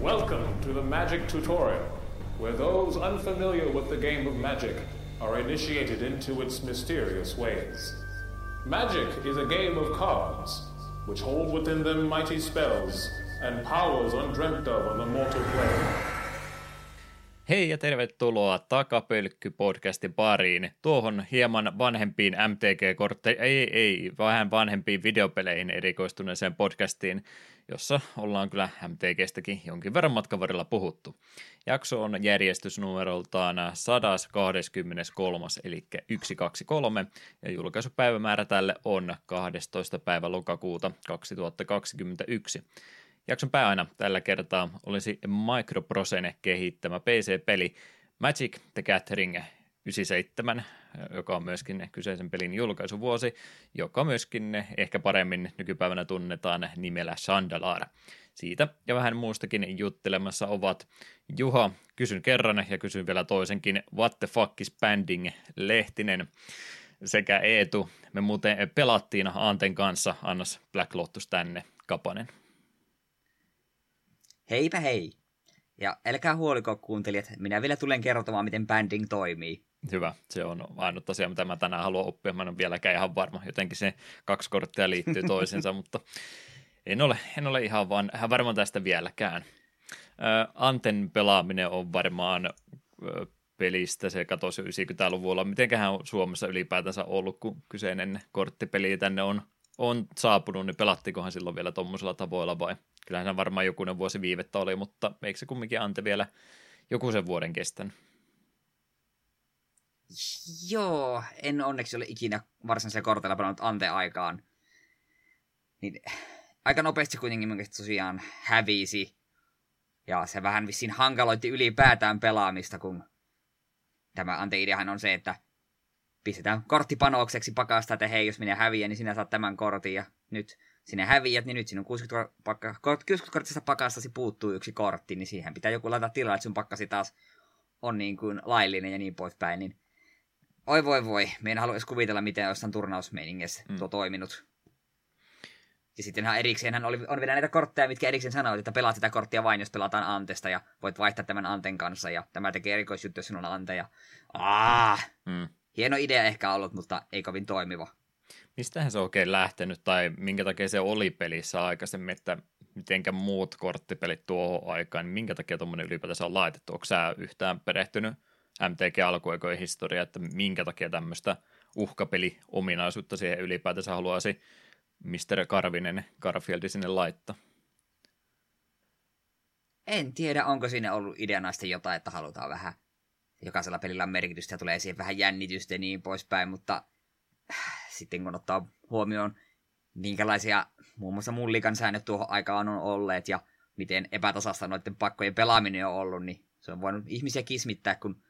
Welcome to the Magic Tutorial, where those unfamiliar with the game of Magic are initiated into its mysterious ways. Magic is a game of cards, which hold within them mighty spells and powers undreamt of on the mortal plane. Hei ja tervetuloa Takapölkky-podcastin pariin. Tuohon hieman vanhempiin MTG-kortteihin, ei, ei, vähän vanhempiin videopeleihin erikoistuneeseen podcastiin, jossa ollaan kyllä MTGstäkin jonkin verran matkan varrella puhuttu. Jakso on järjestysnumeroltaan 123, eli 123, ja julkaisupäivämäärä tälle on 12. päivä lokakuuta 2021. Jakson pääaina tällä kertaa olisi Microprosen kehittämä PC-peli Magic the Gathering 97, joka on myöskin kyseisen pelin julkaisuvuosi, joka myöskin ehkä paremmin nykypäivänä tunnetaan nimellä Chandalar. Siitä ja vähän muustakin juttelemassa ovat Juha, kysyn kerran ja kysyn vielä toisenkin What the fuck is banding Lehtinen sekä Eetu. Me muuten pelattiin Anten kanssa, annas Black Lotus tänne, Kapanen. Heipä hei! Ja älkää huoliko kuuntelijat, minä vielä tulen kertomaan, miten banding toimii. Hyvä, se on ainut asia, mitä mä tänään haluan oppia. Mä en ole vieläkään ihan varma. Jotenkin se kaksi korttia liittyy toisensa, mutta en ole, en ole ihan, vaan, ihan varma tästä vieläkään. Anten pelaaminen on varmaan pelistä, se katosi 90-luvulla. Mitenköhän on Suomessa ylipäätänsä ollut, kun kyseinen korttipeli tänne on, on saapunut, niin pelattikohan silloin vielä tuommoisella tavoilla vai? Kyllähän varmaan jokunen vuosi viivettä oli, mutta eikö se kumminkin Ante vielä joku sen vuoden kestänyt? Joo, en onneksi ole ikinä varsinaisella kortilla pelannut Ante-aikaan. Niin, aika nopeasti kuitenkin mun tosiaan hävisi. Ja se vähän vissiin hankaloitti ylipäätään pelaamista, kun tämä Ante-ideahan on se, että pistetään korttipanokseksi pakasta, että hei, jos minä häviän, niin sinä saat tämän kortin, ja nyt sinä häviät, niin nyt sinun 60, pakka, 60 kortista pakastasi puuttuu yksi kortti, niin siihen pitää joku laittaa tilaa, että sun pakkasi taas on niin kuin laillinen ja niin poispäin, niin oi voi voi, me en halua edes kuvitella, miten jossain turnausmeiningessä mm. tuo toiminut. Ja sittenhän erikseen oli, on vielä näitä kortteja, mitkä erikseen sanoivat, että pelaat sitä korttia vain, jos pelataan Antesta, ja voit vaihtaa tämän Anten kanssa, ja tämä tekee erikoisjuttu, jos sinulla on Ante, ja aah, mm. Hieno idea ehkä ollut, mutta ei kovin toimiva. Mistähän se on oikein lähtenyt, tai minkä takia se oli pelissä aikaisemmin, että mitenkä muut korttipelit tuohon aikaan, niin minkä takia tuommoinen ylipäätänsä on laitettu? Onko sä yhtään perehtynyt MTG-alkuaikojen historia, että minkä takia tämmöistä uhkapeli-ominaisuutta siihen ylipäätänsä haluaisi Mr. Karvinen Garfieldi sinne laittaa? En tiedä, onko siinä ollut ideana sitten jotain, että halutaan vähän, jokaisella pelillä on merkitystä ja tulee siihen vähän jännitystä ja niin poispäin, mutta sitten kun ottaa huomioon, minkälaisia muun muassa mullikan säännöt tuohon aikaan on olleet ja miten epätasasta noiden pakkojen pelaaminen on ollut, niin se on voinut ihmisiä kismittää, kun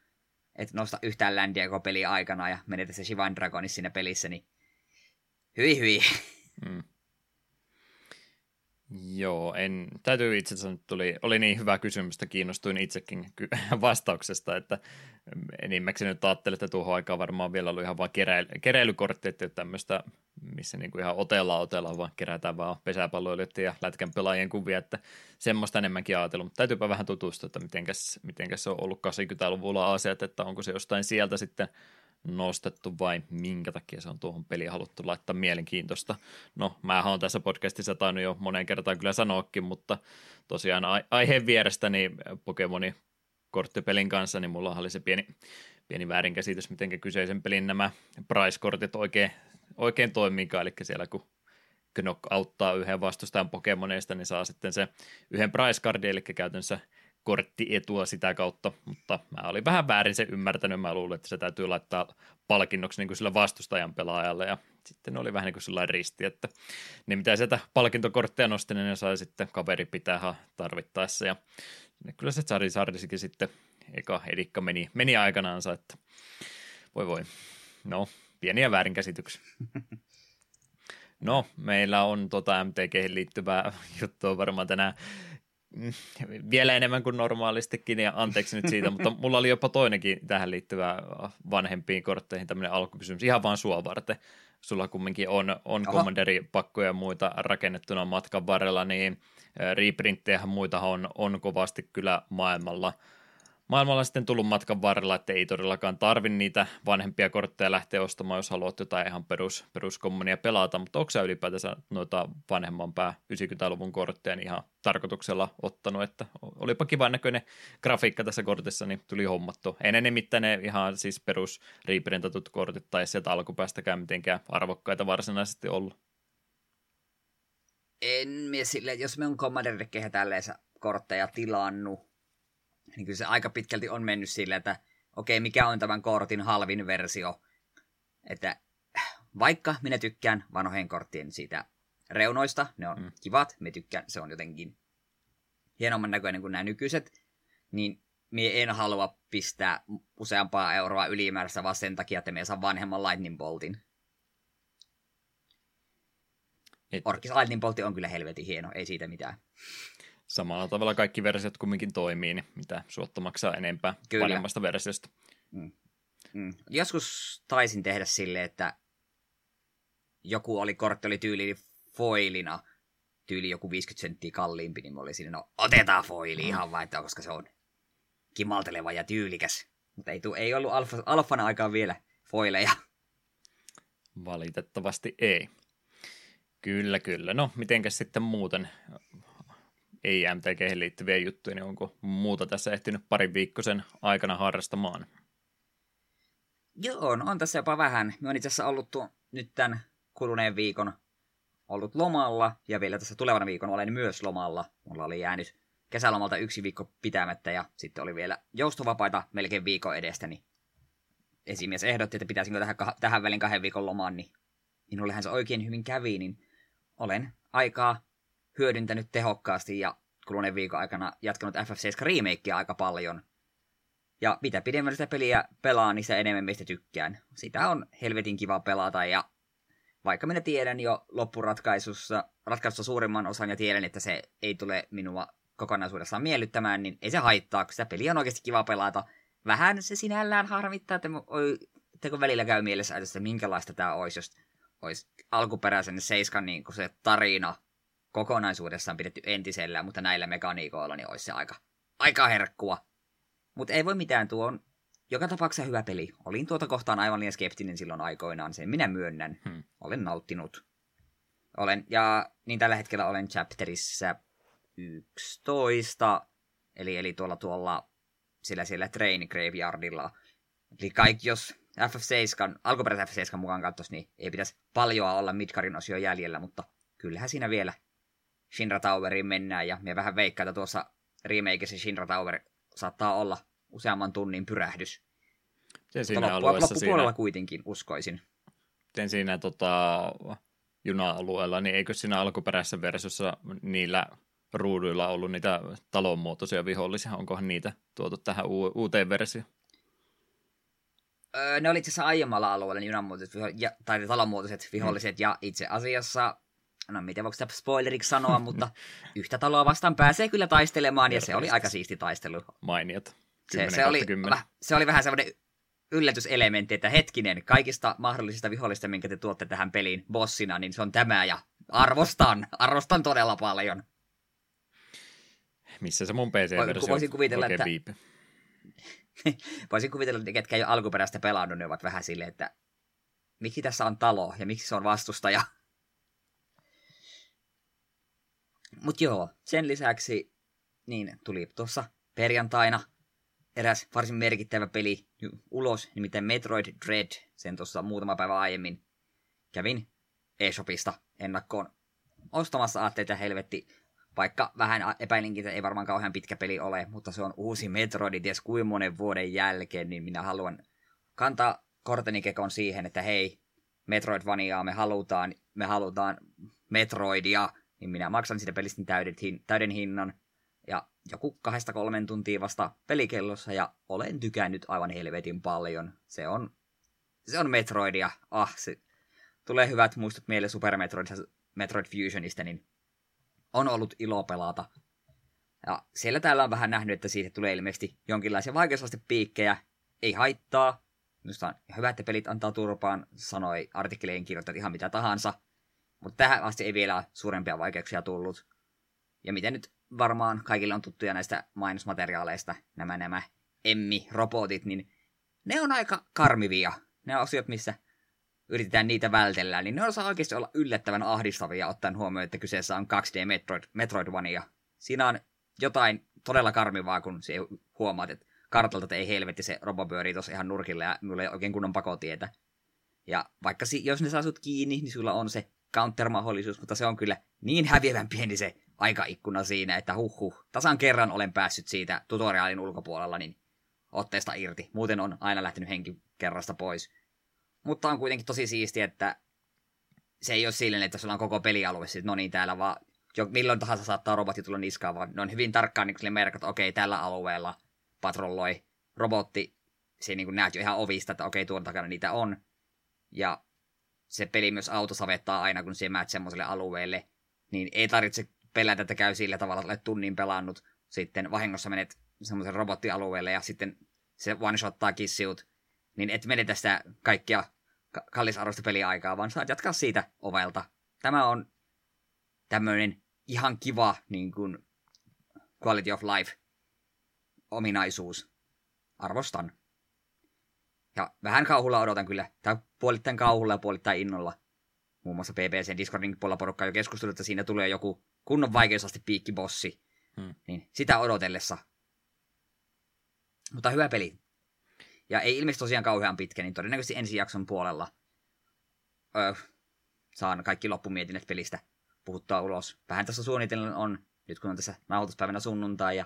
et nosta yhtään ländiä koko peli aikana ja menetä se Shivan Dragonis siinä pelissä, niin hyi hyi. Mm. Joo, en, täytyy itse asiassa, tuli, oli niin hyvä kysymys, että kiinnostuin itsekin vastauksesta, että enimmäkseen nyt ajattelin, että tuohon aikaan varmaan vielä ollut ihan vain keräily, keräilykortti, että tämmöistä, missä niin kuin ihan otella otella, vaan kerätään vaan pesäpalloilijoiden ja lätkän pelaajien kuvia, että semmoista enemmänkin ajatellut, mutta täytyypä vähän tutustua, että mitenkäs, mitenkäs se on ollut 80-luvulla asiat, että onko se jostain sieltä sitten nostettu vai minkä takia se on tuohon peliin haluttu laittaa mielenkiintoista. No, mä oon tässä podcastissa tainnut jo moneen kertaan kyllä sanoakin, mutta tosiaan aiheen vierestäni Pokemoni korttipelin kanssa, niin mulla oli se pieni, pieni väärinkäsitys, miten kyseisen pelin nämä price-kortit oikein, oikein toimiikaan, eli siellä kun Knock auttaa yhden vastustajan Pokemoneista, niin saa sitten se yhden price cardin, eli käytännössä korttietua sitä kautta, mutta mä olin vähän väärin se ymmärtänyt, mä luulin, että se täytyy laittaa palkinnoksi niin kuin sillä vastustajan pelaajalle, ja sitten oli vähän niin kuin sellainen risti, että ne mitä sieltä palkintokortteja nosti, niin ne sai sitten kaveri pitää tarvittaessa, ja kyllä se Tsari Sardisikin sitten eka edikka meni, meni aikanaansa, että voi voi, no pieniä väärinkäsityksiä. No, meillä on tota MTG liittyvää juttua varmaan tänään vielä enemmän kuin normaalistikin, ja anteeksi nyt siitä, mutta mulla oli jopa toinenkin tähän liittyvä vanhempiin kortteihin tämmöinen alkukysymys, ihan vaan sua varten. sulla kumminkin on, on Commanderi-pakkoja ja muita rakennettuna matkan varrella, niin reprinttejä muita on, on kovasti kyllä maailmalla – maailmalla sitten tullut matkan varrella, että ei todellakaan tarvi niitä vanhempia kortteja lähteä ostamaan, jos haluat jotain ihan perus, peruskommonia pelata, mutta onko sä ylipäätänsä noita vanhemman pää 90-luvun kortteja niin ihan tarkoituksella ottanut, että olipa kivan näköinen grafiikka tässä kortissa, niin tuli hommattu. Ei ne nimittäin ne ihan siis perus reprintatut kortit tai sieltä alkupäästäkään mitenkään arvokkaita varsinaisesti ollut. En mie sille, jos me on Commander tälleen kortteja tilannut, niin kyllä se aika pitkälti on mennyt silleen, että okei, okay, mikä on tämän kortin halvin versio. Että vaikka minä tykkään vanhojen korttien siitä reunoista, ne on mm. kivat, me tykkään, se on jotenkin hienomman näköinen kuin nämä nykyiset, niin mie en halua pistää useampaa euroa ylimääräistä vaan sen takia, että me saa vanhemman Lightning Boltin. Et... Orkis Lightning Bolti on kyllä helvetin hieno, ei siitä mitään samalla tavalla kaikki versiot kumminkin toimii, niin mitä suotta maksaa enempää Kyllä. paremmasta versiosta. Mm. Mm. Joskus taisin tehdä sille, että joku oli kortti oli tyyli foilina, tyyli joku 50 senttiä kalliimpi, niin mä olin siinä, no otetaan foili mm. ihan vain, koska se on kimalteleva ja tyylikäs. Mutta ei, ei ollut alfa, alfana aikaan vielä foileja. Valitettavasti ei. Kyllä, kyllä. No, mitenkäs sitten muuten? Ei MTG liittyviä juttuja, niin onko muuta tässä ehtinyt parin viikkoisen aikana harrastamaan? Joo, on, on tässä jopa vähän. Me on itse asiassa ollut nyt tämän kuluneen viikon ollut lomalla, ja vielä tässä tulevana viikon olen myös lomalla. Mulla oli jäänyt kesälomalta yksi viikko pitämättä, ja sitten oli vielä joustovapaita melkein viikon edestä, niin esimies ehdotti, että pitäisikö tähän, tähän välin kahden viikon lomaan, niin minullehän se oikein hyvin kävi, niin olen aikaa hyödyntänyt tehokkaasti ja kuluneen viikon aikana jatkanut FF7 remakea aika paljon. Ja mitä pidemmän sitä peliä pelaa, niin se enemmän meistä tykkään. Sitä on helvetin kiva pelata ja vaikka minä tiedän jo loppuratkaisussa ratkaisussa suurimman osan ja tiedän, että se ei tule minua kokonaisuudessaan miellyttämään, niin ei se haittaa, kun sitä peliä on oikeasti kiva pelata. Vähän se sinällään harmittaa, että, että kun välillä käy mielessä, että minkälaista tämä olisi, jos olisi alkuperäisen seiskan niin kuin se tarina kokonaisuudessaan pidetty entisellään, mutta näillä mekaniikoilla niin olisi se aika, aika herkkua. Mutta ei voi mitään, tuo on joka tapauksessa hyvä peli. Olin tuota kohtaan aivan liian skeptinen silloin aikoinaan, sen minä myönnän. Hmm. Olen nauttinut. Olen, ja niin tällä hetkellä olen chapterissa 11, eli, eli tuolla tuolla sillä siellä Train Graveyardilla. Eli kaikki, jos FF7, alkuperäisen FF7 mukaan katsoisi, niin ei pitäisi paljoa olla Midgarin osio jäljellä, mutta kyllähän siinä vielä Shinra Toweriin mennään, ja me vähän veikkaa, että tuossa remakeissa Shinra Tower saattaa olla useamman tunnin pyrähdys. Se siinä loppua, loppupuolella siinä, kuitenkin, uskoisin. Sen siinä tota, juna-alueella, niin eikö siinä alkuperäisessä versiossa niillä ruuduilla ollut niitä talonmuotoisia vihollisia? Onkohan niitä tuotu tähän u- uuteen versioon? Öö, ne oli itse asiassa aiemmalla alueella niin junanmuotoiset ja, tai talonmuotoiset viholliset, mm. ja itse asiassa no miten voiko sitä spoileriksi sanoa, mutta yhtä taloa vastaan pääsee kyllä taistelemaan, ja se oli aika siisti taistelu. Mainiot. Se, se, oli, se oli vähän semmoinen yllätyselementti, että hetkinen, kaikista mahdollisista vihollista, minkä te tuotte tähän peliin bossina, niin se on tämä, ja arvostan, arvostan todella paljon. Missä se mun PC-versio Voisin kuvitella, että... Viipe. voisin kuvitella, että ketkä ei ole alkuperäistä pelannut, ne ovat vähän silleen, että miksi tässä on talo, ja miksi se on vastustaja. Mutta joo, sen lisäksi niin tuli tuossa perjantaina eräs varsin merkittävä peli ulos, nimittäin Metroid Dread, sen tuossa muutama päivä aiemmin kävin eShopista ennakkoon ostamassa. Aatteita helvetti, vaikka vähän epäilinkin, että ei varmaan kauhean pitkä peli ole, mutta se on uusi Metroid, ties kuin monen vuoden jälkeen, niin minä haluan kantaa korteni kekon siihen, että hei, Metroidvaniaa me halutaan, me halutaan Metroidia, niin minä maksan siitä pelistä täyden, täyden hinnan. Ja joku kahdesta kolmen tuntia vasta pelikellossa ja olen tykännyt aivan helvetin paljon. Se on, se on Metroidia. Ah, se tulee hyvät muistot mieleen Super Metroid, Metroid Fusionista, niin on ollut ilo pelata. Ja siellä täällä on vähän nähnyt, että siitä tulee ilmeisesti jonkinlaisia vaikeusastepiikkejä. Ei haittaa. Minusta on hyvä, että pelit antaa turpaan, sanoi artikkeleihin kirjoittajat ihan mitä tahansa. Mutta tähän asti ei vielä suurempia vaikeuksia tullut. Ja miten nyt varmaan kaikille on tuttuja näistä mainosmateriaaleista, nämä nämä Emmi-robotit, niin ne on aika karmivia. Ne osiot, missä yritetään niitä vältellä, niin ne on oikeasti olla yllättävän ahdistavia, ottaen huomioon, että kyseessä on 2D Metroid, Metroidvania. Siinä on jotain todella karmivaa, kun se huomaat, että kartalta, ei helvetti, se robo pyörii tuossa ihan nurkilla ja mulla ei oikein kunnon pakotietä. Ja vaikka si- jos ne saa sut kiinni, niin sulla on se counter-mahdollisuus, mutta se on kyllä niin häviävän pieni se aikaikkuna siinä, että huh tasan kerran olen päässyt siitä tutoriaalin ulkopuolella, niin otteesta irti. Muuten on aina lähtenyt henki kerrasta pois. Mutta on kuitenkin tosi siistiä, että se ei ole silleen, että sulla on koko pelialue, sit, no niin täällä vaan jo, milloin tahansa saattaa robotti tulla niskaan, vaan ne on hyvin tarkkaan niin merkat, että okei, tällä alueella patrolloi robotti, se niin näet jo ihan ovista, että okei, tuon takana niitä on. Ja se peli myös autosavettaa aina, kun se menet semmoiselle alueelle, niin ei tarvitse pelätä, että käy sillä tavalla, että olet tunnin pelannut, sitten vahingossa menet semmoiselle robottialueelle ja sitten se one-shottaa kissiut, niin et menetä sitä kaikkia kallisarvoista peliaikaa, vaan saat jatkaa siitä ovelta. Tämä on tämmöinen ihan kiva niin kuin quality of life ominaisuus. Arvostan. Ja vähän kauhulla odotan kyllä, tai puolittain kauhulla ja puolittain innolla. Muun muassa PPC Discordin puolella porukka jo keskustellut, että siinä tulee joku kunnon vaikeusasti piikkibossi. Hmm. Niin sitä odotellessa. Mutta hyvä peli. Ja ei ilmeisesti tosiaan kauhean pitkä, niin todennäköisesti ensi jakson puolella öö, saan kaikki loppumietinnät pelistä puhuttaa ulos. Vähän tässä suunnitellen on, nyt kun on tässä nauhoituspäivänä sunnuntai ja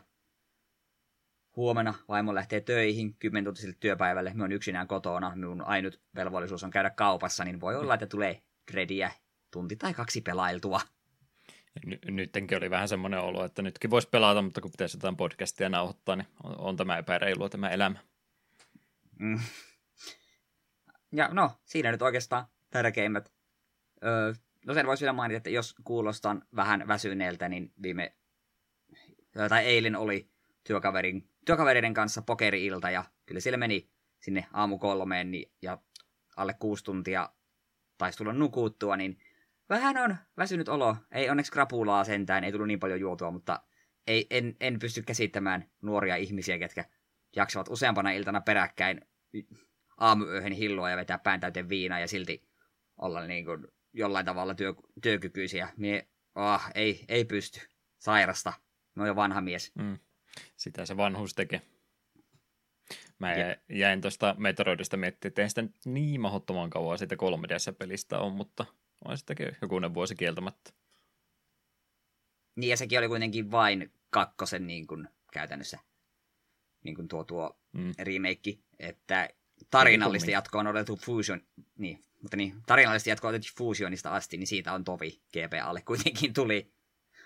huomenna vaimo lähtee töihin 10 tuntiselle työpäivälle, me on yksinään kotona, minun ainut velvollisuus on käydä kaupassa, niin voi olla, että tulee dreadiä tunti tai kaksi pelailtua. N- nyttenkin oli vähän semmoinen olo, että nytkin voisi pelata, mutta kun pitäisi jotain podcastia nauhoittaa, niin on, on tämä epäreilua tämä elämä. Mm. Ja no, siinä nyt oikeastaan tärkeimmät. Öö, no sen voisi vielä mainita, että jos kuulostan vähän väsyneeltä, niin viime, tai eilen oli työkaverin, työkavereiden kanssa pokeri-ilta, ja kyllä siellä meni sinne aamu kolmeen niin, ja alle kuusi tuntia taisi tulla nukuttua, niin vähän on väsynyt olo. Ei onneksi krapulaa sentään, ei tullut niin paljon juotua, mutta ei, en, en pysty käsittämään nuoria ihmisiä, ketkä jaksavat useampana iltana peräkkäin aamuyöhön hilloa ja vetää pään täyteen viinaa ja silti olla niin kuin jollain tavalla työ, työkykyisiä. Mie, oh, ei, ei pysty. Sairasta. Oon jo vanha mies. Mm. Sitä se vanhuus tekee. Mä ja. jäin tuosta Metroidista miettimään, että ei sitä niin mahdottoman kauan siitä 3DS-pelistä on, mutta on sitäkin jokunen vuosi kieltämättä. Niin ja sekin oli kuitenkin vain kakkosen niin kuin, käytännössä niin kuin tuo, tuo mm. remake, että tarinallista jatkoa on odotettu Fusion, niin, mutta niin, tarinallista jatkoa on odotettu Fusionista asti, niin siitä on tovi GPAlle kuitenkin tuli.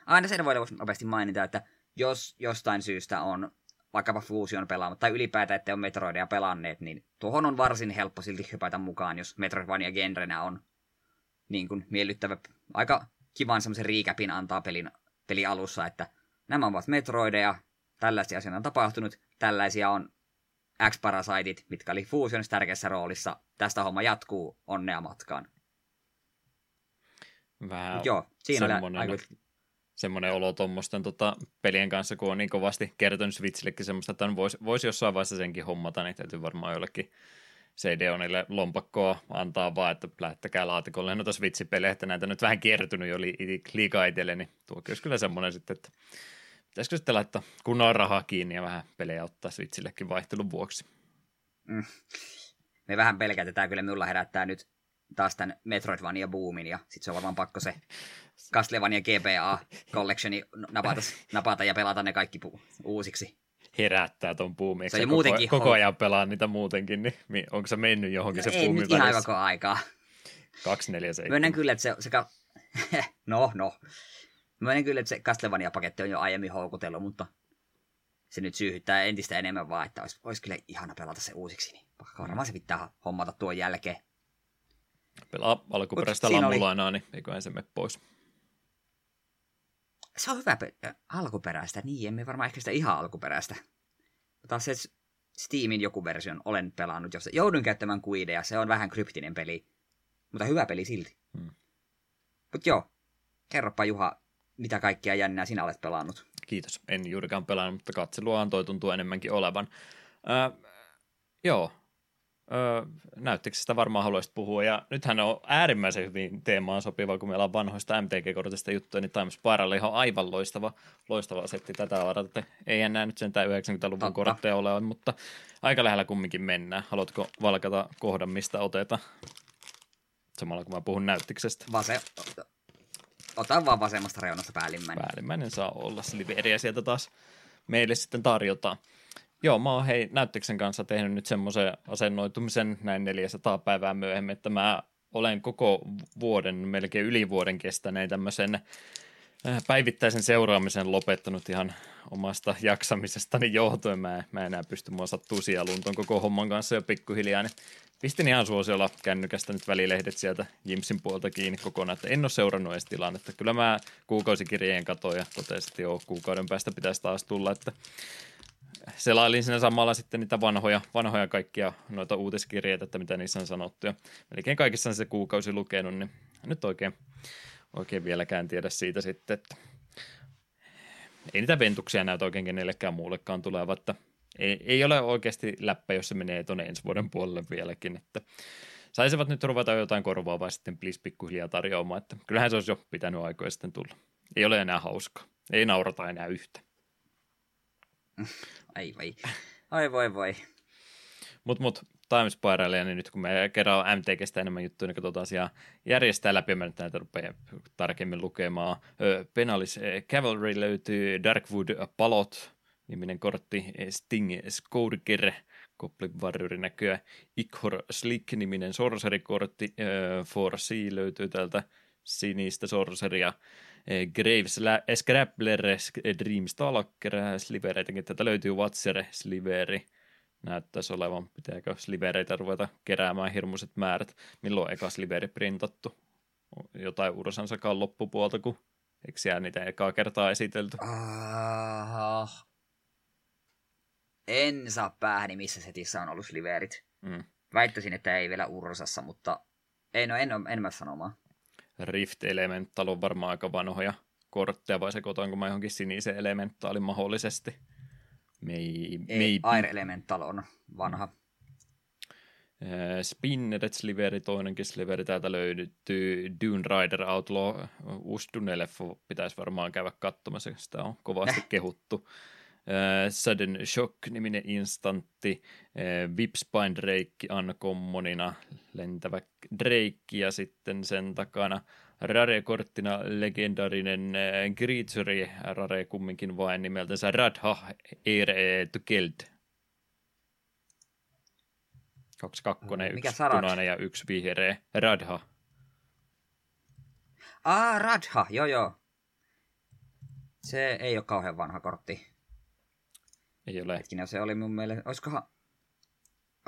Aina sen voi nopeasti mainita, että jos jostain syystä on vaikkapa Fusion pelaamatta, tai ylipäätään, että on Metroidia pelanneet, niin tuohon on varsin helppo silti hypätä mukaan, jos Metroidvania genrenä on niin kuin miellyttävä, aika kivan semmoisen riikäpin antaa pelin, peli alussa, että nämä ovat Metroideja, tällaisia asioita on tapahtunut, tällaisia on X-Parasitit, mitkä oli Fusionissa tärkeässä roolissa. Tästä homma jatkuu, onnea matkaan. Vähän joo, siinä semmoinen, aika... semmoinen olo tuommoisten tota, pelien kanssa, kun on niin kovasti kertonut Switchillekin semmoista, että voisi vois jossain vaiheessa senkin hommata, niin täytyy varmaan jollekin CD-onille lompakkoa antaa vaan, että lähettäkää laatikolle noita Switch-pelejä, että näitä nyt vähän kiertynyt jo li- liikaa itselle, niin tuokin olisi kyllä semmoinen sitten, että Pitäisikö sitten laittaa kunnolla rahaa kiinni ja vähän pelejä ottaa Switchillekin vaihtelun vuoksi? Mm. Me vähän pelkätetään kyllä, minulla herättää nyt taas tämän Metroidvania boomin ja sitten se on varmaan pakko se Castlevania GPA Collectioni napata, napata ja pelata ne kaikki pu- uusiksi. Herättää ton boomin. Se koko, muutenkin koko ajan pelaa niitä muutenkin, niin onko se mennyt johonkin no se Ei nyt ihan koko aikaa. 247. Myönnän kyllä, että se, se ka... no, no. Mä kyllä, että se Castlevania-paketti on jo aiemmin houkutellut, mutta se nyt syyhyttää entistä enemmän vaan, että olisi, olisi kyllä ihana pelata se uusiksi. Niin varmaan se pitää hommata tuon jälkeen. Pelaa alkuperäistä lammulainaa, oli... niin eiköhän se mene pois. Se on hyvä pe- alkuperäistä, niin emme varmaan ehkä sitä ihan alkuperäistä. Mutta se Steamin joku version olen pelannut, jossa joudun käyttämään kuideja. Se on vähän kryptinen peli, mutta hyvä peli silti. Hmm. Mutta joo, kerropa Juha, mitä kaikkia jännää sinä olet pelannut. Kiitos. En juurikaan pelannut, mutta katseluahan toi tuntuu enemmänkin olevan. Äh, joo, Öö, näyttekö sitä varmaan haluaisit puhua, ja nythän on äärimmäisen hyvin teemaan sopiva, kun meillä on vanhoista MTG-kortista juttuja, niin Times Spiral on ihan aivan loistava, loistava setti tätä varten. Ei enää nyt sentään 90-luvun Totta. kortteja ole, mutta aika lähellä kumminkin mennään. Haluatko valkata kohdan, mistä oteta? Samalla kun mä puhun näyttiksestä. Vase... Ota vaan vasemmasta reunasta päällimmäinen. Päällimmäinen saa olla, Silveriä sieltä taas meille sitten tarjotaan. Joo, mä oon hei näyttöksen kanssa tehnyt nyt semmoisen asennoitumisen näin 400 päivää myöhemmin, että mä olen koko vuoden, melkein yli vuoden kestäneen tämmöisen äh, päivittäisen seuraamisen lopettanut ihan omasta jaksamisestani johtuen. Mä, mä enää pysty mua sattuu lunton koko homman kanssa jo pikkuhiljaa, niin pistin ihan suosiolla kännykästä nyt välilehdet sieltä Jimsin puolta kiinni kokonaan, että en ole seurannut edes tilannetta. Kyllä mä kuukausikirjeen katoin ja totesin, että joo, kuukauden päästä pitäisi taas tulla, että selailin siinä samalla sitten niitä vanhoja, vanhoja kaikkia noita uutiskirjeitä, että mitä niissä on sanottu. Ja melkein kaikissa on se kuukausi lukenut, niin nyt oikein, oikein vieläkään tiedä siitä sitten, että ei niitä ventuksia näytä oikein kenellekään muullekaan tuleva, että ei, ei ole oikeasti läppä, jos se menee tuonne ensi vuoden puolelle vieläkin, että saisivat nyt ruveta jotain korvaavaa sitten please pikkuhiljaa tarjoamaan, että kyllähän se olisi jo pitänyt aikoja sitten tulla. Ei ole enää hauskaa, ei naurata enää yhtä. Ai vai. Ai voi voi. Mut mut, Time niin nyt kun me kerran MTGstä enemmän juttuja, niin katsotaan asiaa järjestää läpi, mä nyt näitä rupeaa tarkemmin lukemaan. Penalis Cavalry löytyy Darkwood Palot, niminen kortti, Sting Scourger, Goblin Warriorin näköä, Ikhor Slick-niminen sorcery-kortti, For Sea löytyy täältä sinistä sorceria, Eh, Graves, Scrappler, Dreamstalker, Slivereitäkin tätä löytyy Watcher, Sliveri. Näyttäisi olevan, pitääkö slivereitä ruveta keräämään hirmuiset määrät. Milloin eka sliveri printattu? Jotain Ursansakaan loppupuolta, kun eikö siellä niitä ekaa kertaa esitelty? Aha. En saa päähäni, missä setissä on ollut sliverit. Mm. Väittäisin, että ei vielä Ursassa, mutta ei, no en ole enemmän sanomaan. Rift Elemental on varmaan aika vanhoja kortteja, vai sekoitaanko mä johonkin sinisen elementaalin mahdollisesti? Mei, Ei, Air Elemental on vanha. Spinnered Sliveri, toinenkin Sliveri täältä löytyy. Dune Rider Outlaw, Ustunelefo pitäisi varmaan käydä katsomassa, sitä on kovasti äh. kehuttu. Uh, Sudden Shock-niminen instantti, uh, Vipspine Drake Uncommonina, lentävä Drake ja sitten sen takana Rare-korttina legendarinen Creature, Rare kumminkin vain nimeltänsä Radha Ere to Keld. Kaksi kakkonen, Mikä yksi Sarad? punainen ja yksi vihreä. Radha. Ah, Radha, joo joo. Se ei ole kauhean vanha kortti. Ei ole. Hetkinen, se oli mun mielestä, olisikohan...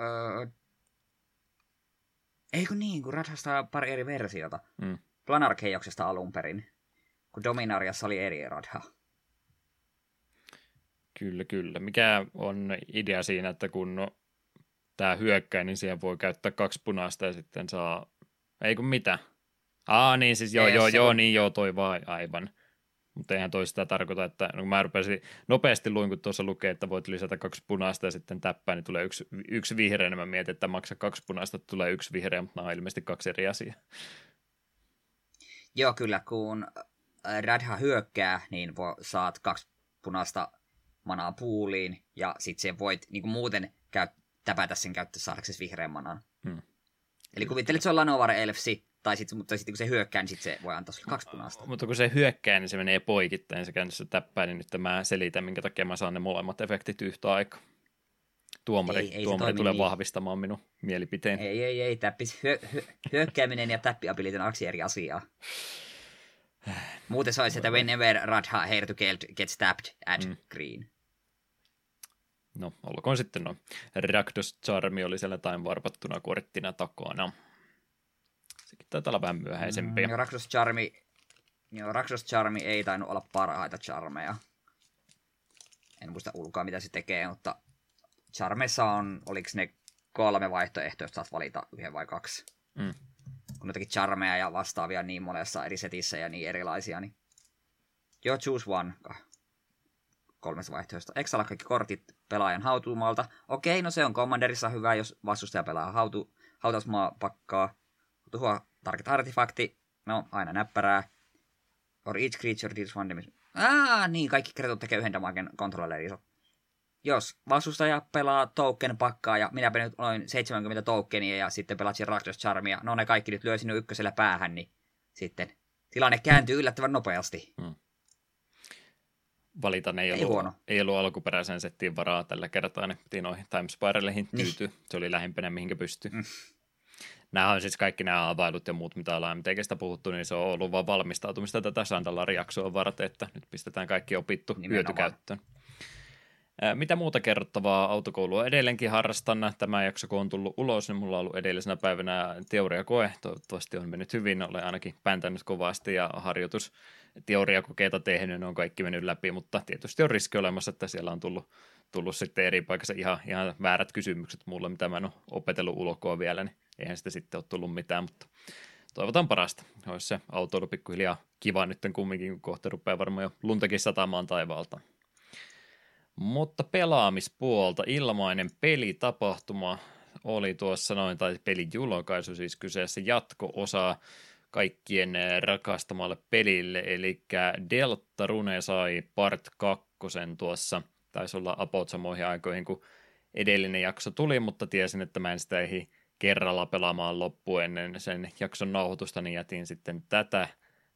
Öö... Eikö niin, kun Radhasta on pari eri versiota. Mm. Planar alun perin, kun Dominariassa oli eri Radha. Kyllä, kyllä. Mikä on idea siinä, että kun tämä hyökkää, niin siihen voi käyttää kaksi punaista ja sitten saa... Ei kun mitä? Aa, niin siis joo, Ei, joo, joo, on... niin joo, toi vaan aivan. Mutta eihän toi sitä tarkoita, että no, mä rupesin nopeasti luin, kun tuossa lukee, että voit lisätä kaksi punaista ja sitten täppää, niin tulee yksi, yksi vihreä, niin mä mietin, että maksa kaksi punaista, tulee yksi vihreä, mutta nämä on ilmeisesti kaksi eri asiaa. Joo, kyllä, kun Radha hyökkää, niin vo, saat kaksi punaista manaa puuliin, ja sitten se voit niin muuten käy, täpätä sen käyttö saadaksesi vihreän manan. Hmm. Eli kuvittelet, että se on Lanovar Elfsi, tai sit, mutta sitten kun se hyökkää, niin sit se voi antaa sulle kaksi punaista. Mutta kun se hyökkää, niin se menee poikittain, se käännyssä täppää, niin nyt mä selitän, minkä takia mä saan ne molemmat efektit yhtä aikaa. Tuomari, ei, ei tuomari tulee niin. vahvistamaan minun mielipiteen. Ei, ei, ei. Täppis, hyö, hyö, hyökkääminen ja täppiability on kaksi eri asiaa. Muuten se olisi, että whenever Radha Hair to gets tapped, add mm. green. No, olkoon sitten no. Rakdos Charmi oli siellä tain varpattuna korttina takana. Sekin taitaa olla vähän myöhäisempi. Mm, Raksos Charmi, joo, Raksos Charmi ei tainnut olla parhaita charmeja. En muista ulkoa, mitä se tekee, mutta Charmessa on, oliko ne kolme vaihtoehtoa, jos saat valita yhden vai kaksi. Mm. Kun jotakin charmeja ja vastaavia niin monessa eri setissä ja niin erilaisia, niin joo, choose one kolmesta vaihtoehdosta. Exala kaikki kortit pelaajan hautuumalta. Okei, no se on Commanderissa hyvä, jos vastustaja pelaa hautu, hautausmaapakkaa. Tuhoa target artifakti. No, aina näppärää. Or each creature deals one damage. Ah, niin, kaikki kreatot tekee yhden damagen kontrollerissa. Jos vastustaja pelaa token pakkaa ja minä nyt noin 70 tokenia ja sitten pelaat Rakdos Charmia, no ne kaikki nyt lyö sinun ykkösellä päähän, niin sitten tilanne kääntyy yllättävän nopeasti. Hmm valita, ei, ei, ollut, ei ollut alkuperäisen settiin varaa tällä kertaa, niin piti noihin Timespiraleihin niin. tyytyä. Niin. Se oli lähimpänä mihinkä pystyy. Mm. Nämä on siis kaikki nämä availut ja muut, mitä ollaan MTGstä puhuttu, niin se on ollut vaan valmistautumista tätä Sandalari-jaksoa varten, että nyt pistetään kaikki opittu Nimenomaan. hyötykäyttöön. Mitä muuta kerrottavaa autokoulua edelleenkin harrastan. Tämä jakso, kun on tullut ulos, niin mulla on ollut edellisenä päivänä teoriakoe. Toivottavasti on mennyt hyvin. Olen ainakin pääntänyt kovasti ja harjoitus teoriakokeita tehnyt, ne on kaikki mennyt läpi, mutta tietysti on riski olemassa, että siellä on tullut, tullut sitten eri paikassa ihan, ihan väärät kysymykset mulle, mitä mä en ole opetellut ulkoa vielä, niin eihän sitä sitten ole tullut mitään, mutta toivotan parasta. Olisi se autoilu pikkuhiljaa kiva nyt kumminkin, kun kohta rupeaa varmaan jo luntakin satamaan taivaalta. Mutta pelaamispuolta ilmainen pelitapahtuma oli tuossa noin, tai pelijulokaisu siis kyseessä jatko-osa kaikkien eh, rakastamalle pelille, eli Delta Rune sai part 2 tuossa, taisi olla about samoihin aikoihin, kun edellinen jakso tuli, mutta tiesin, että mä en sitä ehdi kerralla pelaamaan loppuun ennen sen jakson nauhoitusta, niin jätin sitten tätä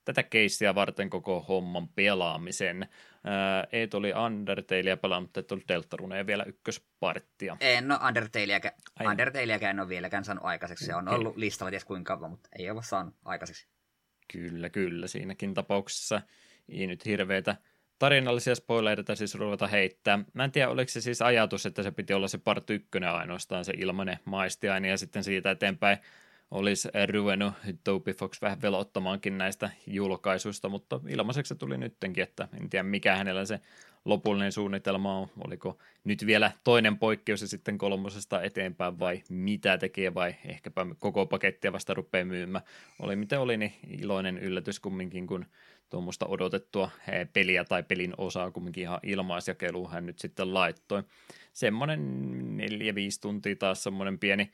tätä keissiä varten koko homman pelaamisen. Ää, Eet oli Undertalea pelannut, mutta ollut Deltaruneen vielä ykkösparttia. En ole Undertaleäkään, Undertaleäkään en ole vieläkään saanut aikaiseksi. Se on okay. ollut listalla ties kuinka kauan, mutta ei ole saanut aikaiseksi. Kyllä, kyllä. Siinäkin tapauksessa ei nyt hirveitä tarinallisia spoilereita siis ruveta heittää. Mä en tiedä, oliko se siis ajatus, että se piti olla se part ykkönen ainoastaan, se ilmanen maistiaine, ja sitten siitä eteenpäin olisi ruvennut Toby Fox vähän velottamaankin näistä julkaisuista, mutta ilmaiseksi se tuli nyttenkin, että en tiedä mikä hänellä se lopullinen suunnitelma on, oliko nyt vielä toinen poikkeus ja sitten kolmosesta eteenpäin vai mitä tekee vai ehkäpä koko pakettia vasta rupeaa myymään. Oli miten oli, niin iloinen yllätys kumminkin, kun tuommoista odotettua peliä tai pelin osaa kumminkin ihan ilmaisjakeluun hän nyt sitten laittoi. Semmoinen neljä, viisi tuntia taas semmoinen pieni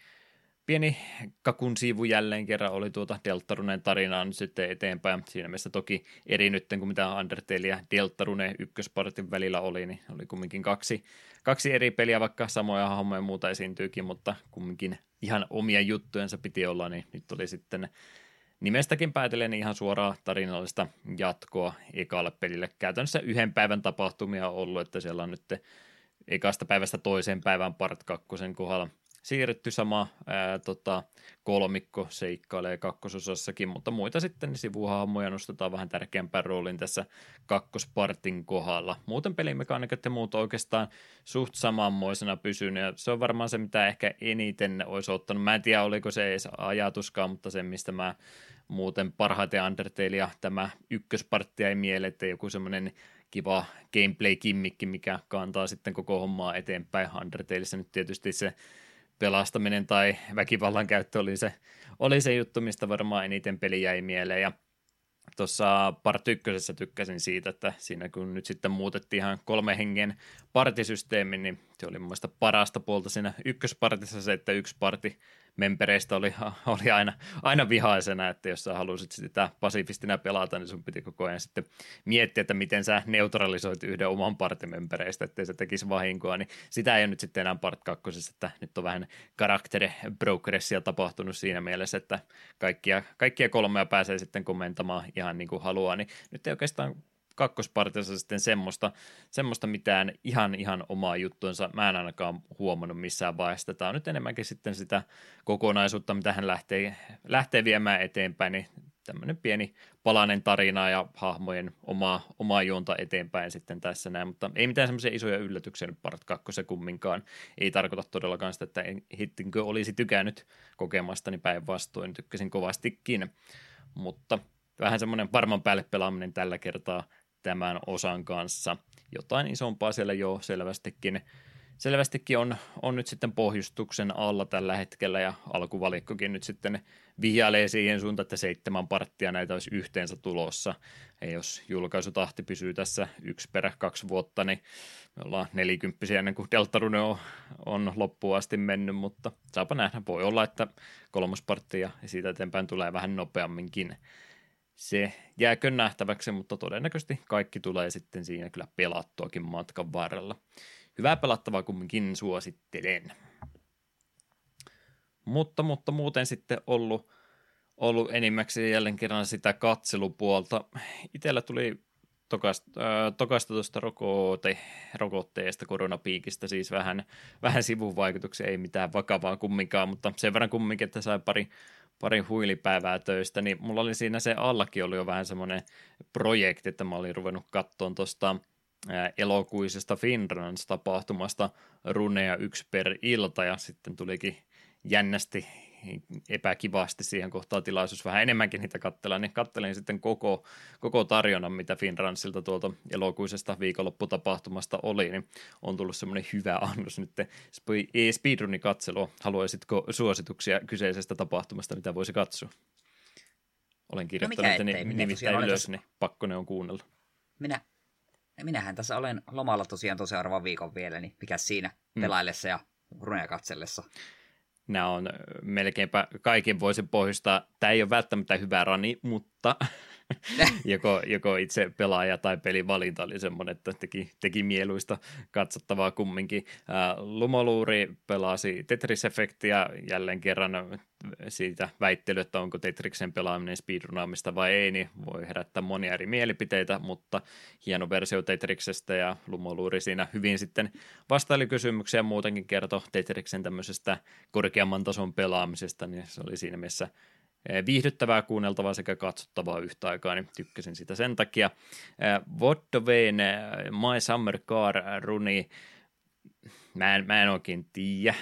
pieni kakun siivu jälleen kerran oli tuota Deltarunen tarinaa nyt sitten eteenpäin. Siinä mielessä toki eri nyt kuin mitä Undertale ja Deltarune ykköspartin välillä oli, niin oli kumminkin kaksi, kaksi eri peliä, vaikka samoja hahmoja muuta esiintyykin, mutta kumminkin ihan omia juttujensa piti olla, niin nyt oli sitten nimestäkin päätellen ihan suoraa tarinallista jatkoa ekalle pelille. Käytännössä yhden päivän tapahtumia on ollut, että siellä on nyt ekasta päivästä toiseen päivän part kakkosen kohdalla siirretty sama ää, tota, kolmikko seikkailee kakkososassakin, mutta muita sitten niin sivuhahmoja nostetaan vähän tärkeämpään roolin tässä kakkospartin kohdalla. Muuten pelimekaniikat ja muut oikeastaan suht samanmoisena pysynyt ja se on varmaan se, mitä ehkä eniten olisi ottanut. Mä en tiedä, oliko se edes ajatuskaan, mutta se, mistä mä muuten parhaiten Undertale ja tämä ykköspartti ei mieleen, että joku semmoinen kiva gameplay-kimmikki, mikä kantaa sitten koko hommaa eteenpäin. Undertaleissa nyt tietysti se pelastaminen tai väkivallan käyttö oli se, oli se juttu, mistä varmaan eniten peli jäi mieleen. Ja tuossa part ykkösessä tykkäsin siitä, että siinä kun nyt sitten muutettiin ihan kolme hengen partisysteemi, niin se oli mun mielestä parasta puolta siinä ykköspartissa se, että yksi parti mempereistä oli, oli aina, aina vihaisena, että jos sä halusit sitä pasifistina pelata, niin sun piti koko ajan sitten miettiä, että miten sä neutralisoit yhden oman partimempereistä, ettei se tekisi vahinkoa, niin sitä ei ole nyt sitten enää part kakkosessa, että nyt on vähän karaktere progressia tapahtunut siinä mielessä, että kaikkia, kaikkia kolmea pääsee sitten komentamaan ihan niin kuin haluaa, niin nyt ei oikeastaan kakkospartiossa sitten semmoista, semmoista mitään ihan ihan omaa juttuansa mä en ainakaan huomannut missään vaiheessa. Tämä on nyt enemmänkin sitten sitä kokonaisuutta, mitä hän lähtee, lähtee viemään eteenpäin, niin tämmöinen pieni palanen tarina ja hahmojen omaa, omaa juonta eteenpäin sitten tässä näin, mutta ei mitään semmoisia isoja yllätyksiä nyt part 2 kumminkaan. Ei tarkoita todellakaan sitä, että hittinkö olisi tykännyt kokemastani päinvastoin, tykkäsin kovastikin, mutta vähän semmoinen varman päälle pelaaminen tällä kertaa tämän osan kanssa. Jotain isompaa siellä jo selvästikin selvästikin on, on nyt sitten pohjustuksen alla tällä hetkellä ja alkuvalikkokin nyt sitten vihjailee siihen suuntaan, että seitsemän parttia näitä olisi yhteensä tulossa. Ja jos julkaisutahti pysyy tässä yksi perä kaksi vuotta, niin me ollaan nelikymppisiä ennen kuin Deltarune on, on loppuun asti mennyt, mutta saapa nähdä. Voi olla, että kolmospartti ja siitä eteenpäin tulee vähän nopeamminkin. Se jääkö nähtäväksi, mutta todennäköisesti kaikki tulee sitten siinä kyllä pelattuakin matkan varrella. Hyvää pelattavaa kumminkin suosittelen. Mutta, mutta muuten sitten ollut, ollut enimmäkseen jälleen kerran sitä katselupuolta. Itellä tuli tokasta, äh, tokasta tuosta rokote, rokotteesta, koronapiikistä, siis vähän, vähän sivuvaikutuksia, ei mitään vakavaa kumminkaan, mutta sen verran kumminkin, että sai pari, pari huilipäivää töistä, niin mulla oli siinä se allakin oli jo vähän semmoinen projekti, että mä olin ruvennut katsoa tuosta elokuisesta Finrans-tapahtumasta runeja yksi per ilta, ja sitten tulikin jännästi epäkivasti siihen kohtaan tilaisuus vähän enemmänkin niitä katsella, niin kattelin sitten koko, koko tarjonnan, mitä Finransilta tuolta elokuisesta viikonlopputapahtumasta oli, niin on tullut semmoinen hyvä annos nyt speedrunin katselu. Haluaisitko suosituksia kyseisestä tapahtumasta, mitä voisi katsoa? Olen no kirjoittanut no ne nimittäin ylös, niin pakko ne on kuunnella. Minä, minähän tässä olen lomalla tosiaan tosiaan arvan viikon vielä, niin mikä siinä mm. pelaillessa ja runeja katsellessa nämä on melkeinpä kaiken voisi pohjustaa. Tämä ei ole välttämättä hyvä rani, mutta joko, joko itse pelaaja tai pelivalinta oli semmoinen, että teki, teki mieluista katsottavaa kumminkin. Lumoluuri pelasi Tetris-efektiä jälleen kerran siitä väittely, että onko Tetriksen pelaaminen speedrunaamista vai ei, niin voi herättää monia eri mielipiteitä, mutta hieno versio Tetriksestä ja Lumoluuri siinä hyvin sitten vastaili kysymyksiä muutenkin kertoi Tetriksen tämmöisestä korkeamman tason pelaamisesta, niin se oli siinä mielessä viihdyttävää kuunneltavaa sekä katsottavaa yhtä aikaa, niin tykkäsin sitä sen takia. Voddovein eh, My Summer Car runi, mä en, mä en oikein tiedä,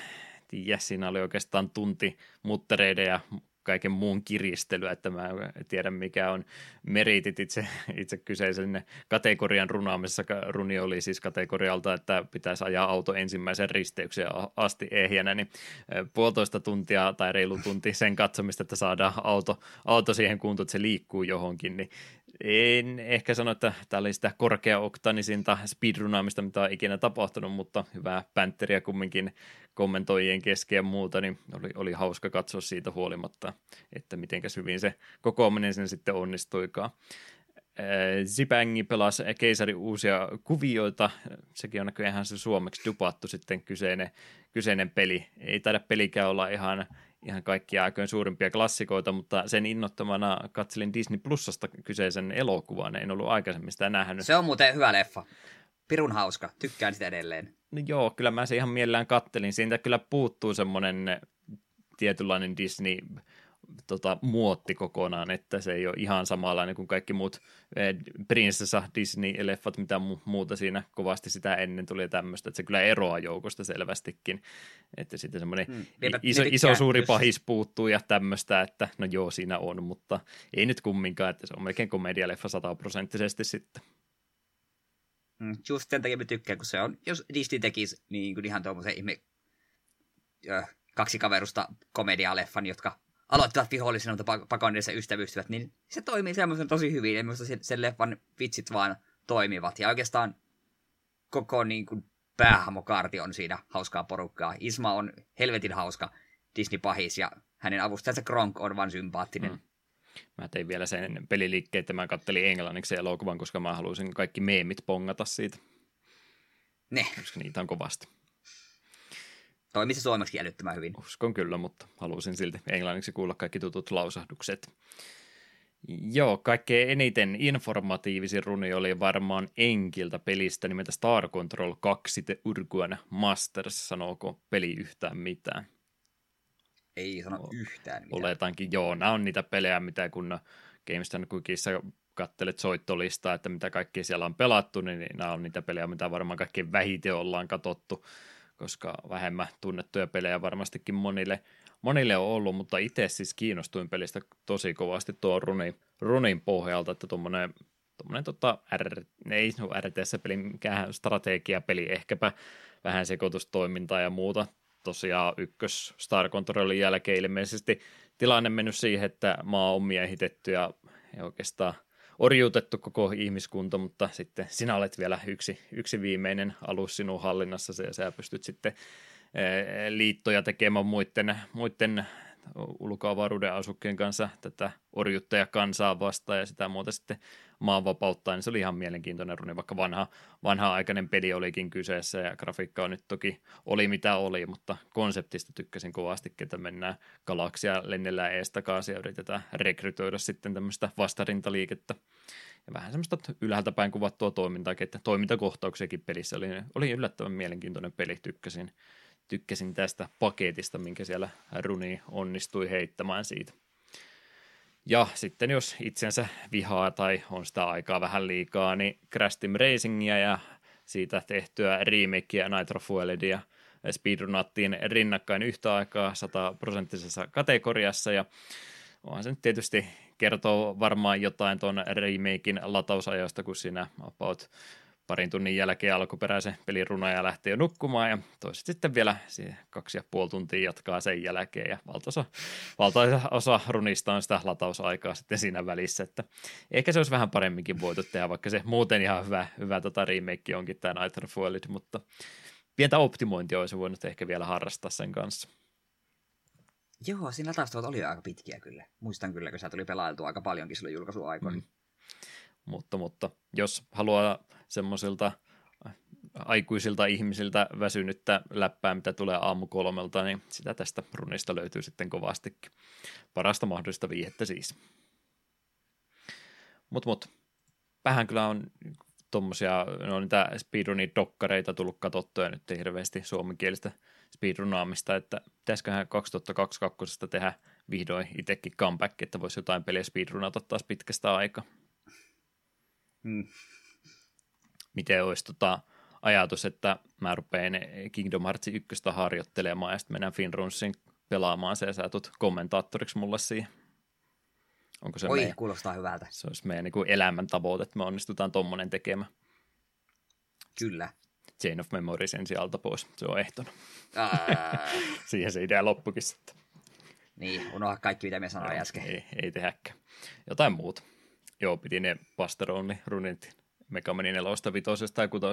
siinä oli oikeastaan tunti muttereiden ja kaiken muun kiristelyä, että mä en tiedä mikä on meritit itse, itse kyseisen kategorian runaamisessa. Runi oli siis kategorialta, että pitäisi ajaa auto ensimmäisen risteyksen asti ehjänä, niin puolitoista tuntia tai reilu tunti sen katsomista, että saadaan auto, auto siihen kuntoon, että se liikkuu johonkin, niin en ehkä sano, että tämä oli sitä korkea-oktanisinta speedrunaamista, mitä on ikinä tapahtunut, mutta hyvää pänteriä kumminkin kommentoijien kesken ja muuta, niin oli, oli hauska katsoa siitä huolimatta, että mitenkäs hyvin se kokoaminen sen sitten onnistuikaan. Zibangi pelasi keisari uusia kuvioita, sekin on näköjään se suomeksi dupattu sitten kyseinen, kyseinen peli. Ei taida pelikään olla ihan ihan kaikkia aikojen suurimpia klassikoita, mutta sen innottamana katselin Disney Plusasta kyseisen elokuvan, en ollut aikaisemmin sitä nähnyt. Se on muuten hyvä leffa. Pirun hauska, tykkään sitä edelleen. No joo, kyllä mä se ihan mielellään kattelin. Siitä kyllä puuttuu semmoinen tietynlainen Disney tota, muotti kokonaan, että se ei ole ihan samanlainen kuin kaikki muut eh, prinsessa Disney-leffat, mitä mu- muuta siinä kovasti sitä ennen tuli tämmöistä, että se kyllä eroaa joukosta selvästikin, että sitten semmoinen hmm. iso, iso suuri pahis puuttuu ja tämmöistä, että no joo, siinä on, mutta ei nyt kumminkaan, että se on melkein komedialeffa sataprosenttisesti sitten. Mm, just sen takia mä tykkään, kun se on, jos Disney tekisi niin kuin ihan tuommoisen ihme kaksi kaverusta komedialeffan, jotka aloittavat vihollisena, mutta pakon edessä ystävystyvät, niin se toimii semmoisen tosi hyvin. Ja minusta sen, sen leffan vitsit vaan toimivat. Ja oikeastaan koko niin kuin, päähamokaarti on siinä hauskaa porukkaa. Isma on helvetin hauska Disney-pahis ja hänen avustajansa Gronk on vaan sympaattinen. Mm. Mä tein vielä sen peliliikkeen, että mä kattelin englanniksi elokuvan, koska mä haluaisin kaikki meemit pongata siitä. Ne. Koska niitä on kovasti. Toimi se suomeksi älyttömän hyvin. Uskon kyllä, mutta halusin silti englanniksi kuulla kaikki tutut lausahdukset. Joo, kaikkein eniten informatiivisin runi oli varmaan Enkiltä pelistä nimeltä Star Control 2 The Urguan Masters. Sanooko peli yhtään mitään? Ei sano o- yhtään mitään. Oletankin, joo, nämä on niitä pelejä, mitä kun GameStone Quickissa kattelet soittolistaa, että mitä kaikki siellä on pelattu, niin nämä on niitä pelejä, mitä varmaan kaikkein vähiten ollaan katsottu koska vähemmän tunnettuja pelejä varmastikin monille, monille on ollut, mutta itse siis kiinnostuin pelistä tosi kovasti tuon runin, runin pohjalta, että tuommoinen tuommoinen tota, R, ei no RTS-peli, mikään strategiapeli, ehkäpä vähän sekoitustoimintaa ja muuta. Tosiaan ykkös Star Controlin jälkeen ilmeisesti tilanne mennyt siihen, että maa on miehitetty ja, ja oikeastaan orjuutettu koko ihmiskunta, mutta sitten sinä olet vielä yksi, yksi viimeinen alus sinun hallinnassa ja sä pystyt sitten eh, liittoja tekemään muiden, muiden ulkoavaruuden asukkien kanssa tätä kansaa vastaan ja sitä muuta sitten maan vapauttaa, niin se oli ihan mielenkiintoinen runi, vaikka vanha, vanha-aikainen peli olikin kyseessä ja grafiikka on nyt toki oli mitä oli, mutta konseptista tykkäsin kovasti, että mennään galaksia, lennellään ees takaisin ja yritetään rekrytoida sitten tämmöistä vastarintaliikettä. Ja vähän semmoista ylhäältä päin kuvattua toimintaa, että toimintakohtauksiakin pelissä oli, oli yllättävän mielenkiintoinen peli, tykkäsin tykkäsin tästä paketista, minkä siellä Runi onnistui heittämään siitä. Ja sitten jos itsensä vihaa tai on sitä aikaa vähän liikaa, niin Crash Team Racingia ja siitä tehtyä remakea Nitro Fueledia speedrunattiin rinnakkain yhtä aikaa sataprosenttisessa kategoriassa. Ja onhan se nyt tietysti kertoo varmaan jotain tuon remakein latausajoista, kun siinä about parin tunnin jälkeen alkuperäisen pelin runoja lähtee jo nukkumaan ja toiset sitten vielä kaksi ja puoli tuntia jatkaa sen jälkeen ja valtaosa, valtaosa osa runista on sitä latausaikaa sitten siinä välissä, että ehkä se olisi vähän paremminkin voitu tehdä, vaikka se muuten ihan hyvä, hyvä tota remake onkin tämä Night mutta pientä optimointia olisi voinut ehkä vielä harrastaa sen kanssa. Joo, siinä lataustavat oli aika pitkiä kyllä. Muistan kyllä, kun se tuli pelailtua aika paljonkin silloin julkaisuaikoina. Mm. Mutta, mutta jos haluaa semmoisilta aikuisilta ihmisiltä väsynyttä läppää, mitä tulee aamu kolmelta, niin sitä tästä runista löytyy sitten kovastikin. Parasta mahdollista viihettä siis. Mutta mut, vähän kyllä on tuommoisia, no niitä speedrunin dokkareita tullut katsottua ja nyt ei hirveästi suomenkielistä speedrunaamista, että pitäisiköhän 2022 tehdä vihdoin itsekin comeback, että voisi jotain peliä speedrunata taas pitkästä aikaa. Mm. Miten olisi tota ajatus, että mä rupean Kingdom Hearts 1 harjoittelemaan ja sitten mennään Finrunsin pelaamaan se ja sä tulet kommentaattoriksi mulle siihen. Onko se Oi, meidän, kuulostaa hyvältä. Se olisi meidän niin kuin elämän tavoite, että me onnistutaan tuommoinen tekemään. Kyllä. Chain of Memory sen sieltä pois, se on ehtona. Siihen se idea loppukin sitten. Niin, unohda kaikki, mitä me sanoin äsken. Ei, ei tehäkään. Jotain muuta. Joo, piti ne Pastoroni runit Megamani 4, 5 tai 6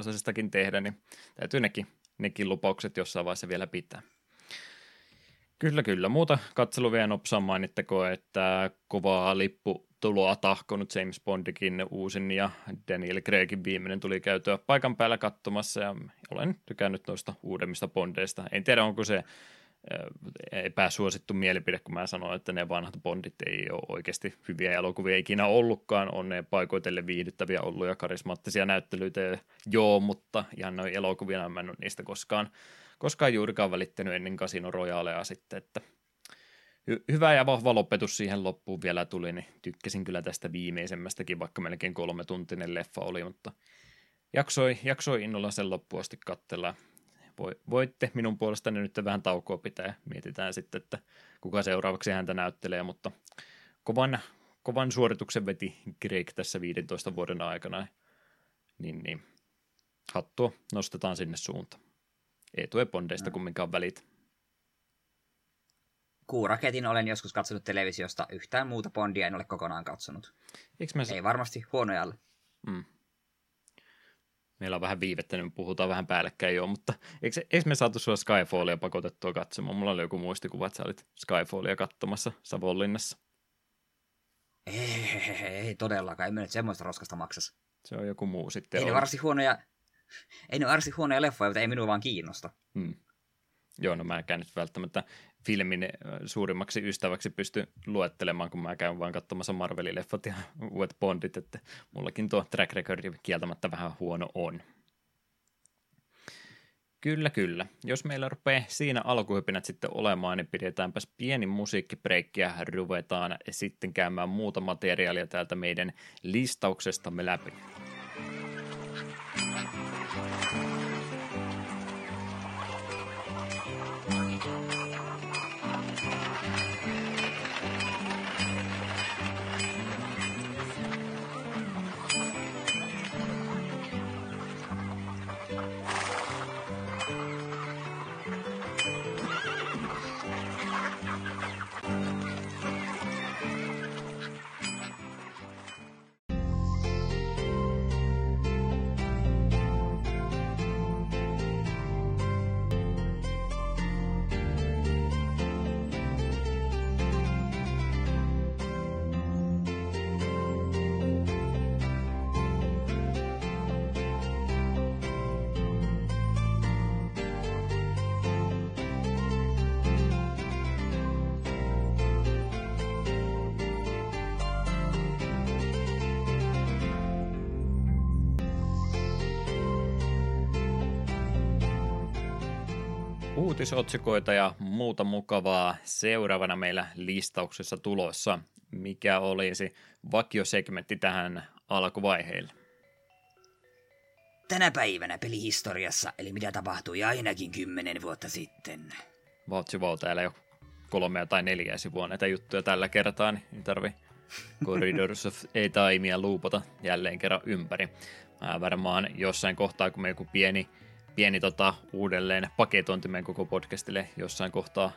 tehdä, niin täytyy nekin, nekin lupaukset jossain vaiheessa vielä pitää. Kyllä, kyllä. Muuta katselu vielä nopsaan mainittakoon, että kovaa lippu tuloa tahkonut James Bondikin uusin ja Daniel Craigin viimeinen tuli käytyä paikan päällä katsomassa ja olen tykännyt noista uudemmista Bondeista. En tiedä, onko se epäsuosittu mielipide, kun mä sanoin, että ne vanhat Bondit ei ole oikeasti hyviä elokuvia ikinä ollutkaan. On ne paikoitelle viihdyttäviä ollut ja karismaattisia näyttelyitä, joo, mutta ihan noin elokuvina mä en ole niistä koskaan, koskaan juurikaan välittänyt ennen Casino Royalea sitten, että hy- hyvä ja vahva lopetus siihen loppuun vielä tuli, niin tykkäsin kyllä tästä viimeisemmästäkin, vaikka melkein kolme tuntinen leffa oli, mutta jaksoi, jaksoi innolla sen loppuun asti katsella voitte minun puolestani nyt vähän taukoa pitää ja mietitään sitten, että kuka seuraavaksi häntä näyttelee, mutta kovan, kovan suorituksen veti Greg tässä 15 vuoden aikana, niin, niin hattua nostetaan sinne suuntaan. Ei tule Bondeista no. kumminkaan välit. Kuuraketin olen joskus katsonut televisiosta, yhtään muuta Bondia en ole kokonaan katsonut. Eikö Ei varmasti huonoja. Mm meillä on vähän viivettä, niin puhutaan vähän päällekkäin jo, mutta eikö, eikö me saatu sua Skyfallia pakotettua katsomaan? Mulla oli joku muistikuva, että sä olit Skyfallia katsomassa Savonlinnassa. Ei, ei, ei, todellakaan, ei me nyt semmoista roskasta maksas. Se on joku muu sitten. Ei ne varsin huonoja, ei ne varsin huonoja leffoja, mutta ei minua vaan kiinnosta. Hmm. Joo, no mä en nyt välttämättä filmin suurimmaksi ystäväksi pysty luettelemaan, kun mä käyn vaan katsomassa Marvelin leffat ja uudet Bondit, että mullakin tuo track record kieltämättä vähän huono on. Kyllä, kyllä. Jos meillä rupeaa siinä alkuhypinät sitten olemaan, niin pidetäänpäs pieni musiikkibreikki ja ruvetaan sitten käymään muuta materiaalia täältä meidän listauksestamme läpi. Uutisotsikoita ja muuta mukavaa seuraavana meillä listauksessa tulossa. Mikä olisi vakiosegmentti tähän alkuvaiheelle? Tänä päivänä pelihistoriassa, eli mitä tapahtui ainakin kymmenen vuotta sitten. Vautsi täällä jo kolmea tai neljä sivua näitä juttuja tällä kertaa, niin ei tarvi Corridors of ei taimia luupata jälleen kerran ympäri. Mä varmaan jossain kohtaa, kun me joku pieni pieni tota, uudelleen paketointi meidän koko podcastille jossain kohtaa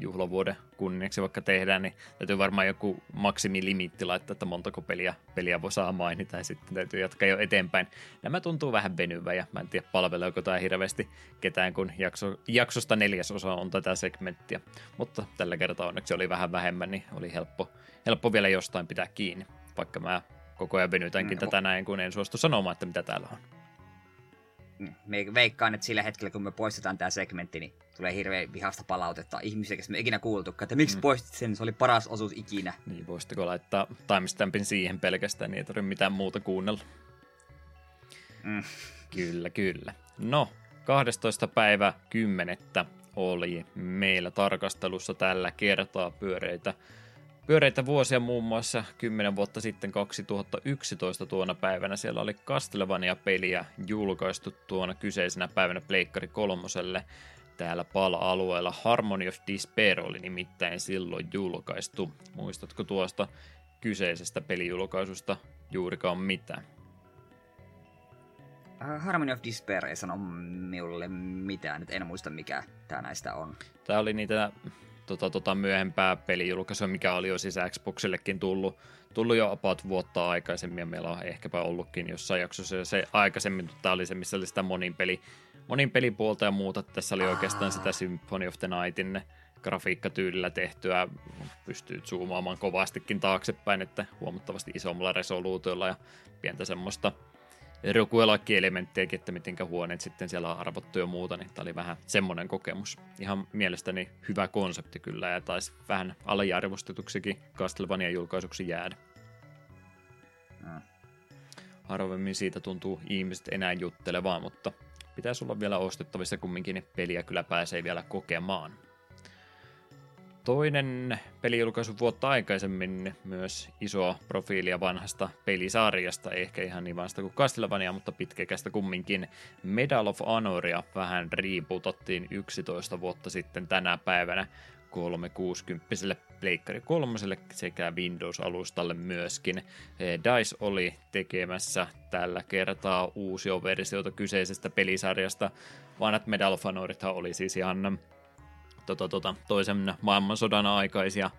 juhlavuoden kunniaksi vaikka tehdään, niin täytyy varmaan joku maksimilimitti laittaa, että montako peliä, peliä voi saa mainita ja sitten täytyy jatkaa jo eteenpäin. Nämä tuntuu vähän venyvä ja mä en tiedä palveleeko tämä hirveästi ketään, kun jakso, jaksosta neljäsosa on tätä segmenttiä. Mutta tällä kertaa onneksi oli vähän vähemmän, niin oli helppo, helppo vielä jostain pitää kiinni, vaikka mä koko ajan venytänkin mm, tätä näin, kun en suostu sanomaan, että mitä täällä on me veikkaan, että sillä hetkellä, kun me poistetaan tämä segmentti, niin tulee hirveän vihasta palautetta ihmisiä, me ikinä kuultukaan, että miksi mm. poistit sen, se oli paras osuus ikinä. Niin, voisitteko laittaa timestampin siihen pelkästään, niin ei tarvitse mitään muuta kuunnella. Mm. Kyllä, kyllä. No, 12. päivä 10. oli meillä tarkastelussa tällä kertaa pyöreitä pyöreitä vuosia muun muassa 10 vuotta sitten 2011 tuona päivänä. Siellä oli Castlevania-peliä julkaistu tuona kyseisenä päivänä Pleikkari kolmoselle täällä pala-alueella. Harmony of Despair oli nimittäin silloin julkaistu. Muistatko tuosta kyseisestä pelijulkaisusta juurikaan mitään? Äh, Harmony of Despair ei sano minulle mitään, että en muista mikä tämä näistä on. Tämä oli niitä tota, tota myöhempää pelijulkaisua, mikä oli jo siis Xboxillekin tullut, tullut jo about vuotta aikaisemmin, ja meillä on ehkäpä ollutkin jossain jaksossa. Se aikaisemmin, tämä oli se, missä oli sitä monin, peli, monin pelipuolta ja muuta, tässä oli oikeastaan sitä Symphony of the Nightin grafiikkatyylillä tehtyä, pystyy zoomaamaan kovastikin taaksepäin, että huomattavasti isommalla resoluutiolla ja pientä semmoista rokuelakki-elementtejäkin, että mitenkä huoneet sitten siellä on arvottu ja muuta, niin tämä oli vähän semmoinen kokemus. Ihan mielestäni hyvä konsepti kyllä, ja taisi vähän aliarvostetuksikin Castlevania julkaisuksi jäädä. Mm. Harvemmin siitä tuntuu ihmiset enää juttelevaa, mutta pitäisi olla vielä ostettavissa kumminkin, niin peliä kyllä pääsee vielä kokemaan. Toinen pelijulkaisu vuotta aikaisemmin myös isoa profiilia vanhasta pelisarjasta, ehkä ihan niin vasta kuin Castlevania, mutta pitkäkästä kumminkin. Medal of Honoria vähän riiputottiin 11 vuotta sitten tänä päivänä 360 Pleikkari 3 sekä Windows-alustalle myöskin. DICE oli tekemässä tällä kertaa uusia versioita kyseisestä pelisarjasta. Vanhat Medal of Honorithan oli siis ihan tota, tota, toisen maailmansodan aikaisia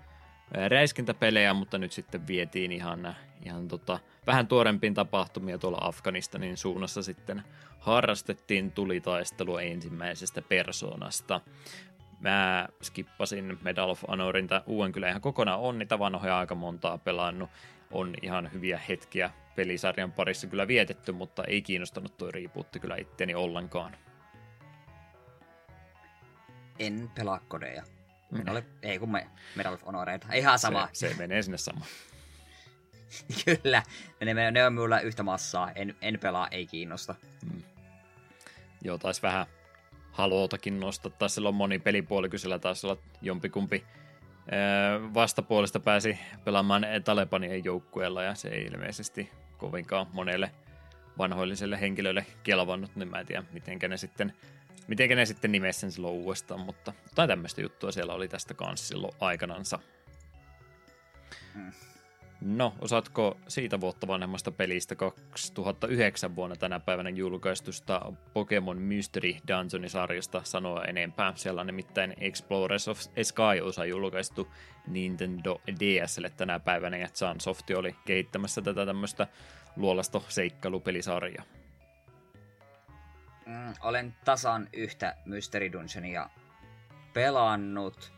räiskintäpelejä, mutta nyt sitten vietiin ihan, ihan tota, vähän tuorempiin tapahtumia tuolla Afganistanin suunnassa sitten harrastettiin tulitaistelua ensimmäisestä persoonasta. Mä skippasin Medal of Honorin uuden kyllä ihan kokonaan on, niitä vanhoja aika montaa pelannut. On ihan hyviä hetkiä pelisarjan parissa kyllä vietetty, mutta ei kiinnostanut tuo riipuutti kyllä itteni ollenkaan en pelaa kodeja. Mm. En ole, ei kun me, Medal of Honoreita. Ihan sama. Se, se menee sinne sama. Kyllä. Ne, ne on minulla yhtä massaa. En, en pelaa, ei kiinnosta. Mm. Joo, taisi vähän haluotakin nostaa. Taisi silloin moni pelipuoli, kun sillä taisi olla jompikumpi vastapuolesta pääsi pelaamaan Talebanien joukkueella ja se ei ilmeisesti kovinkaan monelle vanhoilliselle henkilölle kelvannut, niin mä en tiedä, miten ne sitten Mitenkä ne sitten nimesi sen silloin uudestaan, mutta tai tämmöistä juttua siellä oli tästä kanssa silloin aikanansa. No, osaatko siitä vuotta vanhemmasta pelistä 2009 vuonna tänä päivänä julkaistusta Pokemon Mystery Dungeon-sarjasta sanoa enempää? Siellä on nimittäin Explorers of Sky-osa julkaistu Nintendo DSlle tänä päivänä, ja Sunsoft oli kehittämässä tätä tämmöistä luolasto seikkailupelisarjaa. Mm, olen tasan yhtä Mystery Dungeonia pelannut,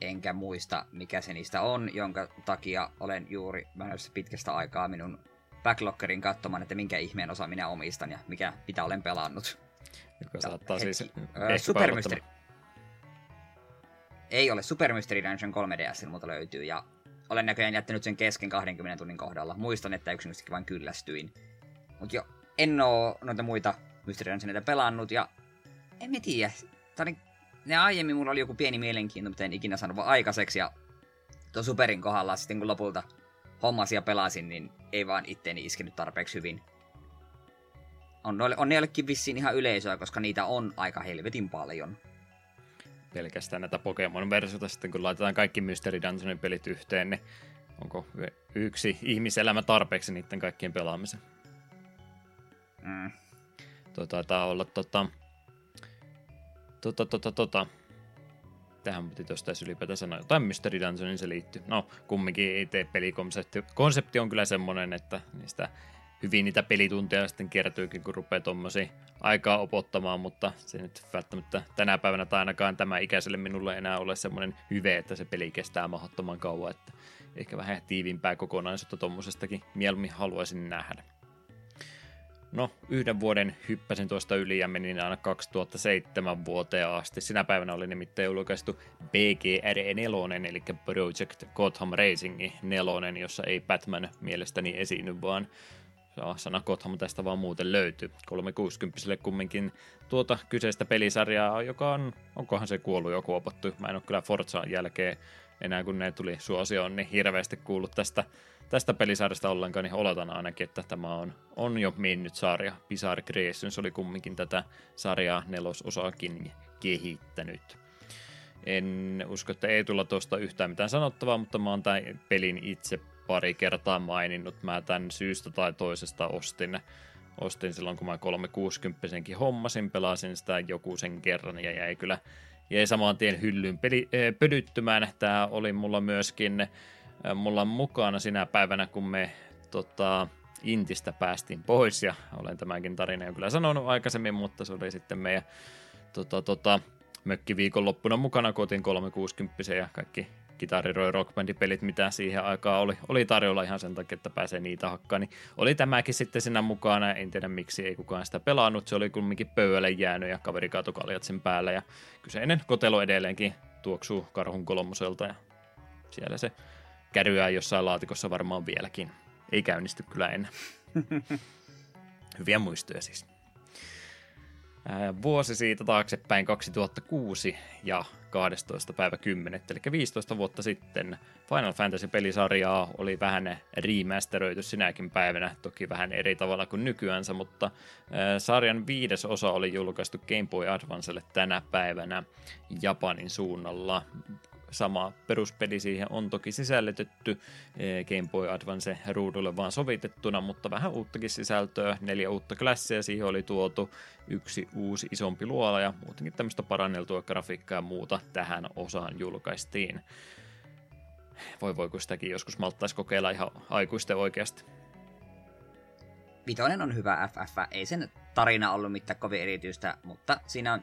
enkä muista mikä se niistä on, jonka takia olen juuri menossa pitkästä aikaa minun backloggerin katsomaan, että minkä ihmeen osa minä omistan ja mikä mitä olen pelannut. Joka saattaa hetki, siis äh, Super Mystery. Ei ole Super Mystery Dungeon 3DS, mutta löytyy ja olen näköjään jättänyt sen kesken 20 tunnin kohdalla. Muistan, että yksinkertaisesti vain kyllästyin. Mutta jo, en oo noita muita Mystery Dungeonita pelannut, ja en mä tiedä. Oli ne aiemmin mulla oli joku pieni mielenkiinto, mutta en ikinä saanut aikaiseksi. Ja tuon Superin kohdalla sitten kun lopulta hommasin ja pelasin, niin ei vaan itteeni iskenyt tarpeeksi hyvin. On, noille, on ne jollekin vissiin ihan yleisöä, koska niitä on aika helvetin paljon. Pelkästään näitä Pokemon-versiota sitten, kun laitetaan kaikki Mystery Dungeonin pelit yhteen, niin onko yksi ihmiselämä tarpeeksi niiden kaikkien pelaamisen? Mm. Tuo taitaa olla tota... Tota, tota, tota. Tähän piti tuosta edes ylipäätään sanoa. Jotain Mystery Dungeonin se liittyy. No, kumminkin ei tee pelikonsepti. Konsepti on kyllä semmonen, että niistä hyvin niitä pelitunteja sitten kertyykin, kun rupeaa tuommoisia aikaa opottamaan, mutta se nyt välttämättä tänä päivänä tai ainakaan tämä ikäiselle minulle enää ole semmoinen hyve, että se peli kestää mahdottoman kauan, että ehkä vähän tiivimpää kokonaisuutta tuommoisestakin mieluummin haluaisin nähdä. No, yhden vuoden hyppäsin tuosta yli ja menin aina 2007 vuoteen asti. Sinä päivänä oli nimittäin julkaistu BGR 4, eli Project Gotham Racing 4, jossa ei Batman mielestäni esiinny, vaan sana Gotham tästä vaan muuten löytyy. 360 kumminkin tuota kyseistä pelisarjaa, joka on, onkohan se kuollut jo kuopattu. Mä en ole kyllä Forzan jälkeen enää kun ne tuli suosioon, niin hirveästi kuullut tästä, tästä pelisarjasta ollenkaan, niin oletan ainakin, että tämä on, on jo mennyt sarja. Bizarre Creations oli kumminkin tätä sarjaa nelososaakin kehittänyt. En usko, että ei tulla tuosta yhtään mitään sanottavaa, mutta mä oon tämän pelin itse pari kertaa maininnut. Mä tämän syystä tai toisesta ostin, ostin silloin, kun mä 360 hommasin, pelasin sitä joku sen kerran ja jäi kyllä jäi saman tien hyllyyn peli, äh, pödyttymään. Tämä oli mulla myöskin äh, mulla mukana sinä päivänä, kun me tota, Intistä päästiin pois ja olen tämänkin tarinan kyllä sanonut aikaisemmin, mutta se oli sitten meidän tota, tota, mökkiviikonloppuna mukana kotiin 360 ja kaikki Roy Rock pelit, mitä siihen aikaan oli, oli tarjolla ihan sen takia, että pääsee niitä hakkaan, niin oli tämäkin sitten siinä mukana, en tiedä miksi ei kukaan sitä pelannut, se oli kumminkin pöydälle jäänyt ja kaveri kaatokaljat sen päällä ja kyseinen kotelo edelleenkin tuoksuu karhun kolmoselta ja siellä se käryää jossain laatikossa varmaan vieläkin. Ei käynnisty kyllä enää. Hyviä muistoja siis. Vuosi siitä taaksepäin 2006 ja 12. päivä 10. Eli 15 vuotta sitten Final Fantasy-pelisarjaa oli vähän remasteröity sinäkin päivänä, toki vähän eri tavalla kuin nykyänsä, mutta sarjan viides osa oli julkaistu Game Boy Advancelle tänä päivänä Japanin suunnalla sama peruspeli siihen on toki sisällytetty eh, Game Boy Advance ruudulle vaan sovitettuna, mutta vähän uuttakin sisältöä, neljä uutta klassia siihen oli tuotu, yksi uusi isompi luola ja muutenkin tämmöistä paranneltua grafiikkaa ja muuta tähän osaan julkaistiin. Voi voi, kun sitäkin joskus malttaisi kokeilla ihan aikuisten oikeasti. Vitoinen on hyvä FF, ei sen tarina ollut mitään kovin erityistä, mutta siinä on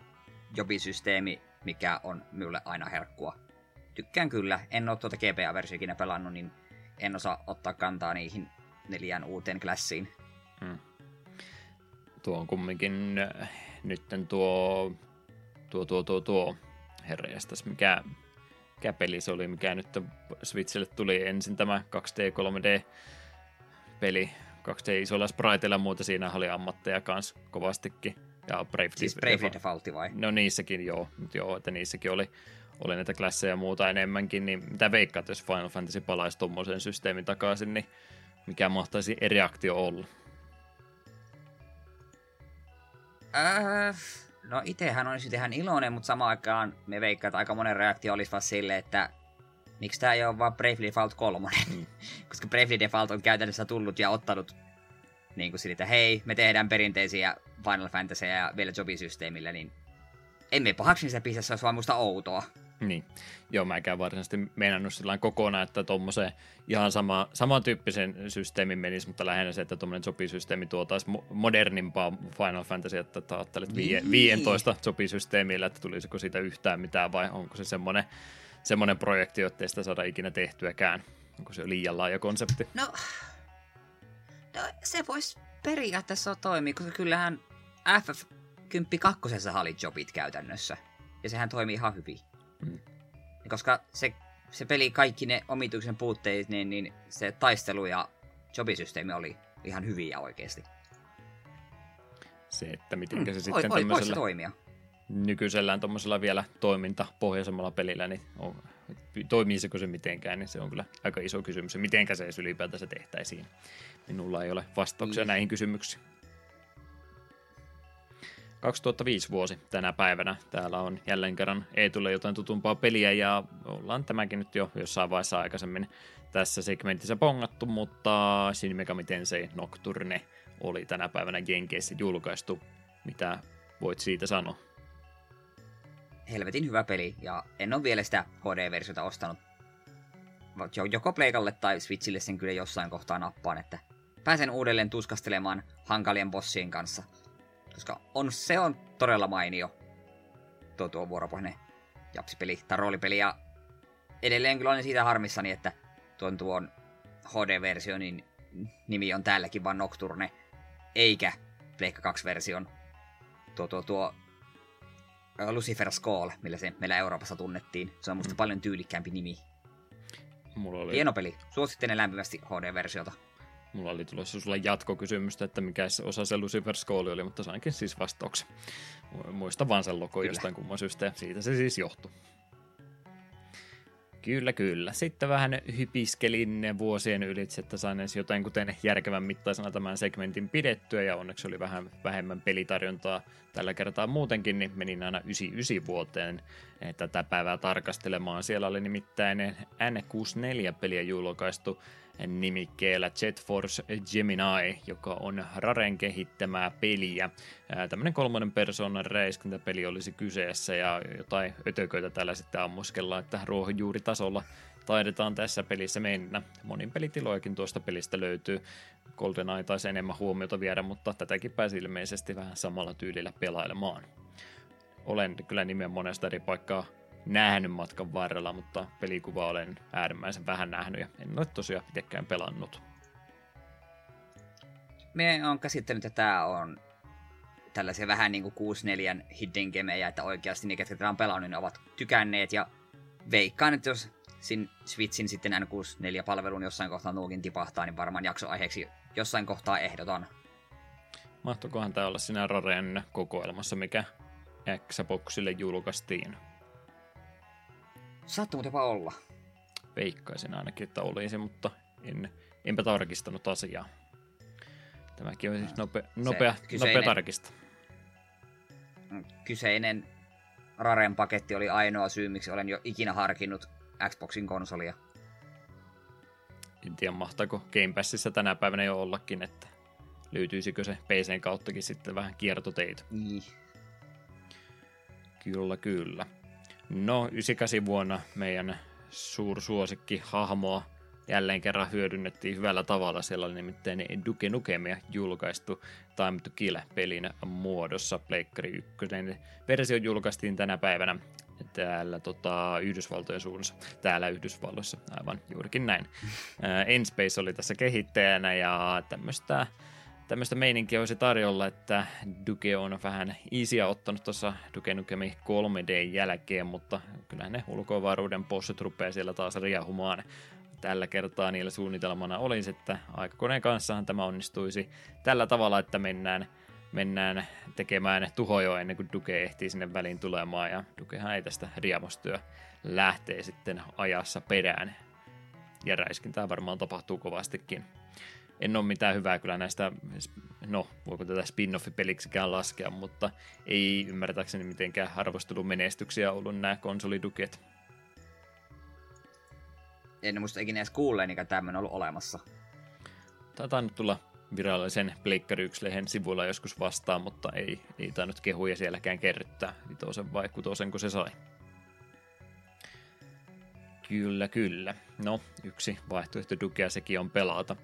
jobisysteemi, mikä on minulle aina herkkua tykkään kyllä. En ole tuota GPA-versiota ikinä pelannut, niin en osaa ottaa kantaa niihin neljään uuteen klassiin. Hmm. Tuo on kumminkin äh, nytten tuo, tuo, tuo, tuo, tuo herrejästäs, mikä, mikä peli se oli, mikä nyt Switchille tuli ensin tämä 2D, 3D peli, 2D isolla spriteilla muuta, siinä oli ammatteja kanssa kovastikin. Ja Brave siis Brave Default vai? No niissäkin joo, mutta joo, että niissäkin oli, oli näitä klasseja ja muuta enemmänkin, niin mitä veikkaat, jos Final Fantasy palaisi tuommoisen systeemin takaisin, niin mikä mahtaisi reaktio olla? Äh, no itehän olisi ihan iloinen, mutta samaan aikaan me veikkaat, että aika monen reaktio olisi vaan silleen, että miksi tämä ei ole vaan Bravely Default 3. Mm. Koska Bravely Default on käytännössä tullut ja ottanut niin kuin sille, että hei, me tehdään perinteisiä Final Fantasy ja vielä jobisysteemillä, niin emme pahaksi se pisteessä, se olisi vaan musta outoa. Niin. Joo, mä käyn varsinaisesti meinannut sillä kokonaan, että tuommoiseen ihan sama, samantyyppisen systeemin menisi, mutta lähinnä se, että tuommoinen sopisysteemi tuotaisi modernimpaa Final Fantasy, että ajattelet niin. 15 sopisysteemillä, että tulisiko siitä yhtään mitään vai onko se semmoinen, semmoinen projekti, jotta sitä saada ikinä tehtyäkään. Onko se liian laaja konsepti? No, no se voisi periaatteessa toimia, koska kyllähän FF10 oli jobit käytännössä. Ja sehän toimii ihan hyvin. Mm. Koska se, se peli kaikki ne omituksen puutteet, niin, niin se taistelu ja jobisysteemi oli ihan hyviä oikeasti. Se, että miten mm, se sitten tämmöisellä... toimia. nykyisellään tuommoisella vielä toimintapohjaisemmalla pelillä, niin on, toimisiko se mitenkään, niin se on kyllä aika iso kysymys. Mitenkä se edes ylipäätänsä tehtäisiin. Minulla ei ole vastauksia niin. näihin kysymyksiin. 2005 vuosi tänä päivänä. Täällä on jälleen kerran Eetulle jotain tutumpaa peliä ja ollaan tämäkin nyt jo jossain vaiheessa aikaisemmin tässä segmentissä pongattu, mutta Shin Megami Tensei Nocturne oli tänä päivänä Jenkeissä julkaistu. Mitä voit siitä sanoa? Helvetin hyvä peli ja en ole vielä sitä HD-versiota ostanut. Joko Pleikalle tai Switchille sen kyllä jossain kohtaa nappaan, että pääsen uudelleen tuskastelemaan hankalien bossien kanssa – koska on, se on todella mainio tuo, tuo vuoropohjainen japsipeli tai roolipeli. Ja edelleen kyllä olen siitä harmissani, että tuon tuon HD-versio, niin nimi on täälläkin vain Nocturne, eikä Pleikka 2-version tuo, tuo, tuo Lucifer Skull, millä se meillä Euroopassa tunnettiin. Se on musta mm. paljon tyylikkäämpi nimi. Mulla oli... Hieno peli. Suosittelen lämpimästi HD-versiota. Mulla oli tulossa sulla jatkokysymystä, että mikä se osa se Lucifer Skull oli, mutta sainkin siis vastauksen. Muista vaan sen logo jostain kumman syystä, ja siitä se siis johtui. Kyllä, kyllä. Sitten vähän hypiskelin vuosien ylitse, että sain edes jotain kuten järkevän mittaisena tämän segmentin pidettyä, ja onneksi oli vähän vähemmän pelitarjontaa tällä kertaa muutenkin, niin menin aina 99 vuoteen tätä päivää tarkastelemaan. Siellä oli nimittäin N64-peliä julkaistu nimikkeellä Jet Force Gemini, joka on Raren kehittämää peliä. Tämmöinen kolmannen persoonan räiskintäpeli olisi kyseessä ja jotain ötököitä täällä sitten ammuskellaan, että ruohonjuuritasolla taidetaan tässä pelissä mennä. Monin pelitilojakin tuosta pelistä löytyy. GoldenEye taisi enemmän huomiota viedä, mutta tätäkin pääsi ilmeisesti vähän samalla tyylillä pelailemaan. Olen kyllä nimen monesta eri paikkaa nähnyt matkan varrella, mutta pelikuva olen äärimmäisen vähän nähnyt ja en ole tosiaan mitenkään pelannut. Me on käsittänyt, että tämä on tällaisia vähän niin kuin 64 hidden gemejä, että oikeasti ne, ketkä on pelannut, ne ovat tykänneet ja veikkaan, että jos sin Switchin sitten N64-palvelun jossain kohtaa nuukin tipahtaa, niin varmaan jaksoaiheeksi jossain kohtaa ehdotan. Mahtokohan tämä olla sinä Raren kokoelmassa, mikä Xboxille julkaistiin? Muuten vaan olla. Veikkaisin ainakin, että olisi, mutta en, enpä tarkistanut asiaa. Tämäkin on siis nope, nopea, kyseinen, nopea tarkista. Kyseinen Raren paketti oli ainoa syy, miksi olen jo ikinä harkinnut Xboxin konsolia. En tiedä, mahtaako Game Passissa tänä päivänä jo ollakin, että löytyisikö se PCn kauttakin sitten vähän kiertoteitä. Niin. Kyllä, kyllä. No, 98 vuonna meidän suursuosikki hahmoa jälleen kerran hyödynnettiin hyvällä tavalla. Siellä oli nimittäin Duke Nukemia julkaistu Time to Kill-pelin muodossa. Pleikkari 1 versio julkaistiin tänä päivänä täällä tota, Yhdysvaltojen suunnassa, täällä Yhdysvalloissa, aivan juurikin näin. Enspace oli tässä kehittäjänä ja tämmöistä tämmöistä meininkiä olisi tarjolla, että Duke on vähän isiä ottanut tuossa Duke Nukemi 3D jälkeen, mutta kyllä ne ulkoavaruuden bossit rupeaa siellä taas riahumaan. Tällä kertaa niillä suunnitelmana olisi, että aikakoneen kanssahan tämä onnistuisi tällä tavalla, että mennään, mennään tekemään tuhoja ennen kuin Duke ehtii sinne väliin tulemaan, ja Dukehan ei tästä riamostyö lähtee sitten ajassa perään. Ja räiskintää varmaan tapahtuu kovastikin en ole mitään hyvää kyllä näistä, no voiko tätä spin-off-peliksikään laskea, mutta ei ymmärtääkseni mitenkään arvostelumenestyksiä ollut nämä konsoliduket. En muista ikinä edes kuulleen, että tämmöinen ollut olemassa. Taitaa nyt tulla virallisen Pleikkari lehen sivuilla joskus vastaan, mutta ei, ei tainnut kehuja sielläkään kerryttää vitosen vai kutosen, kun se sai. Kyllä, kyllä. No, yksi vaihtoehto Dukea sekin on pelata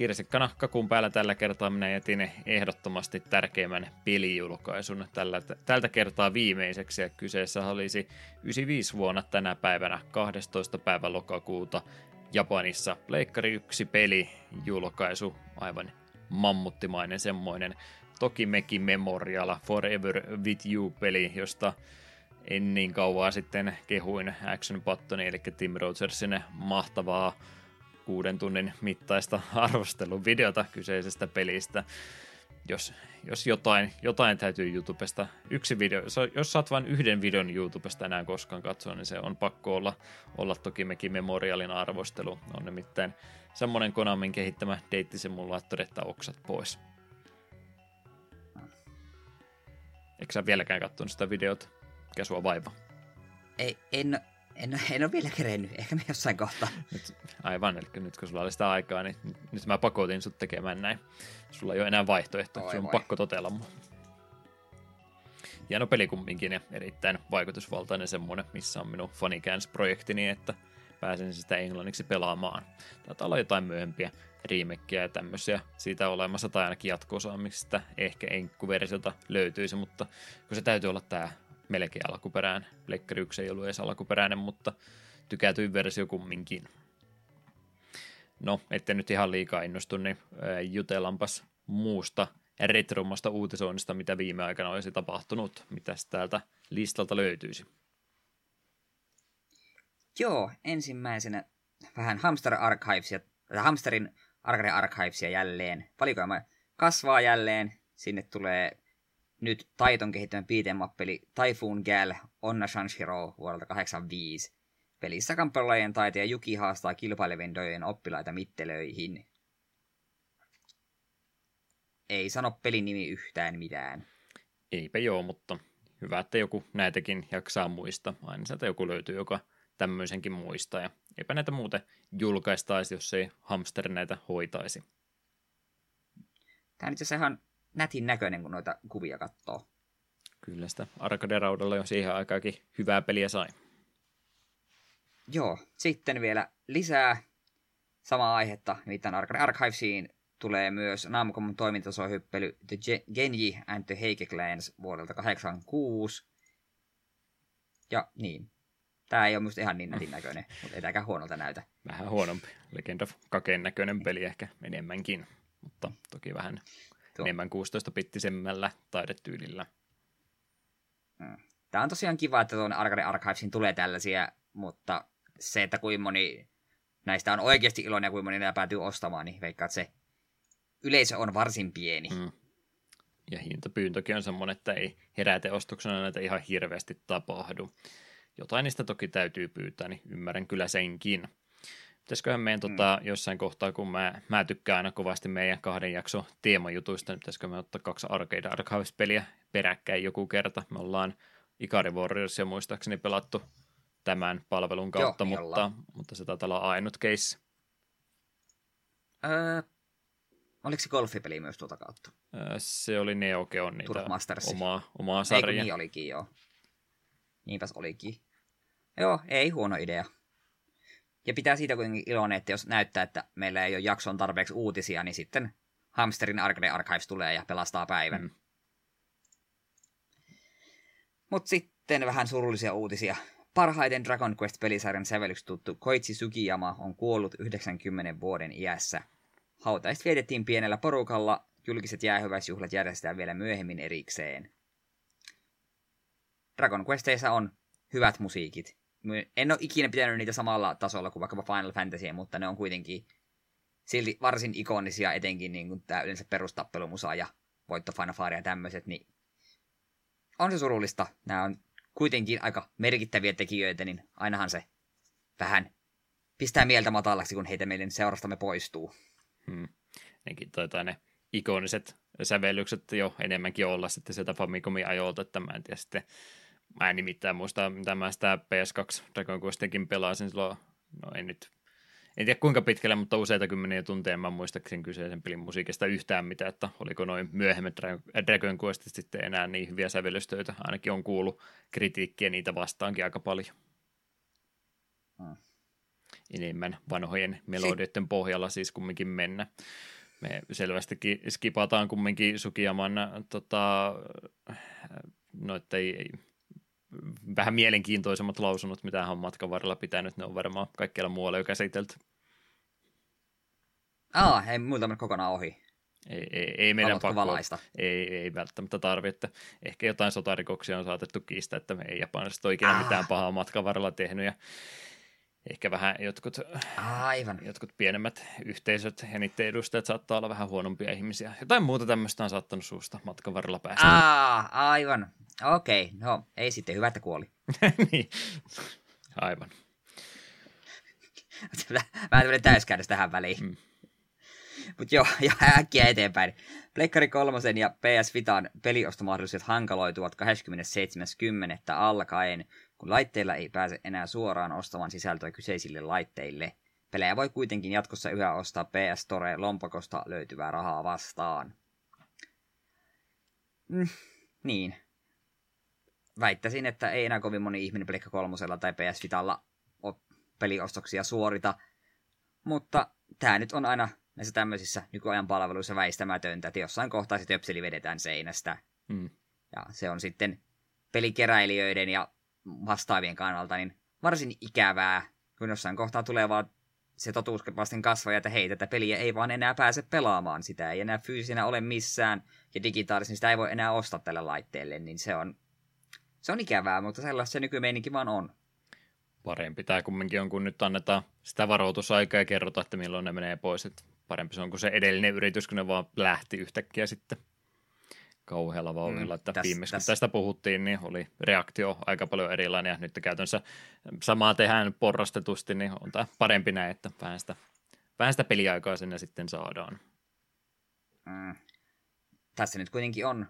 kirsikkana kakun päällä tällä kertaa minä jätin ehdottomasti tärkeimmän pelijulkaisun tällä, tältä kertaa viimeiseksi. Ja kyseessä olisi 95 vuonna tänä päivänä 12. päivä lokakuuta Japanissa Pleikkari 1 peli julkaisu, aivan mammuttimainen semmoinen. Toki mekin Memorial Forever With You-peli, josta en niin kauan sitten kehuin Action Buttoni, eli Tim Rogersin mahtavaa kuuden tunnin mittaista arvosteluvideota kyseisestä pelistä, jos, jos jotain, jotain täytyy YouTubesta, yksi video, jos saat vain yhden videon YouTubesta enää koskaan katsoa, niin se on pakko olla, olla toki mekin Memorialin arvostelu. On nimittäin semmoinen Konamin kehittämä deittisimulaattori, että oksat pois. Eikö sä vieläkään katsonut sitä videota? Mikä sua vaiva? Ei, en, en, en ole vielä kerennyt. Ehkä me jossain kohtaa. Nyt, aivan, eli nyt kun sulla oli sitä aikaa, niin nyt mä pakotin sut tekemään näin. Sulla ei ole enää vaihtoehtoja, sun on pakko totella mua. Hieno peli kumminkin ja erittäin vaikutusvaltainen semmoinen, missä on minun Funnykans-projekti niin, että pääsen sitä englanniksi pelaamaan. Taitaa olla jotain myöhempiä remakeja ja tämmöisiä siitä olemassa, tai ainakin jatko mistä ehkä enkkuversiota löytyisi, mutta kun se täytyy olla tämä melkein alkuperäinen. Pleikkari 1 ei ollut edes alkuperäinen, mutta tykätyin versio kumminkin. No, ette nyt ihan liikaa innostu, niin jutellaanpas muusta retromasta uutisoinnista, mitä viime aikana olisi tapahtunut. Mitäs täältä listalta löytyisi? Joo, ensimmäisenä vähän Hamster Archivesia, Hamsterin Arcade Archivesia jälleen. Valikoima kasvaa jälleen. Sinne tulee nyt Taiton kehittämä beat'em Typhoon Gal Onna Shanshiro vuodelta 85. Pelissä kamppailujen taiteja Juki haastaa kilpailevien dojen oppilaita mittelöihin. Ei sano pelin nimi yhtään mitään. Eipä joo, mutta hyvä, että joku näitäkin jaksaa muistaa. Aina sieltä joku löytyy, joka tämmöisenkin muistaa. Ja eipä näitä muuten julkaistaisi, jos ei hamster näitä hoitaisi. Tämä on itse asiassa ihan nätin näköinen, kun noita kuvia katsoo. Kyllä sitä arcade-raudalla jo siihen aikaakin hyvää peliä sai. Joo, sitten vielä lisää samaa aihetta, nimittäin Arcade Archivesiin tulee myös Namcom toimintasohyppely The Genji and the Heike Clans vuodelta 86. Ja niin, Tämä ei ole minusta ihan niin nätin näköinen, mutta ei tämäkään huonolta näytä. Vähän huonompi. Legend of Kaken näköinen peli ehkä enemmänkin, mutta toki vähän Tuo. enemmän 16-pittisemmällä taidetyylillä. Hmm. Tämä on tosiaan kiva, että tuonne Arcade Archivesin tulee tällaisia, mutta se, että kuinka moni näistä on oikeasti iloinen ja kuinka moni näitä päätyy ostamaan, niin veikkaa, että se yleisö on varsin pieni. Hmm. Ja hintapyyntökin on semmoinen, että ei heräteostuksena näitä ihan hirveästi tapahdu. Jotain niistä toki täytyy pyytää, niin ymmärrän kyllä senkin. Pitäisiköhän meidän mm. tota, jossain kohtaa, kun mä, mä tykkään aina kovasti meidän kahden jakso teemajutuista, niin pitäisikö me ottaa kaksi Arcade Archives-peliä peräkkäin joku kerta. Me ollaan Ikari Warriorsia muistaakseni pelattu tämän palvelun kautta, Joo, mutta, mutta se taitaa olla ainut case. Öö, oliko se golfipeli myös tuota kautta? Öö, se oli Neo Geo niitä omaa, omaa sarjaa. Eikö niin olikin, joo. Niinpäs olikin. Joo, ei huono idea. Ja pitää siitä kuitenkin iloinen, että jos näyttää, että meillä ei ole jakson tarpeeksi uutisia, niin sitten Hamsterin Arcade Archives tulee ja pelastaa päivän. Mm. Mutta sitten vähän surullisia uutisia. Parhaiten Dragon Quest-pelisarjan sävellyksi tuttu Koichi Sugiyama on kuollut 90 vuoden iässä. Hautajaiset vietettiin pienellä porukalla, julkiset jäähyväisjuhlat järjestetään vielä myöhemmin erikseen. Dragon Questeissa on hyvät musiikit. En ole ikinä pitänyt niitä samalla tasolla kuin vaikkapa Final Fantasy, mutta ne on kuitenkin silti varsin ikonisia, etenkin niin kuin tämä yleensä perustappelumusa ja voittofanfaaria ja tämmöiset, niin on se surullista. Nämä on kuitenkin aika merkittäviä tekijöitä, niin ainahan se vähän pistää mieltä matalaksi, kun heitä meidän seurastamme poistuu. Hmm. Nekin taitaa ne ikoniset sävellykset jo enemmänkin olla sitten sieltä Famicomin ajolta, että mä en tiedä sitten Mä en nimittäin muista, mitä mä sitä PS2 Dragon Questikin pelasin silloin, no en nyt, en tiedä kuinka pitkälle, mutta useita kymmeniä tunteja mä muistaksen kyseisen pelin musiikista yhtään mitään, että oliko noin myöhemmät Dragon Questit sitten enää niin hyviä sävellystöitä, ainakin on kuullut kritiikkiä niitä vastaankin aika paljon. Hmm. Enemmän vanhojen melodioiden pohjalla siis kumminkin mennä. Me selvästikin skipataan kumminkin Sukiyaman tota, noitei, vähän mielenkiintoisemmat lausunnot, mitä hän on matkan varrella pitänyt, ne on varmaan kaikkialla muualla jo käsitelty. Aa, ei muuta mennä kokonaan ohi. Ei, ei, ei meidän pakko. Valaista? Ei, ei välttämättä tarvitse. Ehkä jotain sotarikoksia on saatettu kiistää, että me ei japanilaiset ole ikinä mitään pahaa matkan varrella tehnyt. Ja ehkä vähän jotkut, Aivan. jotkut pienemmät yhteisöt ja niiden edustajat saattaa olla vähän huonompia ihmisiä. Jotain muuta tämmöistä on saattanut suusta matkan varrella päästä. Aa, aivan. Okei, okay. no ei sitten, hyvä, että kuoli. niin. Aivan. Vähän tämmöinen täyskäännös tähän väliin. Mm. Mutta joo, ja äkkiä eteenpäin. Pleikkari kolmosen ja PS Vitan peliostomahdollisuudet hankaloituvat 27.10. alkaen, kun laitteilla ei pääse enää suoraan ostamaan sisältöä kyseisille laitteille. Pelejä voi kuitenkin jatkossa yhä ostaa PS Store lompakosta löytyvää rahaa vastaan. Mm, niin. Väittäisin, että ei enää kovin moni ihminen Pleikka kolmosella tai PS Vitalla peliostoksia suorita, mutta tämä nyt on aina näissä tämmöisissä nykyajan palveluissa väistämätöntä, että jossain kohtaa se töpseli vedetään seinästä. Mm. Ja se on sitten pelikeräilijöiden ja vastaavien kannalta niin varsin ikävää, kun jossain kohtaa tulee vaan se totuus vasten kasvaa, että hei, tätä peliä ei vaan enää pääse pelaamaan. Sitä ei enää fyysisenä ole missään, ja digitaalisesti sitä ei voi enää ostaa tälle laitteelle, niin se on, se on ikävää, mutta sellaista se nykymeininki vaan on. Parempi tämä kumminkin on, kun nyt annetaan sitä varoitusaikaa ja kerrotaan, että milloin ne menee pois. Että parempi se on kuin se edellinen yritys, kun ne vaan lähti yhtäkkiä sitten kauhealla vauhdilla. Mm, että täs, viimeksi täs. kun tästä puhuttiin, niin oli reaktio aika paljon erilainen ja nyt käytännössä samaa tehdään porrastetusti, niin on tämä parempi näin, että vähän sitä, vähän sitä peliaikaa sinne sitten saadaan. Mm. Tässä nyt kuitenkin on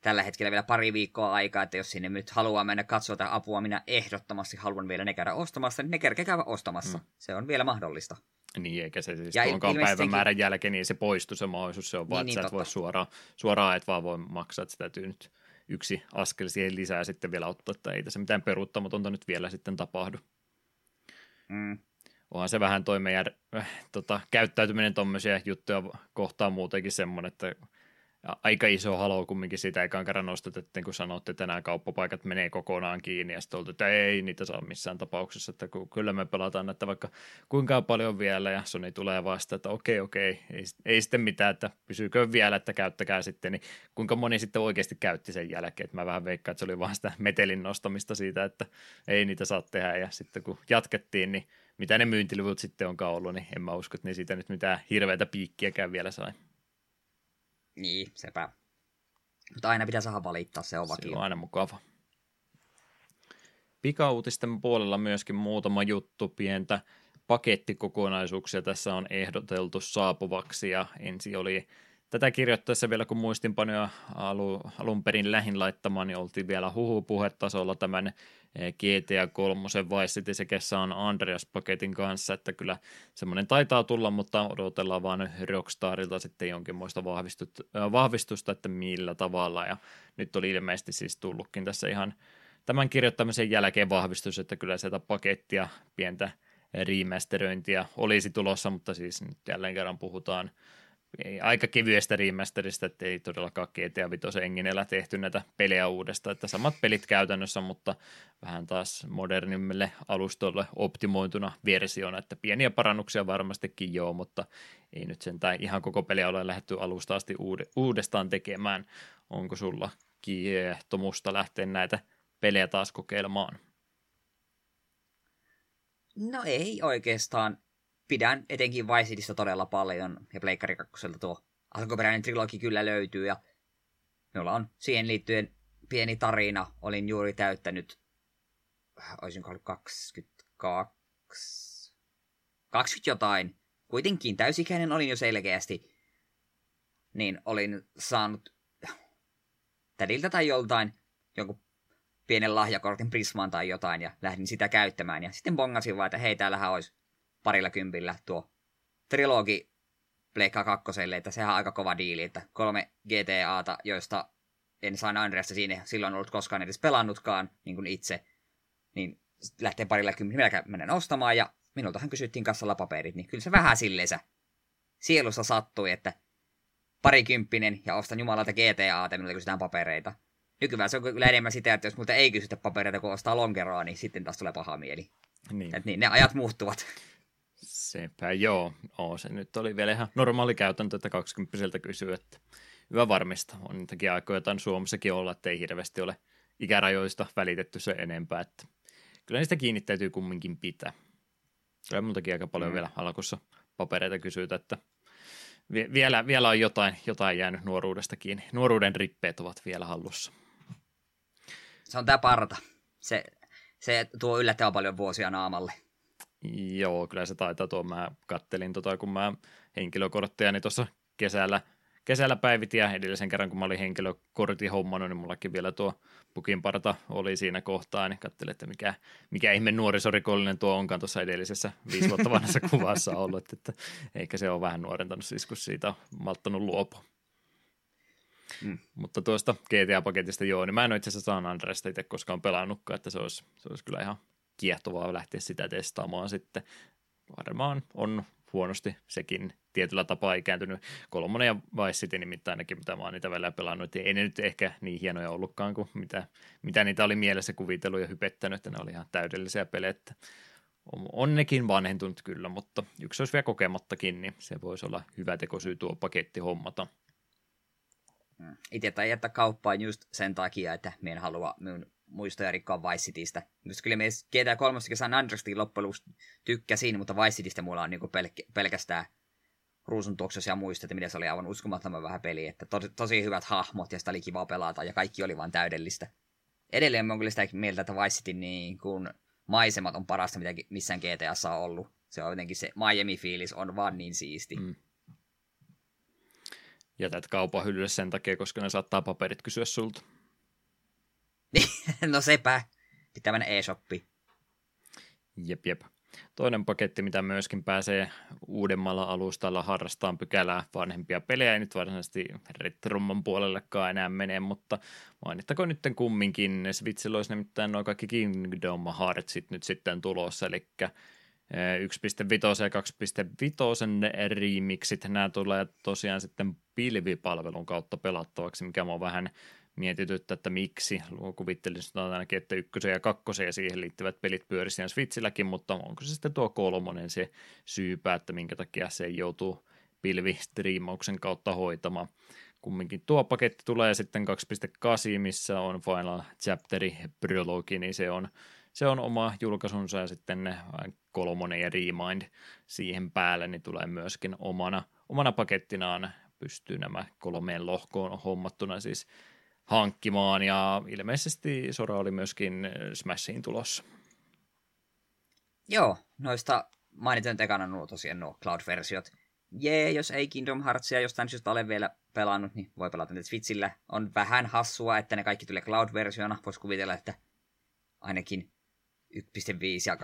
tällä hetkellä vielä pari viikkoa aikaa, että jos sinne nyt haluaa mennä katsoa tätä apua, minä ehdottomasti haluan vielä ne käydä ostamassa, niin ne kerkeä käydä ostamassa. Mm. Se on vielä mahdollista. Niin, eikä se siis ja tuonkaan päivämäärän jälkeen, niin se poistuu se mahdollisuus. Se on vaan, niin, että niin, sä et voi suoraan, suoraan et vaan voi maksaa, että sitä täytyy nyt yksi askel siihen lisää sitten vielä ottaa, että ei tässä mitään peruuttamatonta nyt vielä sitten tapahdu. Mm. Onhan se vähän toi meidän äh, tota, käyttäytyminen tuommoisia juttuja kohtaan muutenkin semmoinen, että aika iso halo kumminkin siitä ekan kerran nostatettiin, kun sanotte, että nämä kauppapaikat menee kokonaan kiinni, ja sitten että ei niitä saa missään tapauksessa, että kyllä me pelataan, että vaikka kuinka paljon vielä, ja Sony tulee vasta, että okei, okei, ei, ei sitten mitään, että pysyykö vielä, että käyttäkää sitten, niin kuinka moni sitten oikeasti käytti sen jälkeen, että mä vähän veikkaan, että se oli vaan sitä metelin nostamista siitä, että ei niitä saa tehdä, ja sitten kun jatkettiin, niin mitä ne myyntiluvut sitten onkaan ollut, niin en mä usko, että ne siitä nyt mitään hirveätä piikkiäkään vielä sai. Niin, sepä. Mutta aina pitää saada valittaa, se on vakio. Se on aina mukava. Pikauutisten puolella myöskin muutama juttu pientä pakettikokonaisuuksia tässä on ehdoteltu saapuvaksi ja ensi oli tätä kirjoittaessa vielä kun muistinpanoja alu, alun perin lähin laittamaan, niin oltiin vielä huhupuhetasolla tämän GTA 3 Vice City sekä San Andreas-paketin kanssa, että kyllä semmoinen taitaa tulla, mutta odotellaan vaan Rockstarilta sitten jonkinmoista vahvistusta, että millä tavalla, ja nyt oli ilmeisesti siis tullutkin tässä ihan tämän kirjoittamisen jälkeen vahvistus, että kyllä sieltä pakettia, pientä remasteröintiä olisi tulossa, mutta siis nyt jälleen kerran puhutaan ei, aika kevyestä remasterista, että ei todellakaan GTA 5 enginellä tehty näitä pelejä uudestaan, että samat pelit käytännössä, mutta vähän taas modernimmille alustolle optimointuna versiona, että pieniä parannuksia varmastikin joo, mutta ei nyt sentään ihan koko peliä ole lähdetty alusta asti uudestaan tekemään. Onko sulla kiehtomusta lähteä näitä pelejä taas kokeilemaan? No ei oikeastaan pidän etenkin Vice todella paljon, ja Pleikkari 2 tuo alkuperäinen trilogi kyllä löytyy, ja minulla on siihen liittyen pieni tarina. Olin juuri täyttänyt, olisinko ollut 22, 20 jotain. Kuitenkin täysikäinen olin jo selkeästi. Niin olin saanut tädiltä tai joltain jonkun pienen lahjakortin Prismaan tai jotain, ja lähdin sitä käyttämään. Ja sitten bongasin vaan, että hei, täällähän olisi parilla kympillä tuo trilogi Pleikka kakkoselle, että sehän on aika kova diili, että kolme GTAta, joista en San Andreasta siinä silloin ollut koskaan edes pelannutkaan, niin kuin itse, niin lähtee parilla kympillä menen ostamaan, ja minultahan kysyttiin kassalla paperit, niin kyllä se vähän silleensä sielussa sattui, että parikymppinen ja ostan jumalalta GTAta, minulle kysytään papereita. Nykyään se on kyllä enemmän sitä, että jos multa ei kysytä papereita, kun ostaa lonkeroa, niin sitten taas tulee paha mieli. Niin. Et niin, ne ajat muuttuvat. Sepä joo. Oo, se nyt oli vielä ihan normaali käytäntö, että 20 kysyy, että hyvä varmista. On niitäkin aikoja jotain Suomessakin olla, että ei hirveästi ole ikärajoista välitetty se enempää, että kyllä niistä kiinnittäytyy kumminkin pitää. Kyllä multakin aika paljon mm. vielä alkussa papereita kysyitä, että vielä, vielä on jotain, jotain jäänyt nuoruudesta kiinni. Nuoruuden rippeet ovat vielä hallussa. Se on tämä parta. Se, se tuo yllättävän paljon vuosia naamalle. Joo, kyllä se taitaa tuo. Mä kattelin tota, kun mä henkilökortteja, niin tuossa kesällä, kesällä päivitin ja edellisen kerran, kun mä olin henkilökortin hommannut, niin mullakin vielä tuo pukinparta oli siinä kohtaa, niin katselin, että mikä, mikä ihme nuorisorikollinen tuo onkaan tuossa edellisessä viisi vuotta vanhassa kuvassa ollut, että, että eikä se ole vähän nuorentanut siis, kun siitä on malttanut luopua. Mm. Mutta tuosta GTA-paketista joo, niin mä en ole itse asiassa San Andreasta itse koskaan pelannutkaan, että se olisi, se olisi kyllä ihan kiehtovaa lähteä sitä testaamaan sitten. Varmaan on huonosti sekin tietyllä tapaa ikääntynyt. Kolmonen ja Vice City nimittäin ainakin, mitä mä oon niitä välillä pelannut. Ei ne nyt ehkä niin hienoja ollutkaan kuin mitä, mitä niitä oli mielessä kuvitellut ja hypettänyt, että ne oli ihan täydellisiä pelejä. On, on nekin vanhentunut kyllä, mutta yksi olisi vielä kokemattakin, niin se voisi olla hyvä tekosyy tuo paketti hommata. Mm. Itse tai jättää kauppaan just sen takia, että me en halua minun muistoja rikkoa Vice Citystä. Mutta kyllä me GTA 3 San Andreastin loppujen tykkäsin, mutta Vice Citystä mulla on niinku pelk- pelkästään ruusun tuoksuisia muistoja, miten se oli aivan uskomattoman vähän peli. Että to- tosi hyvät hahmot ja sitä oli kiva pelata ja kaikki oli vain täydellistä. Edelleen mä oon kyllä sitä mieltä, että Vice City niin kun maisemat on parasta, mitä missään GTAssa on ollut. Se on jotenkin se Miami-fiilis on vaan niin siisti. Mm jätät kaupan hyllylle sen takia, koska ne saattaa paperit kysyä sulta. no sepä. Pitää mennä e-shoppiin. Jep, jep. Toinen paketti, mitä myöskin pääsee uudemmalla alustalla harrastamaan pykälää vanhempia pelejä, ei nyt varsinaisesti retromman puolellekaan enää mene, mutta mainittakoon nyt kumminkin, Switchillä olisi nimittäin noin kaikki Kingdom Heartsit nyt sitten tulossa, eli 1.5 ja 2.5 remixit, nämä tulee tosiaan sitten pilvipalvelun kautta pelattavaksi, mikä oon vähän mietityttä, että miksi. Kuvittelisin ainakin, että ykkösen ja kakkosen ja siihen liittyvät pelit pyörisivät Switchilläkin, mutta onko se sitten tuo kolmonen se syypä, että minkä takia se joutuu pilvistriimauksen kautta hoitamaan. Kumminkin tuo paketti tulee sitten 2.8, missä on Final Chapteri Prologi, niin se on se on oma julkaisunsa ja sitten kolmonen ja Remind siihen päälle, niin tulee myöskin omana, omana pakettinaan pystyy nämä kolmeen lohkoon hommattuna siis hankkimaan ja ilmeisesti Sora oli myöskin Smashiin tulossa. Joo, noista mainitsen ekana nuo tosiaan nuo Cloud-versiot. Jee, jos ei Kingdom Heartsia jostain syystä ole vielä pelannut, niin voi pelata nyt Switchillä. On vähän hassua, että ne kaikki tulee Cloud-versiona. Voisi kuvitella, että ainakin 1.5 ja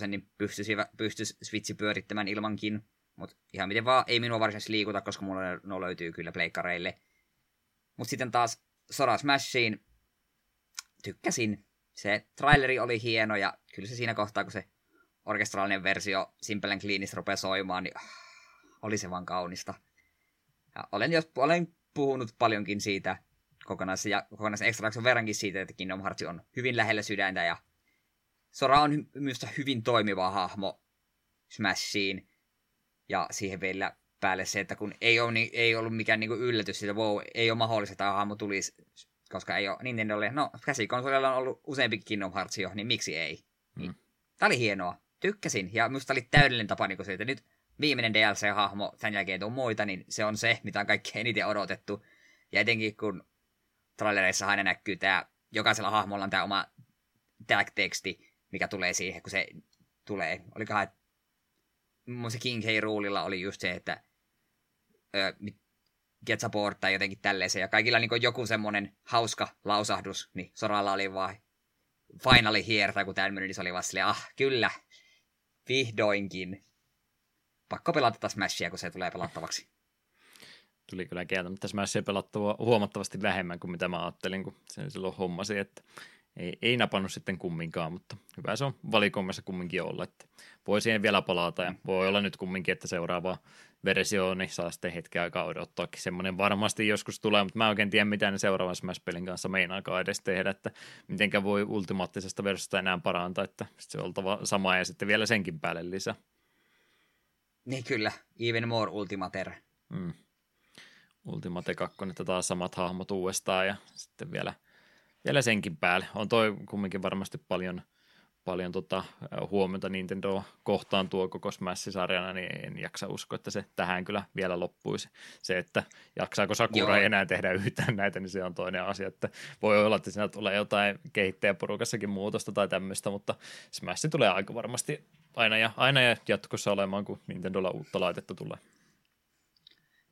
2.5, niin pystyisi, pystyisi Switchi pyörittämään ilmankin. Mutta ihan miten vaan, ei minua varsinaisesti liikuta, koska mulla no löytyy kyllä pleikkareille. Mutta sitten taas Sora Smashiin tykkäsin. Se traileri oli hieno ja kyllä se siinä kohtaa, kun se orkestraalinen versio Simple Cleanista rupeaa soimaan, niin ah, oli se vaan kaunista. Ja olen, jos, olen puhunut paljonkin siitä kokonaisen, ja kokonaisen extra verrankin siitä, että Kingdom Hearts on hyvin lähellä sydäntä ja Sora on myös hyvin toimiva hahmo Smashiin. Ja siihen vielä päälle se, että kun ei, ole, niin, ei ollut mikään niin yllätys, että wow, ei ole mahdollista, että hahmo tulisi, koska ei ole Nintendolle, no käsikonsolilla on ollut useampi Kingdom Hearts jo, niin miksi ei? Niin. Mm. Tämä oli hienoa, tykkäsin, ja minusta oli täydellinen tapa niin se, että nyt viimeinen DLC-hahmo, sen jälkeen tuon muita, niin se on se, mitä on kaikkein eniten odotettu. Ja etenkin kun trailereissa aina näkyy tämä, jokaisella hahmolla on tämä oma tag-teksti, mikä tulee siihen, kun se tulee. Olikohan, että se King K. Rulella oli just se, että ö, get support tai jotenkin tälleen ja kaikilla niin joku semmoinen hauska lausahdus, niin Soralla oli vaan finally here, tai kun tämmöinen, niin se oli vaan silleen, ah, kyllä, vihdoinkin. Pakko pelata tätä Smashia, kun se tulee pelattavaksi. Tuli kyllä kieltämättä Smashia pelattavaa huomattavasti vähemmän kuin mitä mä ajattelin, kun sen silloin hommasi, että ei, ei napannut sitten kumminkaan, mutta hyvä se on valikoimassa kumminkin olla, että voi siihen vielä palata ja voi olla nyt kumminkin, että seuraava versio niin saa sitten hetken aikaa odottaakin. Semmoinen varmasti joskus tulee, mutta mä oikein tiedä, mitä ne seuraavan Smash-pelin kanssa meinaakaan edes tehdä, että mitenkä voi ultimaattisesta versiosta enää parantaa, että se on oltava sama ja sitten vielä senkin päälle lisää. Niin kyllä, even more Ultimater. Mm. Ultimate 2, että taas samat hahmot uudestaan ja sitten vielä – vielä senkin päälle. On toi kumminkin varmasti paljon, paljon tota, huomiota Nintendo kohtaan tuo koko Smash-sarjana, niin en jaksa uskoa, että se tähän kyllä vielä loppuisi. Se, että jaksaako Sakura Joo. enää tehdä yhtään näitä, niin se on toinen asia, että voi olla, että siinä tulee jotain kehittäjäporukassakin muutosta tai tämmöistä, mutta Smash tulee aika varmasti aina ja, aina ja jatkossa olemaan, kun Nintendolla uutta laitetta tulee.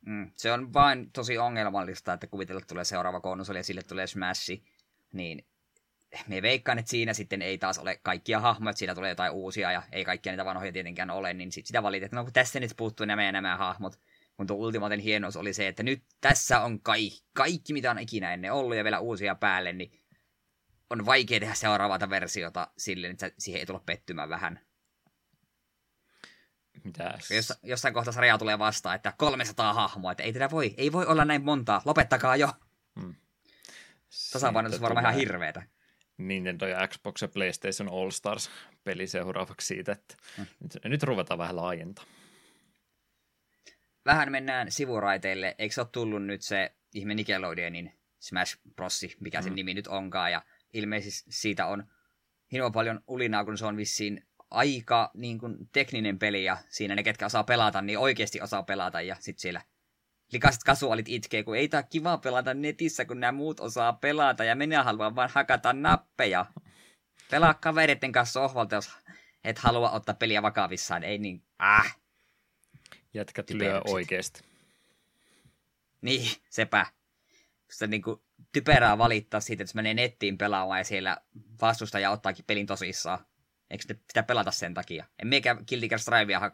Mm, se on vain tosi ongelmallista, että kuvitella tulee seuraava konsoli ja sille tulee Smash, niin me veikkaan, että siinä sitten ei taas ole kaikkia hahmoja, että siinä tulee jotain uusia ja ei kaikkia niitä vanhoja tietenkään ole, niin sit sitä valitetaan, no kun tässä nyt puuttuu nämä ja nämä hahmot, kun tuo ultimaaten hienous oli se, että nyt tässä on kaikki, kaikki mitä on ikinä ennen ollut ja vielä uusia päälle, niin on vaikea tehdä seuraavaa versiota sille, että siihen ei tule pettymään vähän. Mitäs? Jos, jossain kohtaa sarjaa tulee vastaan, että 300 hahmoa, että ei tätä voi, ei voi olla näin montaa, lopettakaa jo. Hmm. Tasapainotus on varmaan ihan hirveetä. Nintendo ja Xbox ja PlayStation All Stars peli seuraavaksi siitä, että hmm. nyt, nyt ruvetaan vähän laajentaa. Vähän mennään sivuraiteille. Eikö se ole tullut nyt se ihme Nickelodeonin Smash Bros, mikä sen hmm. nimi nyt onkaan, ja ilmeisesti siitä on hirveän paljon ulinaa, kun se on vissiin aika niin kuin, tekninen peli, ja siinä ne, ketkä osaa pelata, niin oikeasti osaa pelata, ja sitten siellä likaiset kasuaalit itkee, kun ei tää kiva pelata netissä, kun nämä muut osaa pelata, ja minä haluan vaan hakata nappeja. Pelaa kavereiden kanssa sohvalta, jos et halua ottaa peliä vakavissaan, ei niin, äh. Jätkät lyö oikeasti. Niin, sepä. Se niin kuin, typerää valittaa siitä, että jos menee nettiin pelaamaan ja siellä vastustaja ottaakin pelin tosissaan. Eikö sitä pelata sen takia? En meikä Guilty Gear Strivea,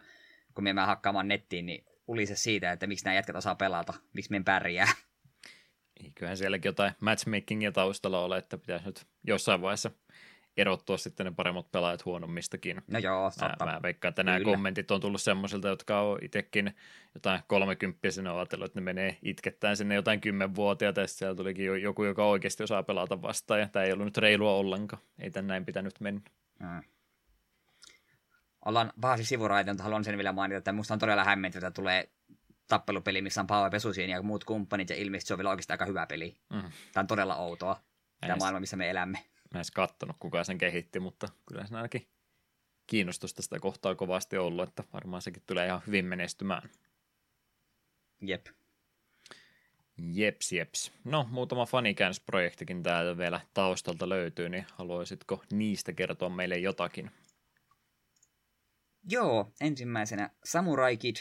kun me hakkaamaan nettiin, niin ulise siitä, että miksi nämä jätkät osaa pelata, miksi me pärjää. Kyllähän sielläkin jotain matchmakingia taustalla ole, että pitäisi nyt jossain vaiheessa erottua sitten ne paremmat pelaajat huonommistakin. No joo, Mä, mä veikkaan, että nämä kommentit on tullut semmoisilta, jotka on itsekin jotain kolmekymppisiä ajatellut, että ne menee itkettään sinne jotain kymmenvuotiaita, ja siellä tulikin joku, joka oikeasti osaa pelata vastaan, ja tämä ei ollut nyt reilua ollenkaan. Ei tän näin pitänyt mennä. Hmm ollaan pahasti sivuraita, mutta haluan sen vielä mainita, että musta on todella hämmentävää, että tulee tappelupeli, missä on Power Pesusiin ja muut kumppanit, ja ilmeisesti se on vielä oikeasti aika hyvä peli. Mm. Tämä on todella outoa, tämä maailma, missä me elämme. Mä en edes kattonut, kuka sen kehitti, mutta kyllä se ainakin kiinnostusta sitä kohtaa kovasti ollut, että varmaan sekin tulee ihan hyvin menestymään. Jep. Jeps, jeps. No, muutama fanikäännösprojektikin täältä vielä taustalta löytyy, niin haluaisitko niistä kertoa meille jotakin? Joo, ensimmäisenä Samurai Kid,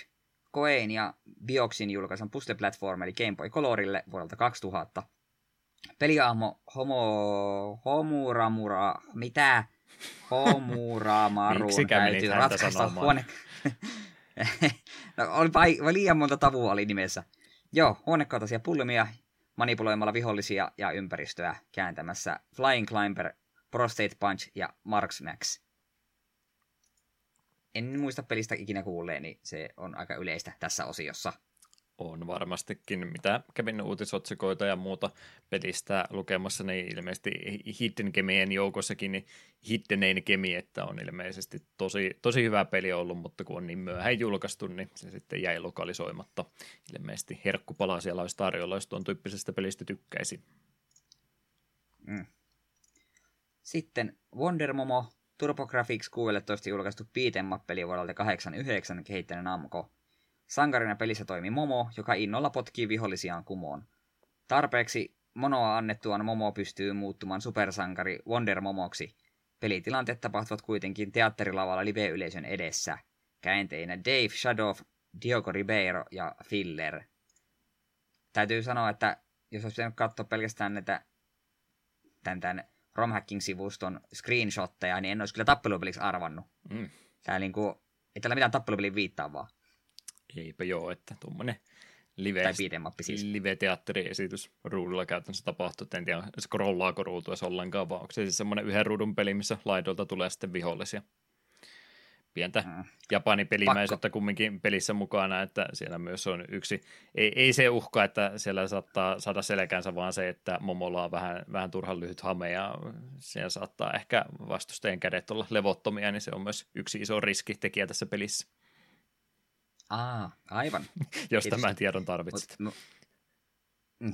Koein ja Bioxin julkaisun puzzle-platform eli Game Boy Colorille vuodelta 2000. Peliahmo Homo... Homuramura... Mitä? Homuramaru täytyy ratkaista huone... no, oli, vai, vai liian monta tavua oli nimessä. Joo, huonekautaisia pulmia manipuloimalla vihollisia ja ympäristöä kääntämässä Flying Climber, Prostate Punch ja Marks Max en muista pelistä ikinä kuulleen, niin se on aika yleistä tässä osiossa. On varmastikin. Mitä kävin uutisotsikoita ja muuta pelistä lukemassa, niin ilmeisesti Hidden Gemien joukossakin niin Hiddenein Gemi, että on ilmeisesti tosi, tosi hyvä peli ollut, mutta kun on niin myöhään julkaistu, niin se sitten jäi lokalisoimatta. Ilmeisesti herkkupala siellä olisi tarjolla, jos tuon tyyppisestä pelistä tykkäisi. Mm. Sitten Wonder Momo TurboGrafx 16 julkaistu beat'em vuodelta 89 kehittänyt Namco. Sankarina pelissä toimi Momo, joka innolla potkii vihollisiaan kumoon. Tarpeeksi Monoa annettuaan Momo pystyy muuttumaan supersankari Wonder Momoksi. Pelitilanteet tapahtuvat kuitenkin teatterilavalla live-yleisön edessä. Käenteinä Dave Shadow, Diogo Ribeiro ja Filler. Täytyy sanoa, että jos olisi pitänyt katsoa pelkästään näitä tämän, tämän romhacking-sivuston screenshotteja, niin en olisi kyllä tappelupeliksi arvannut. Mm. Tää niinku, ei tällä mitään tappelupelin viittaa vaan. Eipä joo, että tuommoinen live, siis. live-teatteriesitys ruudulla käytännössä tapahtuu. En tiedä, scrollaako ruutua ollenkaan, vaan onko se siis semmoinen yhden ruudun peli, missä laidolta tulee sitten vihollisia pientä mm. japanipelimäisyyttä Pakko. kumminkin pelissä mukana, että siellä myös on yksi, ei, ei se uhka, että siellä saattaa saada selkänsä, vaan se, että Momolla on vähän, vähän turhan lyhyt hame ja siellä saattaa ehkä vastustajien kädet olla levottomia, niin se on myös yksi iso riskitekijä tässä pelissä. Aa, aivan. Jos Kiitos. tämän tiedon tarvitset. Mut, no,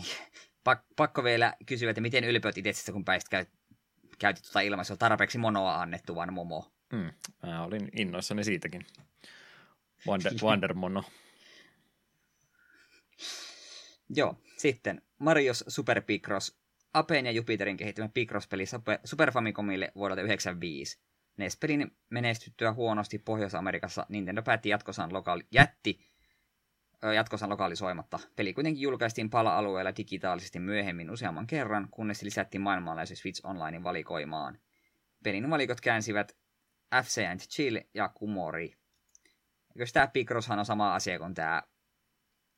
pakko vielä kysyä, että miten ylpeät itse kun pääsit käy, käytit tuota ilmaisua tarpeeksi monoa annettu, vaan momo. Mm, mä olin innoissani siitäkin. Wonder, Wonder Mono. Joo, sitten Marios Super Picross, Apen ja Jupiterin kehittämä Picross-peli Super Famicomille vuodelta 1995. NES-pelin menestyttyä huonosti Pohjois-Amerikassa Nintendo päätti jatkosan lokaali- jätti jatkosan lokalisoimatta. Peli kuitenkin julkaistiin pala-alueella digitaalisesti myöhemmin useamman kerran, kunnes se lisättiin maailmanlaajuisen Switch Onlinein valikoimaan. Pelin valikot käänsivät FC and Chill ja Kumori. Eikö tämä Picrosshan on sama asia kuin tämä,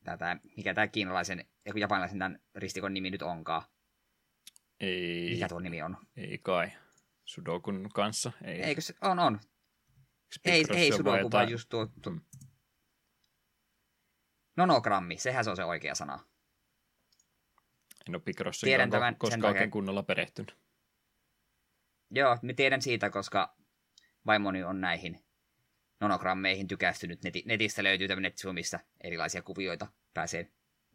tämä mikä tämä kiinalaisen, ja japanilaisen tämän ristikon nimi nyt onkaan? Ei. Mikä tuo nimi on? Ei kai. Sudokun kanssa. Ei. Eikö se, on, on. Ei, ei Sudoku, vaan just tuo, tuo, hmm. Nonogrammi, sehän se on se oikea sana. En ole Picrossin tämän, koska oikein kunnolla perehtynyt. Joo, me tiedän siitä, koska vaimoni on näihin nonogrammeihin tykästynyt. Neti, netistä löytyy tämmöinen Zoomissa erilaisia kuvioita. Pääsee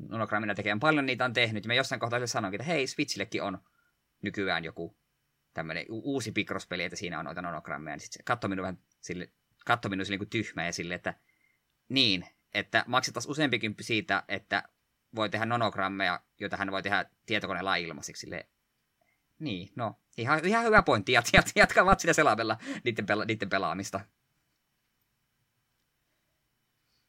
nonogrammina tekemään. Paljon niitä on tehnyt. Ja mä jossain kohtaa sanoinkin, että hei, Switchillekin on nykyään joku tämmöinen uusi Picross-peli, että siinä on noita nonogrammeja. Niin sitten katsoi minua vähän sille, katsoi minua sille niin tyhmä ja sille, että niin, että maksettaisiin useampikin siitä, että voi tehdä nonogrammeja, joita hän voi tehdä tietokoneella ilmaisiksi. Sille, niin, no, ihan, ihan hyvä pointti. Jat, jat, jatkavat sitä selaamella niiden, pela, niiden pelaamista.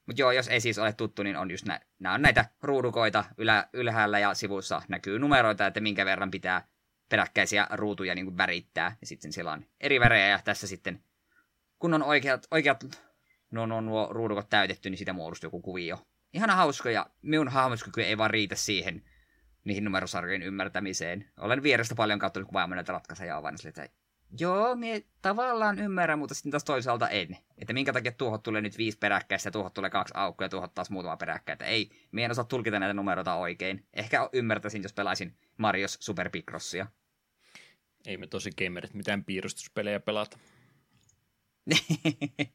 Mutta joo, jos ei siis ole tuttu, niin on just nä, nämä on näitä ruudukoita ylä, ylhäällä ja sivussa näkyy numeroita, että minkä verran pitää peräkkäisiä ruutuja niin kuin värittää. Ja sitten siellä on eri värejä ja tässä sitten, kun on oikeat, oikeat no, no, nuo ruudukot täytetty, niin siitä muodostuu joku kuvio. Ihan hauska ja minun hahmoskyky ei vaan riitä siihen niihin numerosarjojen ymmärtämiseen. Olen vierestä paljon katsonut, kun vaimo näitä ratkaisuja on, niin että joo, mie tavallaan ymmärrän, mutta sitten taas toisaalta en. Että minkä takia tuohot tulee nyt viisi peräkkäistä ja tuohot tulee kaksi aukkoa ja tuohot taas muutama peräkkäin. Että ei, mie en osaa tulkita näitä numeroita oikein. Ehkä ymmärtäisin, jos pelaisin Marios Super Picrossia. Ei me tosi gamerit mitään piirustuspelejä pelata.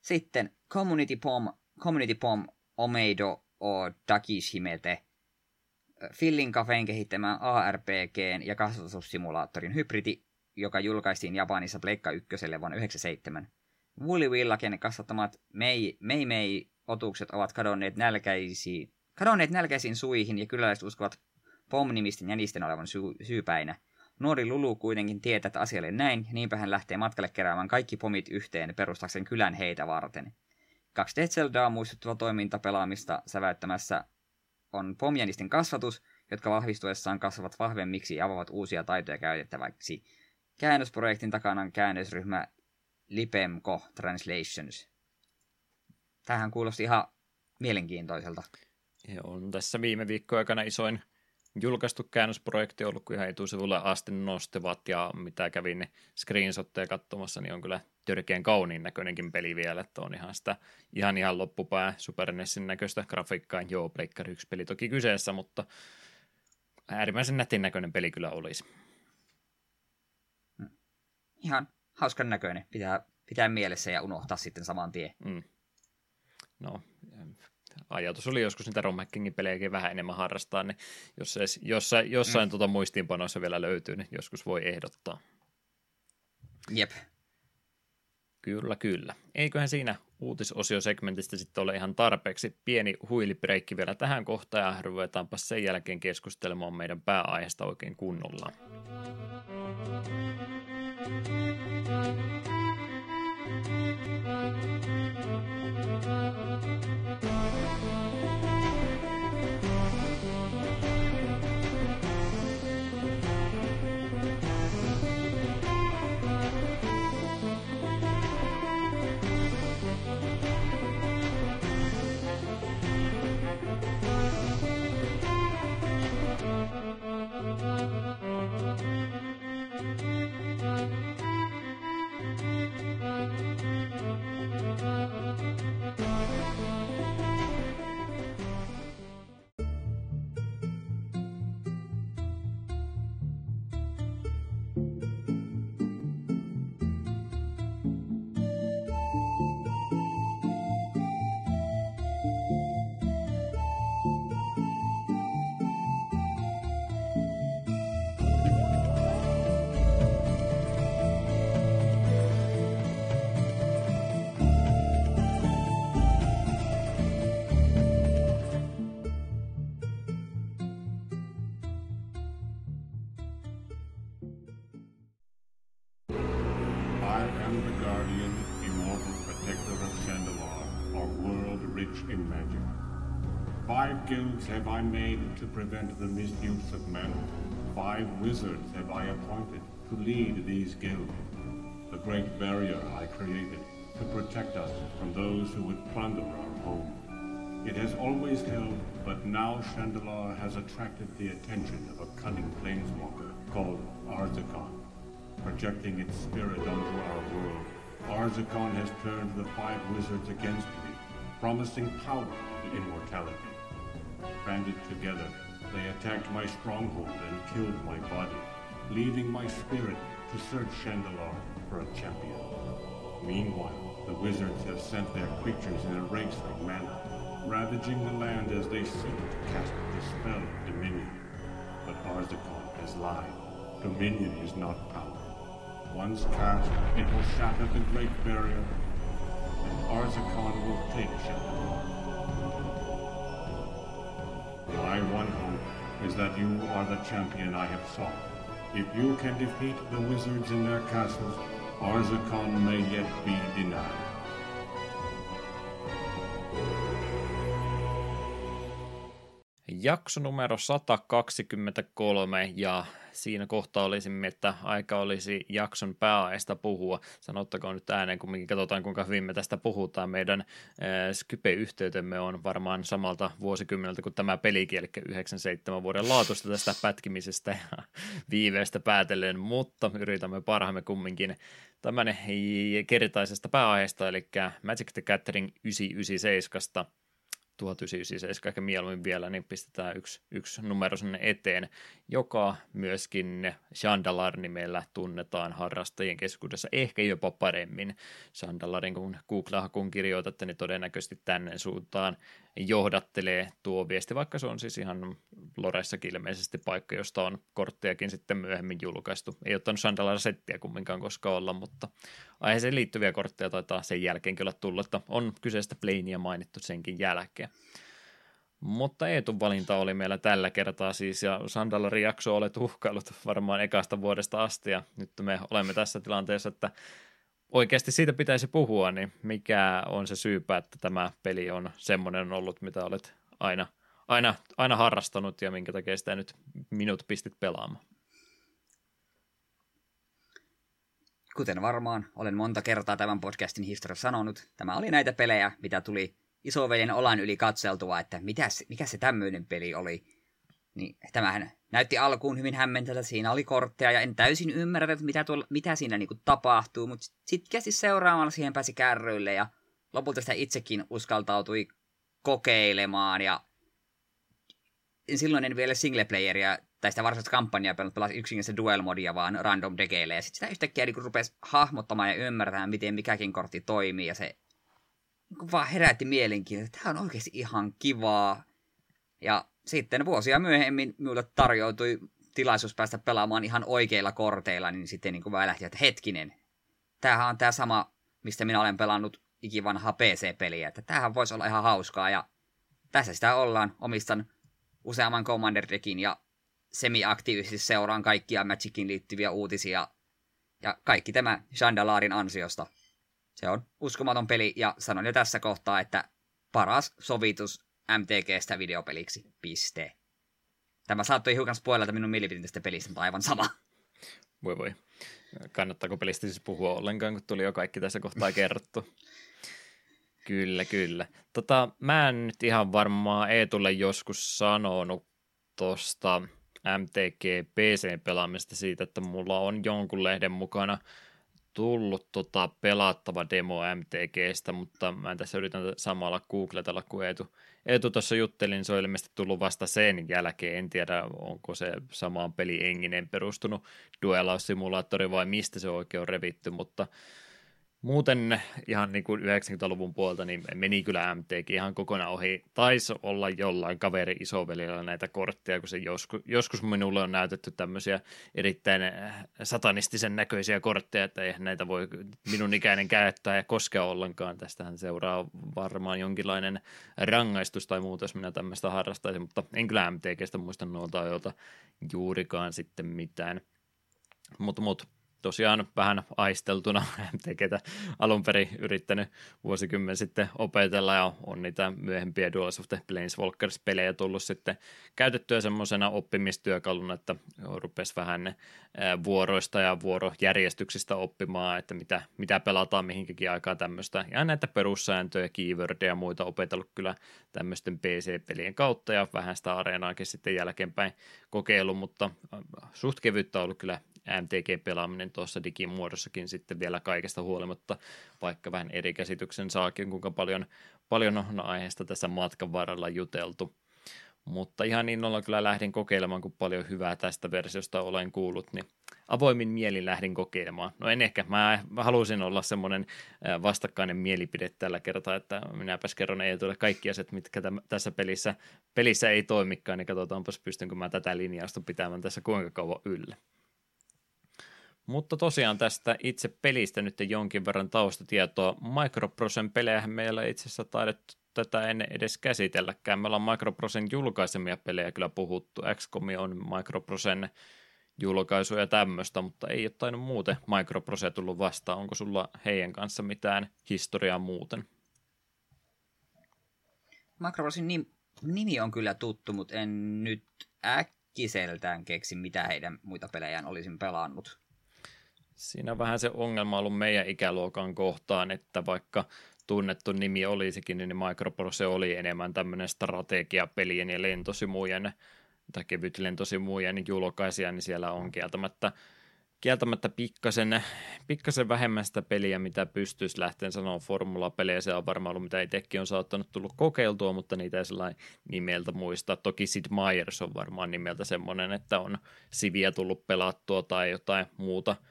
Sitten Community Pom, Community Pom Omeido o Dakishimete. Fillin Cafeen kehittämään ARPG ja kasvatussimulaattorin hybridi, joka julkaistiin Japanissa Pleikka 1 vuonna 1997. Woolly Willaken kasvattamat Mei, Mei Mei otukset ovat kadonneet nälkäisiin, kadonneet nälkäisiin suihin ja kyläläiset uskovat Pom-nimisten jänisten olevan sy- syypäinä. Nuori Lulu kuitenkin tietää, että asialle näin, niinpä hän lähtee matkalle keräämään kaikki pomit yhteen perustakseen kylän heitä varten. 2D Zeldaa muistuttava toiminta pelaamista säväyttämässä on pomjanisten kasvatus, jotka vahvistuessaan kasvavat vahvemmiksi ja avaavat uusia taitoja käytettäväksi. Käännösprojektin takana on käännösryhmä Lipemco Translations. Tähän kuulosti ihan mielenkiintoiselta. Ja on tässä viime viikkojen aikana isoin julkaistu käännösprojekti on ollut ihan etusivulle asti nostevat ja mitä kävin ne screenshotteja katsomassa, niin on kyllä törkeän kauniin näköinenkin peli vielä, että on ihan sitä ihan ihan loppupää Super NESin näköistä grafiikkaa. Joo, Pleikkari 1 peli toki kyseessä, mutta äärimmäisen nätin näköinen peli kyllä olisi. Mm. Ihan hauskan näköinen. Pitää, pitää mielessä ja unohtaa sitten saman tien. Mm. No, ajatus oli joskus niitä romhackingin pelejäkin vähän enemmän harrastaa, niin jos edes, jossain, jossain mm. tuota muistiinpanoissa vielä löytyy, niin joskus voi ehdottaa. Jep. Kyllä, kyllä. Eiköhän siinä uutisosiosegmentistä sitten ole ihan tarpeeksi. Pieni huilipreikki vielä tähän kohtaan ja ruvetaanpa sen jälkeen keskustelemaan meidän pääaiheesta oikein kunnolla. Thank you. Thank you. Prevent the misuse of men. Five wizards have I appointed to lead these guilds. The great barrier I created to protect us from those who would plunder our home. It has always held, but now Chandalar has attracted the attention of a cunning planeswalker called Arzakon. Projecting its spirit onto our world, Arzakon has turned the five wizards against me, promising power and immortality. Banded together, they attacked my stronghold and killed my body, leaving my spirit to search Chandalar for a champion. Meanwhile, the wizards have sent their creatures in a race like manna, ravaging the land as they seek to cast the spell of Dominion. But Arzakon has lied. Dominion is not power. Once cast, it will shatter the Great Barrier, and Arzakon will take Chandalar. My one hope is that you are the champion I have sought. If you can defeat the wizards in their castles, Arzakon may yet be denied. Jakso numero 123 ja siinä kohtaa olisimme, että aika olisi jakson pääaiheesta puhua. Sanottakoon nyt ääneen, kun katsotaan kuinka hyvin me tästä puhutaan. Meidän äh, Skype-yhteytemme on varmaan samalta vuosikymmeneltä kuin tämä pelikin, eli 97 vuoden laatusta tästä pätkimisestä ja viiveestä päätellen, mutta yritämme parhaamme kumminkin tämän kertaisesta pääaiheesta, eli Magic the Gathering 997 1997 ehkä mieluummin vielä, niin pistetään yksi, yksi numero sinne eteen, joka myöskin Chandalar-nimellä tunnetaan harrastajien keskuudessa ehkä jopa paremmin. Chandalarin, kun Google-hakun kirjoitatte, niin todennäköisesti tänne suuntaan johdattelee tuo viesti, vaikka se on siis ihan Loressakin ilmeisesti paikka, josta on korttejakin sitten myöhemmin julkaistu. Ei ottanut Chandalar-settiä kumminkaan koskaan olla, mutta aiheeseen liittyviä kortteja taitaa sen jälkeen kyllä tulla, että on kyseistä Plainia mainittu senkin jälkeen. Mutta Eetun valinta oli meillä tällä kertaa siis, ja Sandalarin jakso olet uhkailut varmaan ekasta vuodesta asti, ja nyt me olemme tässä tilanteessa, että oikeasti siitä pitäisi puhua, niin mikä on se syypä, että tämä peli on semmoinen ollut, mitä olet aina, aina, aina harrastanut, ja minkä takia sitä nyt minut pistit pelaamaan? Kuten varmaan olen monta kertaa tämän podcastin historiassa sanonut, tämä oli näitä pelejä, mitä tuli isoveljen olan yli katseltua, että mitäs, mikä se tämmöinen peli oli. Niin tämähän näytti alkuun hyvin hämmentävältä. Siinä oli kortteja ja en täysin ymmärrä, mitä, tuolla, mitä siinä niinku tapahtuu, mutta sitten käsi seuraamalla siihen pääsi kärryille ja lopulta sitä itsekin uskaltautui kokeilemaan ja silloin en vielä singleplayeria tai sitä varsinaista kampanjaa pelannut, pelasin yksinkertaisesti duel-modia vaan random dekeille, ja sitten sitä yhtäkkiä niin rupesi hahmottamaan ja ymmärtämään, miten mikäkin kortti toimii, ja se niin vaan herätti mielenkiintoa, että tämä on oikeasti ihan kivaa. Ja sitten vuosia myöhemmin minulle tarjoutui tilaisuus päästä pelaamaan ihan oikeilla korteilla, niin sitten niin kuin lähti, että hetkinen, tämähän on tämä sama, mistä minä olen pelannut ikivanhaa PC-peliä, että tämähän voisi olla ihan hauskaa, ja tässä sitä ollaan, omistan useamman Commander Deckin ja semi-aktiivisesti seuraan kaikkia Magicin liittyviä uutisia. Ja kaikki tämä Chandalarin ansiosta. Se on uskomaton peli ja sanon jo tässä kohtaa, että paras sovitus MTGstä videopeliksi. Piste. Tämä saattoi hiukan spoilata minun mielipiteen tästä pelistä, mutta aivan sama. Voi voi. Kannattaako pelistä siis puhua ollenkaan, kun tuli jo kaikki tässä kohtaa kerrottu? kyllä, kyllä. Tota, mä en nyt ihan varmaan Eetulle joskus sanonut tuosta MTG PC-pelaamista siitä, että mulla on jonkun lehden mukana tullut tota pelattava demo MTGstä, mutta mä tässä yritän samalla googletella, kun Eetu, Eetu tuossa juttelin, niin se on ilmeisesti tullut vasta sen jälkeen. En tiedä, onko se samaan peli enginen perustunut duelaussimulaattori vai mistä se oikein on revitty, mutta muuten ihan niin kuin 90-luvun puolta niin meni kyllä MTG ihan kokonaan ohi. Taisi olla jollain kaveri isovelillä näitä kortteja, kun se joskus, joskus minulle on näytetty tämmöisiä erittäin äh, satanistisen näköisiä kortteja, että ei näitä voi minun ikäinen käyttää ja koskea ollenkaan. Tästähän seuraa varmaan jonkinlainen rangaistus tai muuta, jos minä tämmöistä harrastaisin, mutta en kyllä MTGstä muista noilta ajoilta juurikaan sitten mitään. Mutta mut, tosiaan vähän aisteltuna teketä alun perin yrittänyt vuosikymmen sitten opetella ja on niitä myöhempiä Duels of the Planeswalkers-pelejä tullut sitten käytettyä semmoisena oppimistyökaluna, että rupesi vähän vuoroista ja vuorojärjestyksistä oppimaan, että mitä, mitä pelataan mihinkäkin aikaa tämmöistä. Ja näitä perussääntöjä, keywordia ja muita opetellut kyllä tämmöisten PC-pelien kautta ja vähän sitä areenaakin sitten jälkeenpäin kokeillut, mutta suht kevyttä on ollut kyllä MTG-pelaaminen tuossa digimuodossakin sitten vielä kaikesta huolimatta, vaikka vähän eri käsityksen saakin, kuinka paljon, paljon on aiheesta tässä matkan varrella juteltu. Mutta ihan innolla kyllä lähdin kokeilemaan, kun paljon hyvää tästä versiosta olen kuullut, niin avoimin mielin lähdin kokeilemaan. No en ehkä, mä halusin olla semmoinen vastakkainen mielipide tällä kertaa, että minäpäs kerron ei tule kaikki asiat, mitkä täm, tässä pelissä, pelissä ei toimikaan, niin katsotaanpas pystynkö mä tätä linjausta pitämään tässä kuinka kauan yllä. Mutta tosiaan tästä itse pelistä nyt jonkin verran taustatietoa. Microprosen pelejähän meillä itse asiassa taidettu tätä ennen edes käsitelläkään. Me ollaan Microprosen julkaisemia pelejä kyllä puhuttu. XCOM on Microprosen julkaisu ja tämmöistä, mutta ei ole tainnut muuten Microprose tullut vastaan. Onko sulla heidän kanssa mitään historiaa muuten? Microprosen nimi on kyllä tuttu, mutta en nyt äkkiseltään keksi, mitä heidän muita pelejään olisin pelannut. Siinä on vähän se ongelma ollut meidän ikäluokan kohtaan, että vaikka tunnettu nimi olisikin, niin Microprose oli enemmän tämmöinen strategiapelien ja lentosimujen tai kevyt lentosimujen julkaisija, niin siellä on kieltämättä, kieltämättä pikkasen, pikkasen vähemmän sitä peliä, mitä pystyisi lähteen sanoa formulapelejä. Se on varmaan ollut, mitä itsekin on saattanut tullut kokeiltua, mutta niitä ei sellainen nimeltä muista. Toki Sid Meier's on varmaan nimeltä semmoinen, että on Siviä tullut pelattua tai jotain muuta –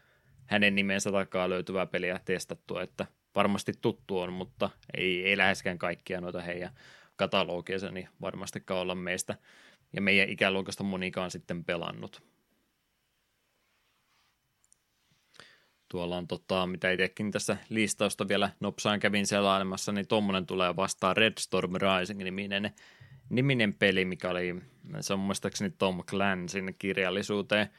hänen nimensä takaa löytyvää peliä testattua, että varmasti tuttu on, mutta ei, ei läheskään kaikkia noita heidän katalogiansa, niin varmastikaan olla meistä ja meidän ikäluokasta monikaan sitten pelannut. Tuolla on tota, mitä itsekin tässä listausta vielä nopsaan kävin selailemassa, niin tuommoinen tulee vastaan Red Storm Rising niminen, niminen peli, mikä oli, se on muistaakseni Tom Clansin kirjallisuuteen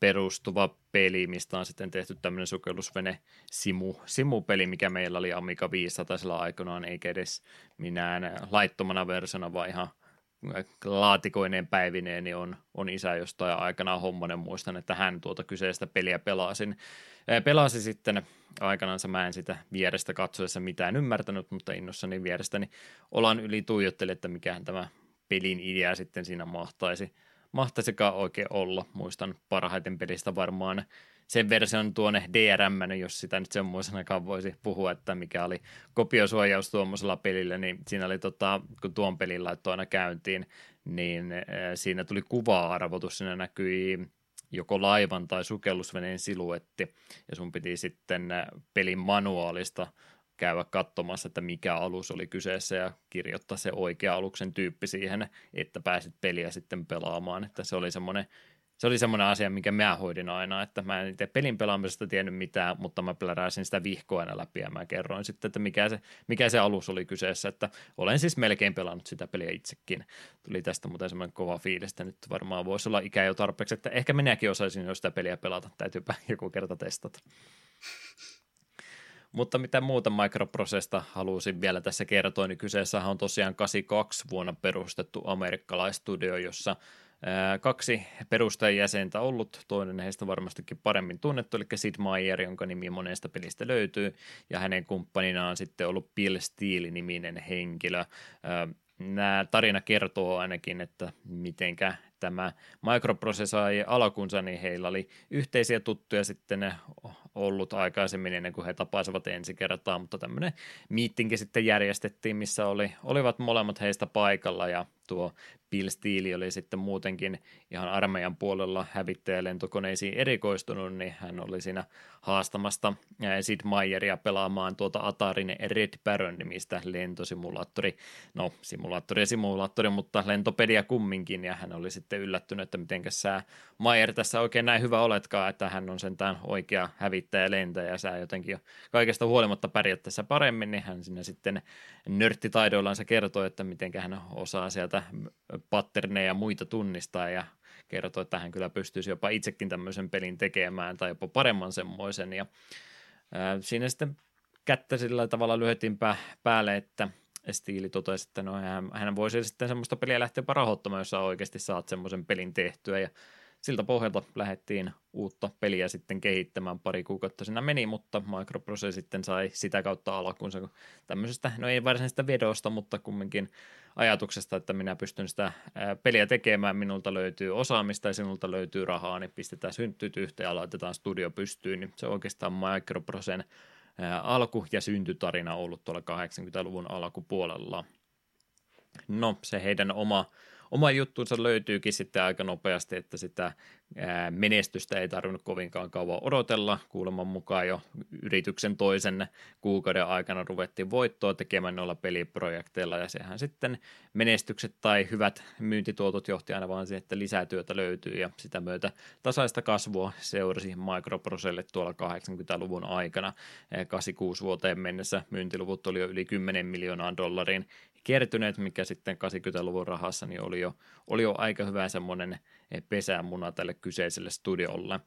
perustuva peli, mistä on sitten tehty tämmöinen sukellusvene simu, simupeli, mikä meillä oli Amiga 500 aikanaan, eikä edes minään laittomana versiona, vaan ihan laatikoineen päivineen, niin on, on isä jostain aikanaan hommonen. Muistan, että hän tuota kyseistä peliä pelasin. Pelasi sitten aikanaan, mä en sitä vierestä katsoessa mitään ymmärtänyt, mutta innossani vierestäni olan yli tuijottelin, että mikähän tämä pelin idea sitten siinä mahtaisi – mahtaisikaan oikein olla. Muistan parhaiten pelistä varmaan sen version tuonne DRM, jos sitä nyt semmoisenakaan voisi puhua, että mikä oli kopiosuojaus tuommoisella pelillä, niin siinä oli tota, kun tuon pelin laittoi aina käyntiin, niin äh, siinä tuli kuva-arvotus, siinä näkyi joko laivan tai sukellusveneen siluetti, ja sun piti sitten pelin manuaalista käydä katsomassa, että mikä alus oli kyseessä ja kirjoittaa se oikea aluksen tyyppi siihen, että pääsit peliä sitten pelaamaan. Että se oli semmoinen se oli semmoinen asia, minkä mä hoidin aina, että mä en itse pelin pelaamisesta tiennyt mitään, mutta mä pläräsin sitä vihkoa aina läpi ja mä kerroin sitten, että mikä se, mikä se alus oli kyseessä, että olen siis melkein pelannut sitä peliä itsekin. Tuli tästä muuten semmoinen kova fiilis, että nyt varmaan voisi olla ikä jo tarpeeksi, että ehkä minäkin osaisin jo sitä peliä pelata, täytyypä joku kerta testata. Mutta mitä muuta Microprosesta halusin vielä tässä kertoa, niin kyseessä on tosiaan 82 vuonna perustettu amerikkalaistudio, jossa kaksi perustajajäsentä ollut, toinen heistä varmastikin paremmin tunnettu, eli Sid Meier, jonka nimi monesta pelistä löytyy, ja hänen kumppaninaan sitten ollut Bill Steele-niminen henkilö. Nämä tarina kertoo ainakin, että mitenkä tämä Microprocessor alkunsa, niin heillä oli yhteisiä tuttuja sitten ollut aikaisemmin ennen kuin he tapasivat ensi kertaa, mutta tämmöinen miittinki sitten järjestettiin, missä oli, olivat molemmat heistä paikalla ja tuo Bill oli sitten muutenkin ihan armeijan puolella hävittäjälentokoneisiin erikoistunut, niin hän oli siinä haastamasta Sid Meieria pelaamaan tuota Atarin Red Baron nimistä lentosimulaattori, no simulaattori ja simulaattori, mutta lentopedia kumminkin, ja hän oli sitten yllättynyt, että miten sä Meier tässä oikein näin hyvä oletkaan, että hän on sentään oikea hävittäjä lentäjä, ja sä jotenkin jo kaikesta huolimatta pärjät tässä paremmin, niin hän sinne sitten nörttitaidoillaan kertoi, että miten hän osaa sieltä patterneja ja muita tunnistaa ja kertoi, että hän kyllä pystyisi jopa itsekin tämmöisen pelin tekemään tai jopa paremman semmoisen. Ja ää, siinä sitten kättä sillä tavalla lyötiin pää, päälle, että Stiili totesi, että no hän, hän voisi sitten semmoista peliä lähteä rahoittamaan, jos oikeasti saat semmoisen pelin tehtyä ja siltä pohjalta lähdettiin uutta peliä sitten kehittämään. Pari kuukautta siinä meni, mutta Microprose sitten sai sitä kautta alkuunsa tämmöisestä, no ei varsinaisesta vedosta, mutta kumminkin ajatuksesta, että minä pystyn sitä peliä tekemään, minulta löytyy osaamista ja sinulta löytyy rahaa, niin pistetään syntyt yhteen ja laitetaan studio pystyyn, niin se on oikeastaan Microprosen alku- ja syntytarina ollut tuolla 80-luvun alkupuolella. No, se heidän oma oma juttuunsa löytyykin sitten aika nopeasti, että sitä menestystä ei tarvinnut kovinkaan kauan odotella. Kuuleman mukaan jo yrityksen toisen kuukauden aikana ruvettiin voittoa tekemään noilla peliprojekteilla ja sehän sitten menestykset tai hyvät myyntituotot johti aina vaan siihen, että lisää työtä löytyy ja sitä myötä tasaista kasvua seurasi Microproselle tuolla 80-luvun aikana. 86 vuoteen mennessä myyntiluvut oli jo yli 10 miljoonaa dollarin kertyneet, mikä sitten 80-luvun rahassa niin oli, jo, oli jo aika hyvä semmoinen pesämuna tälle kyseiselle studiolle.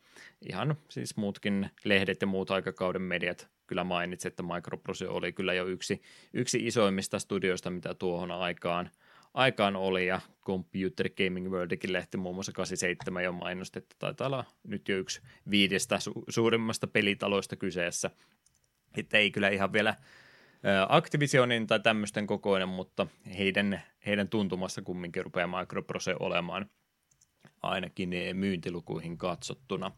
Ihan siis muutkin lehdet ja muut aikakauden mediat kyllä mainitsi, että Microprose oli kyllä jo yksi, yksi isoimmista studioista, mitä tuohon aikaan, aikaan oli, ja Computer Gaming Worldikin lehti muun muassa 87 jo mainosti, että taitaa olla nyt jo yksi viidestä su- suurimmasta pelitaloista kyseessä. Että ei kyllä ihan vielä Activisionin tai tämmöisten kokoinen, mutta heidän, heidän tuntumassa kumminkin rupeaa Microprose olemaan ainakin myyntilukuihin katsottuna.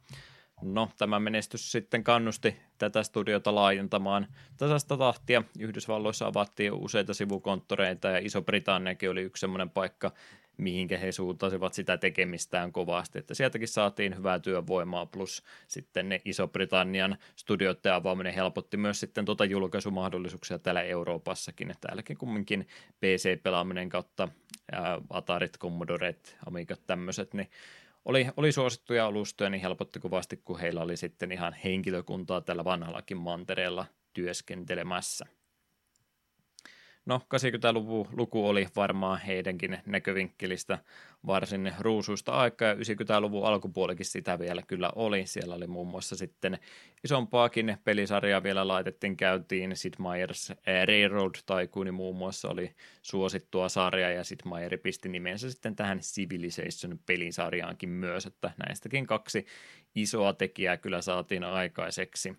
No, tämä menestys sitten kannusti tätä studiota laajentamaan tasasta tahtia. Yhdysvalloissa avattiin useita sivukonttoreita ja Iso-Britanniakin oli yksi semmoinen paikka, mihinkä he suuntasivat sitä tekemistään kovasti, että sieltäkin saatiin hyvää työvoimaa, plus sitten ne Iso-Britannian studioiden avaaminen helpotti myös sitten tuota julkaisumahdollisuuksia täällä Euroopassakin, että täälläkin kumminkin PC-pelaaminen kautta ää, Atarit, Commodoret, Amigat tämmöiset, niin oli, oli suosittuja alustoja, niin helpotti kovasti, kun heillä oli sitten ihan henkilökuntaa tällä vanhallakin mantereella työskentelemässä. No, 80-luvun luku oli varmaan heidänkin näkövinkkelistä varsin ruusuista aikaa, ja 90-luvun alkupuolikin sitä vielä kyllä oli. Siellä oli muun muassa sitten isompaakin pelisarjaa vielä laitettiin käyntiin. Sid Meier's Railroad Tycoon muun muassa oli suosittua sarjaa, ja Sid Meier pisti nimensä sitten tähän Civilization-pelisarjaankin myös, että näistäkin kaksi isoa tekijää kyllä saatiin aikaiseksi.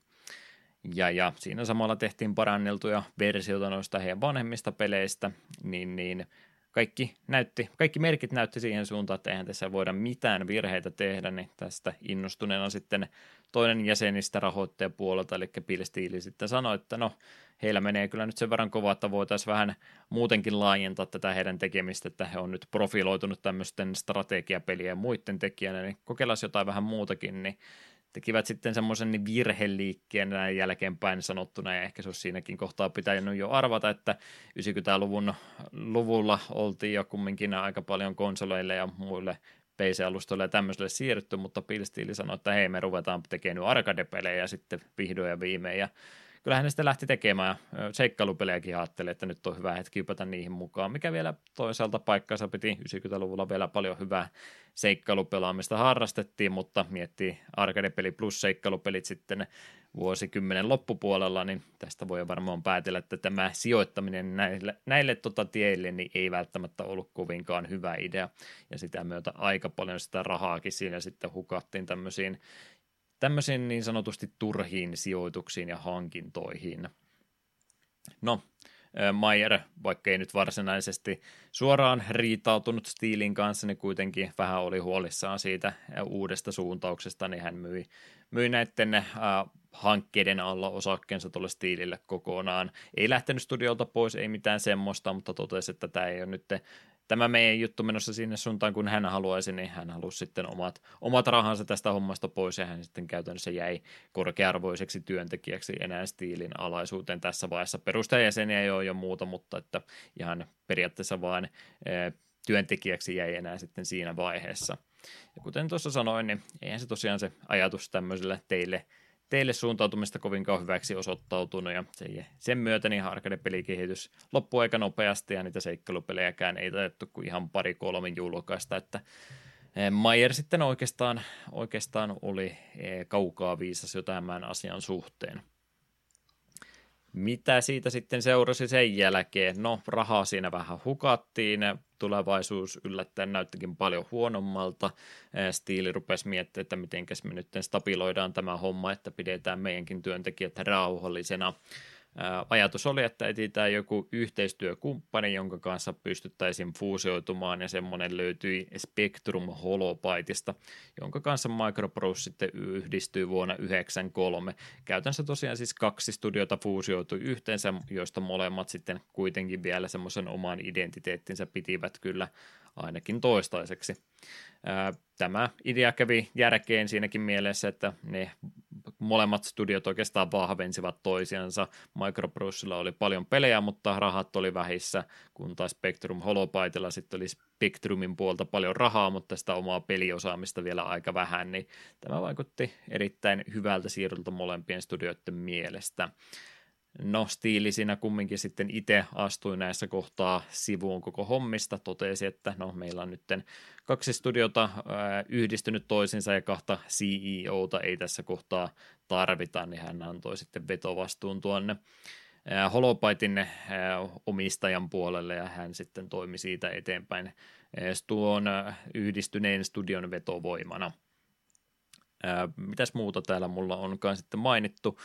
Ja, ja siinä samalla tehtiin paranneltuja versioita noista heidän vanhemmista peleistä, niin, niin kaikki, näytti, kaikki merkit näytti siihen suuntaan, että eihän tässä voida mitään virheitä tehdä, niin tästä innostuneena sitten toinen jäsenistä rahoittajapuolelta, eli Bill Steele sitten sanoi, että no, heillä menee kyllä nyt sen verran kovaa, että voitaisiin vähän muutenkin laajentaa tätä heidän tekemistä, että he on nyt profiloitunut tämmöisten strategiapelien ja muiden tekijänä, niin kokeillaan jotain vähän muutakin, niin tekivät sitten semmoisen niin virheliikkeen näin jälkeenpäin sanottuna, ja ehkä se olisi siinäkin kohtaa pitänyt jo arvata, että 90-luvun luvulla oltiin jo kumminkin aika paljon konsoleille ja muille PC-alustoille ja tämmöiselle siirrytty, mutta Pilstiili sanoi, että hei, me ruvetaan tekemään arcade-pelejä sitten vihdoin ja viimein, ja kyllähän ne sitten lähti tekemään. Seikkailupelejäkin ajatteli, että nyt on hyvä hetki hypätä niihin mukaan, mikä vielä toisaalta paikkansa piti 90-luvulla vielä paljon hyvää seikkailupelaamista harrastettiin, mutta miettii arcade-peli plus seikkailupelit sitten vuosikymmenen loppupuolella, niin tästä voi varmaan päätellä, että tämä sijoittaminen näille, näille tota tieille niin ei välttämättä ollut kovinkaan hyvä idea, ja sitä myötä aika paljon sitä rahaakin siinä sitten hukattiin tämmöisiin tämmöisiin niin sanotusti turhiin sijoituksiin ja hankintoihin. No, Mayer, vaikka ei nyt varsinaisesti suoraan riitautunut Steelin kanssa, niin kuitenkin vähän oli huolissaan siitä uudesta suuntauksesta, niin hän myi, myi näiden äh, hankkeiden alla osakkeensa tuolle Steelille kokonaan. Ei lähtenyt studiolta pois, ei mitään semmoista, mutta totesi, että tämä ei ole nyt tämä meidän juttu menossa sinne suuntaan, kun hän haluaisi, niin hän halusi sitten omat, omat rahansa tästä hommasta pois, ja hän sitten käytännössä jäi korkearvoiseksi työntekijäksi enää stiilin alaisuuteen tässä vaiheessa. Perustajajäseniä ei ole jo muuta, mutta että ihan periaatteessa vain e, työntekijäksi jäi enää sitten siinä vaiheessa. Ja kuten tuossa sanoin, niin eihän se tosiaan se ajatus tämmöiselle teille – teille suuntautumista kovinkaan hyväksi osoittautunut ja sen, myötä niin arcade-pelikehitys loppui aika nopeasti ja niitä seikkailupelejäkään ei taidettu kuin ihan pari kolmin julkaista, että Mayer sitten oikeastaan, oikeastaan oli kaukaa viisas jo tämän asian suhteen. Mitä siitä sitten seurasi sen jälkeen? No, rahaa siinä vähän hukattiin, tulevaisuus yllättäen näyttikin paljon huonommalta. Stiili rupesi miettimään, että miten me nyt stabiloidaan tämä homma, että pidetään meidänkin työntekijät rauhallisena ajatus oli, että etsitään joku yhteistyökumppani, jonka kanssa pystyttäisiin fuusioitumaan, ja semmoinen löytyi Spectrum Holobyteista, jonka kanssa Microprose sitten yhdistyi vuonna 1993. Käytännössä tosiaan siis kaksi studiota fuusioitui yhteensä, joista molemmat sitten kuitenkin vielä semmoisen oman identiteettinsä pitivät kyllä ainakin toistaiseksi. Tämä idea kävi järkeen siinäkin mielessä, että ne molemmat studiot oikeastaan vahvensivat toisiansa. Microprosella oli paljon pelejä, mutta rahat oli vähissä, kun taas Spectrum Holobytella sitten oli Spectrumin puolta paljon rahaa, mutta sitä omaa peliosaamista vielä aika vähän, niin tämä vaikutti erittäin hyvältä siirrolta molempien studioiden mielestä. No, Stiili siinä kumminkin sitten itse astui näissä kohtaa sivuun koko hommista, totesi, että no meillä on nyt kaksi studiota ää, yhdistynyt toisinsa ja kahta CEOta ei tässä kohtaa tarvita, niin hän antoi sitten vetovastuun tuonne Holopaitin omistajan puolelle ja hän sitten toimi siitä eteenpäin tuon yhdistyneen studion vetovoimana. Mitäs muuta täällä mulla onkaan sitten mainittu?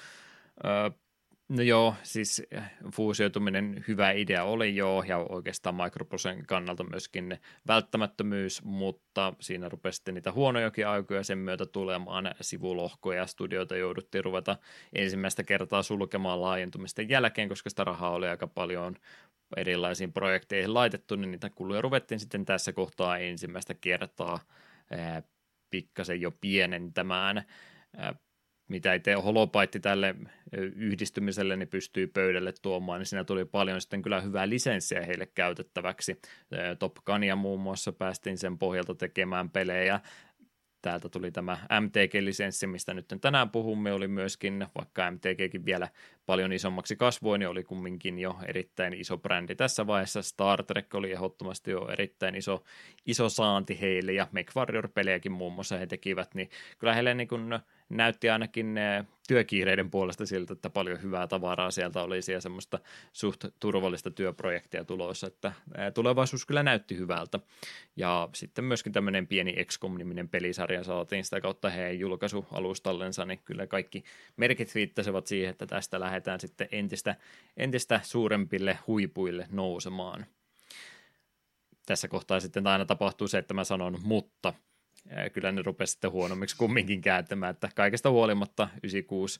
No joo, siis eh, fuusioituminen hyvä idea oli joo, ja oikeastaan Microprosen kannalta myöskin välttämättömyys, mutta siinä rupesi sitten niitä huonojakin aikoja sen myötä tulemaan sivulohkoja, ja studioita jouduttiin ruveta ensimmäistä kertaa sulkemaan laajentumisten jälkeen, koska sitä rahaa oli aika paljon erilaisiin projekteihin laitettu, niin niitä kuluja ruvettiin sitten tässä kohtaa ensimmäistä kertaa ää, pikkasen jo pienentämään mitä itse holopaitti tälle yhdistymiselle niin pystyy pöydälle tuomaan, niin siinä tuli paljon sitten kyllä hyvää lisenssiä heille käytettäväksi. Top Gunia muun muassa päästiin sen pohjalta tekemään pelejä, täältä tuli tämä MTG-lisenssi, mistä nyt tänään puhumme, oli myöskin, vaikka MTGkin vielä paljon isommaksi kasvoi, niin oli kumminkin jo erittäin iso brändi tässä vaiheessa. Star Trek oli ehdottomasti jo erittäin iso, iso saanti heille, ja MechWarrior-pelejäkin muun muassa he tekivät, niin kyllä heille niin kuin näytti ainakin eh, työkiireiden puolesta siltä, että paljon hyvää tavaraa sieltä olisi ja semmoista suht turvallista työprojektia tulossa, että eh, tulevaisuus kyllä näytti hyvältä. Ja sitten myöskin tämmöinen pieni XCOM-niminen pelisarja saatiin sitä kautta heidän julkaisualustallensa, niin kyllä kaikki merkit viittasivat siihen, että tästä lähdetään sitten entistä, entistä suurempille huipuille nousemaan. Tässä kohtaa sitten aina tapahtuu se, että mä sanon mutta – kyllä ne rupesi sitten huonommiksi kumminkin kääntämään, että kaikesta huolimatta 96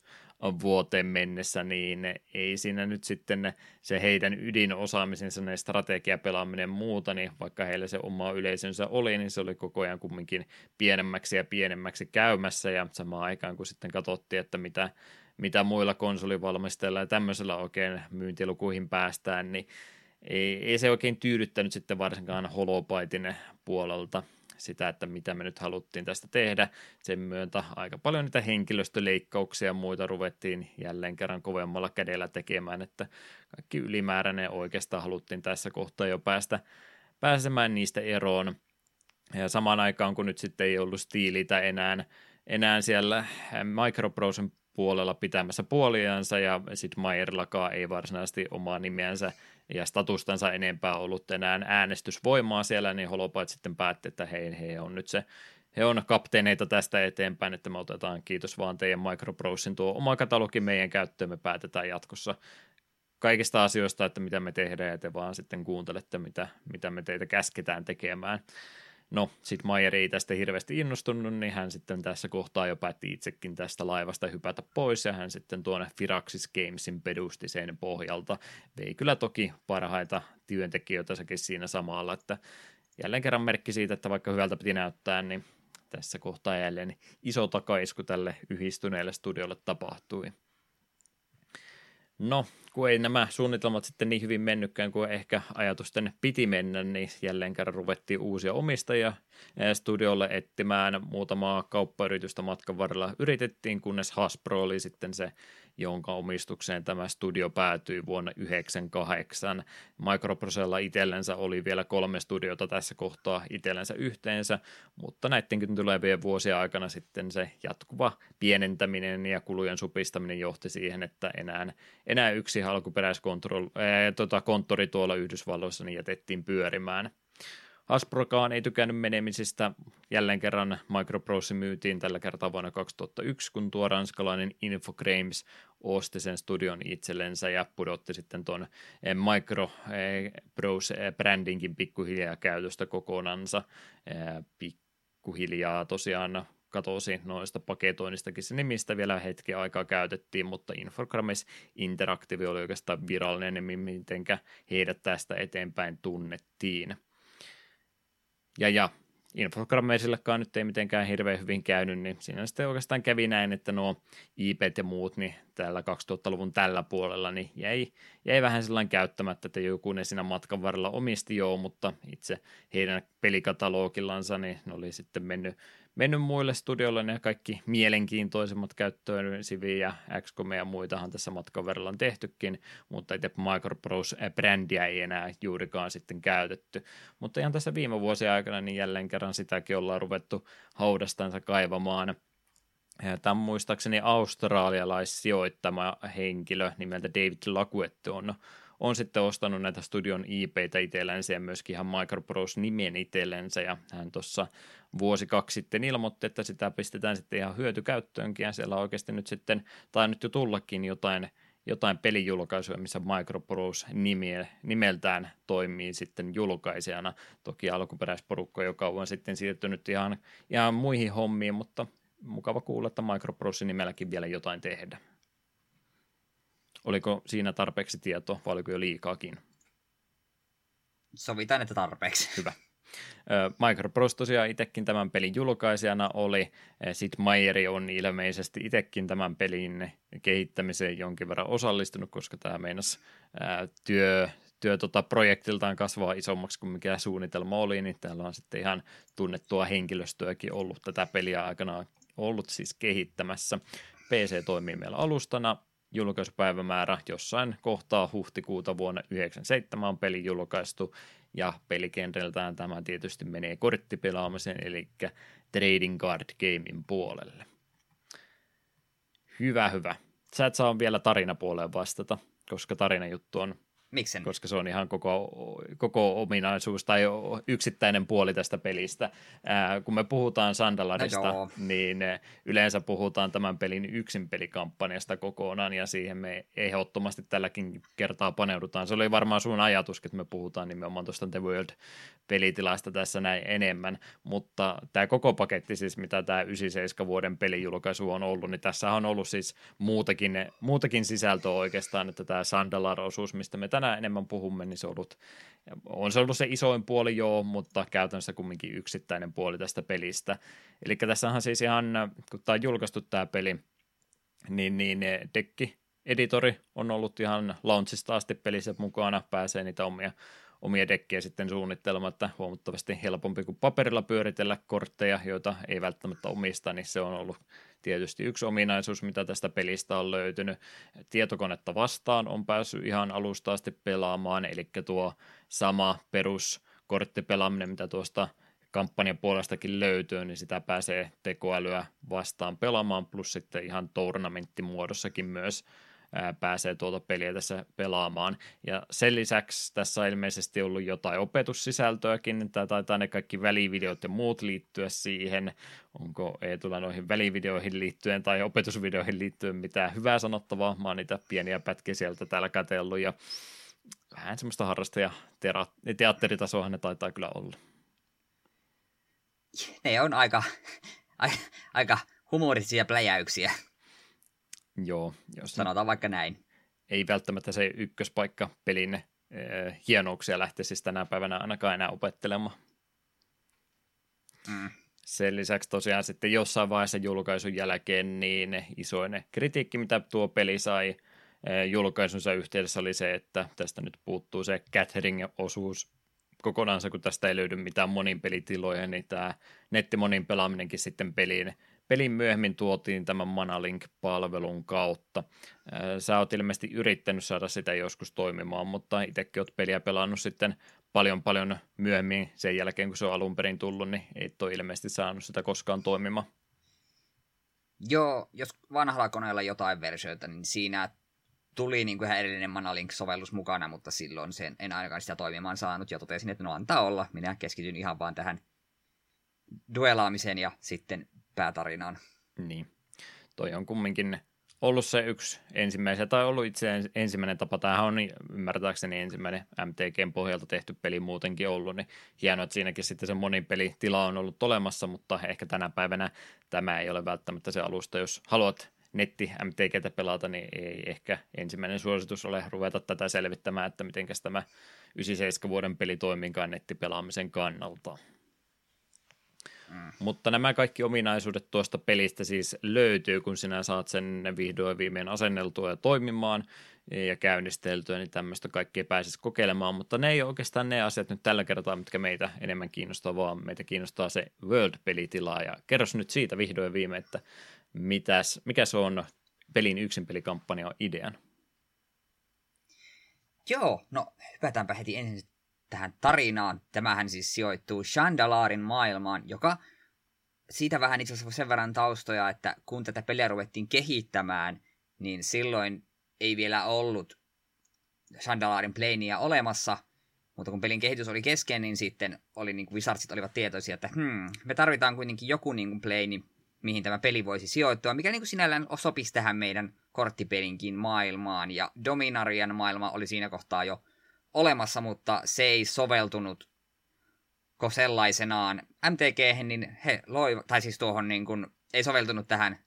vuoteen mennessä, niin ei siinä nyt sitten se heidän ydinosaamisensa, ne strategiapelaaminen muuta, niin vaikka heillä se oma yleisönsä oli, niin se oli koko ajan kumminkin pienemmäksi ja pienemmäksi käymässä, ja samaan aikaan kun sitten katsottiin, että mitä, mitä muilla konsolivalmistajilla ja tämmöisellä oikein myyntilukuihin päästään, niin ei, ei se oikein tyydyttänyt sitten varsinkaan Holopaitin puolelta sitä, että mitä me nyt haluttiin tästä tehdä. Sen myötä aika paljon niitä henkilöstöleikkauksia ja muita ruvettiin jälleen kerran kovemmalla kädellä tekemään, että kaikki ylimääräinen oikeastaan haluttiin tässä kohtaa jo päästä pääsemään niistä eroon. Ja samaan aikaan, kun nyt sitten ei ollut stiilitä enää, enää siellä Microprosen puolella pitämässä puoliansa ja sitten Mayerillakaan ei varsinaisesti omaa nimeänsä ja statustansa enempää ollut enää äänestysvoimaa siellä, niin Holopait sitten päätti, että hei, he on nyt se, he on kapteeneita tästä eteenpäin, että me otetaan kiitos vaan teidän Microprosin tuo oma katalogi meidän käyttöön, me päätetään jatkossa kaikista asioista, että mitä me tehdään ja te vaan sitten kuuntelette, mitä, mitä me teitä käsketään tekemään. No, sitten Mayer ei tästä hirveästi innostunut, niin hän sitten tässä kohtaa jo päätti itsekin tästä laivasta hypätä pois, ja hän sitten tuonne Firaxis Gamesin pedusti sen pohjalta. Vei kyllä toki parhaita työntekijöitä sekin siinä samalla, että jälleen kerran merkki siitä, että vaikka hyvältä piti näyttää, niin tässä kohtaa jälleen iso takaisku tälle yhdistyneelle studiolle tapahtui. No, kun ei nämä suunnitelmat sitten niin hyvin mennytkään kuin ehkä ajatusten piti mennä, niin jälleen kerran ruvettiin uusia omistajia studiolle etsimään. Muutamaa kauppayritystä matkan varrella yritettiin, kunnes Hasbro oli sitten se, jonka omistukseen tämä studio päätyi vuonna 1998. Microprosella itsellensä oli vielä kolme studiota tässä kohtaa itsellensä yhteensä, mutta näidenkin tulevien vuosien aikana sitten se jatkuva pienentäminen ja kulujen supistaminen johti siihen, että enää, enää yksi alkuperäiskonttori tuolla Yhdysvalloissa niin jätettiin pyörimään – Hasbrokaan ei tykännyt menemisistä. Jälleen kerran Microprose myytiin tällä kertaa vuonna 2001, kun tuo ranskalainen Infogrames osti sen studion itsellensä ja pudotti sitten tuon eh, Microprose-brändinkin pikkuhiljaa käytöstä kokonansa. Eh, pikkuhiljaa tosiaan katosi noista paketoinnistakin se nimistä vielä hetken aikaa käytettiin, mutta Infogrames Interactive oli oikeastaan virallinen, mitenkä heidät tästä eteenpäin tunnettiin. Ja, ja Infogrammeisillekaan nyt ei mitenkään hirveän hyvin käynyt, niin siinä sitten oikeastaan kävi näin, että nuo IP ja muut, niin täällä 2000-luvun tällä puolella, niin jäi, jäi vähän sellainen käyttämättä, että joku ne siinä matkan varrella omisti joo, mutta itse heidän pelikatalogilansa, niin ne oli sitten mennyt mennyt muille studioille ne kaikki mielenkiintoisemmat käyttöön, Sivi ja XCOM ja muitahan tässä matkan verran on tehtykin, mutta itse Microprose-brändiä ei enää juurikaan sitten käytetty. Mutta ihan tässä viime vuosien aikana niin jälleen kerran sitäkin ollaan ruvettu haudastansa kaivamaan. Tämä muistaakseni australialaissijoittama henkilö nimeltä David Lakuette on on sitten ostanut näitä studion IPtä itsellensä ja myöskin ihan Microprose nimen itsellensä ja hän tuossa vuosi kaksi sitten ilmoitti, että sitä pistetään sitten ihan hyötykäyttöönkin ja siellä oikeasti nyt sitten, tai nyt jo tullakin jotain, jotain pelijulkaisuja, missä Microprose nime, nimeltään toimii sitten julkaisijana. Toki alkuperäisporukka, joka on sitten siirtynyt ihan, ihan muihin hommiin, mutta mukava kuulla, että Microprose nimelläkin vielä jotain tehdä. Oliko siinä tarpeeksi tietoa vai oliko jo liikaakin? Sovitaan, että tarpeeksi. Hyvä. Microprose tosiaan itsekin tämän pelin julkaisijana oli. Sid Meieri on ilmeisesti itsekin tämän pelin kehittämiseen jonkin verran osallistunut, koska tämä meinasi työ, työ tota, projektiltaan kasvaa isommaksi kuin mikä suunnitelma oli, niin täällä on sitten ihan tunnettua henkilöstöäkin ollut tätä peliä aikana ollut siis kehittämässä. PC toimii meillä alustana, julkaisupäivämäärä jossain kohtaa huhtikuuta vuonna 1997 on peli julkaistu, ja pelikentältään tämä tietysti menee korttipelaamisen, eli trading card gamein puolelle. Hyvä, hyvä. Sä et saa vielä tarinapuoleen vastata, koska tarinajuttu on Miksen? Koska se on ihan koko, koko ominaisuus tai yksittäinen puoli tästä pelistä. Ää, kun me puhutaan Sandalarista, no niin yleensä puhutaan tämän pelin yksin pelikampanjasta kokonaan ja siihen me ehdottomasti tälläkin kertaa paneudutaan. Se oli varmaan sun ajatus, että me puhutaan nimenomaan tuosta The World-pelitilasta tässä näin enemmän, mutta tämä koko paketti siis, mitä tämä 97 vuoden pelijulkaisu on ollut, niin tässä on ollut siis muutakin, muutakin sisältöä oikeastaan, että tämä Sandalar-osuus, mistä me tänään enemmän puhumme, niin se on ollut, on se ollut se isoin puoli joo, mutta käytännössä kumminkin yksittäinen puoli tästä pelistä. Eli tässähän siis ihan, kun tämä on julkaistu tämä peli, niin, niin dekki editori on ollut ihan launchista asti pelissä mukana, pääsee niitä omia, omia dekkejä sitten suunnittelemaan, että huomattavasti helpompi kuin paperilla pyöritellä kortteja, joita ei välttämättä omista, niin se on ollut tietysti yksi ominaisuus, mitä tästä pelistä on löytynyt. Tietokonetta vastaan on päässyt ihan alusta asti pelaamaan, eli tuo sama peruskorttipelaaminen, mitä tuosta kampanjan puolestakin löytyy, niin sitä pääsee tekoälyä vastaan pelaamaan, plus sitten ihan tournamenttimuodossakin myös pääsee tuota peliä tässä pelaamaan. Ja sen lisäksi tässä on ilmeisesti ollut jotain opetussisältöäkin, tai taitaa ne kaikki välivideot ja muut liittyä siihen. Onko Eetulla noihin välivideoihin liittyen tai opetusvideoihin liittyen mitään hyvää sanottavaa? Mä oon niitä pieniä pätkiä sieltä täällä kätellyt ja vähän semmoista harrastaja teatteritasoahan ne taitaa kyllä olla. Ne on aika, aika humorisia pläjäyksiä. Joo. Jos Sanotaan vaikka näin. Ei välttämättä se ykköspaikka pelin äh, hienouksia lähtisi tänä päivänä ainakaan enää opettelemaan. Mm. Sen lisäksi tosiaan sitten jossain vaiheessa julkaisun jälkeen niin isoinen kritiikki, mitä tuo peli sai julkaisunsa yhteydessä oli se, että tästä nyt puuttuu se Catering-osuus kokonaan, kun tästä ei löydy mitään monin pelitiloja, niin tämä nettimonin pelaaminenkin sitten peliin pelin myöhemmin tuotiin tämän Manalink-palvelun kautta. Sä oot ilmeisesti yrittänyt saada sitä joskus toimimaan, mutta itsekin oot peliä pelannut sitten paljon paljon myöhemmin sen jälkeen, kun se on alun perin tullut, niin ei ole ilmeisesti saanut sitä koskaan toimimaan. Joo, jos vanhalla koneella jotain versioita, niin siinä tuli niin kuin ihan erillinen Manalink-sovellus mukana, mutta silloin sen en ainakaan sitä toimimaan saanut ja totesin, että no antaa olla. Minä keskityn ihan vaan tähän duelaamiseen ja sitten päätarinaan. Niin. Toi on kumminkin ollut se yksi ensimmäisiä, tai ollut itse ensimmäinen tapa. Tämähän on ymmärtääkseni ensimmäinen MTGn pohjalta tehty peli muutenkin ollut, niin hienoa, että siinäkin sitten se monipelitila on ollut olemassa, mutta ehkä tänä päivänä tämä ei ole välttämättä se alusta. Jos haluat netti MTGtä pelata, niin ei ehkä ensimmäinen suositus ole ruveta tätä selvittämään, että miten tämä 97 vuoden peli toiminkaan nettipelaamisen kannalta. Mm. Mutta nämä kaikki ominaisuudet tuosta pelistä siis löytyy, kun sinä saat sen vihdoin viimein asenneltua ja toimimaan ja käynnisteltyä, niin tämmöistä kaikkea pääsisi kokeilemaan, mutta ne ei ole oikeastaan ne asiat nyt tällä kertaa, mitkä meitä enemmän kiinnostaa, vaan meitä kiinnostaa se World-pelitila, ja kerros nyt siitä vihdoin viimein, että mitäs, mikä se on pelin yksin pelikampanja idean? Joo, no hypätäänpä heti ensin tähän tarinaan. Tämähän siis sijoittuu Chandalarin maailmaan, joka siitä vähän itse asiassa sen verran taustoja, että kun tätä peliä ruvettiin kehittämään, niin silloin ei vielä ollut Chandalarin Planea olemassa, mutta kun pelin kehitys oli kesken, niin sitten oli niin kuin Wizardsit olivat tietoisia, että hmm, me tarvitaan kuitenkin joku niin kuin plane, mihin tämä peli voisi sijoittua, mikä niin kuin sinällään sopisi tähän meidän korttipelinkin maailmaan. Ja Dominarian maailma oli siinä kohtaa jo olemassa, mutta se ei soveltunut sellaisenaan MTG, niin he loi, tai siis tuohon niin kuin, ei soveltunut tähän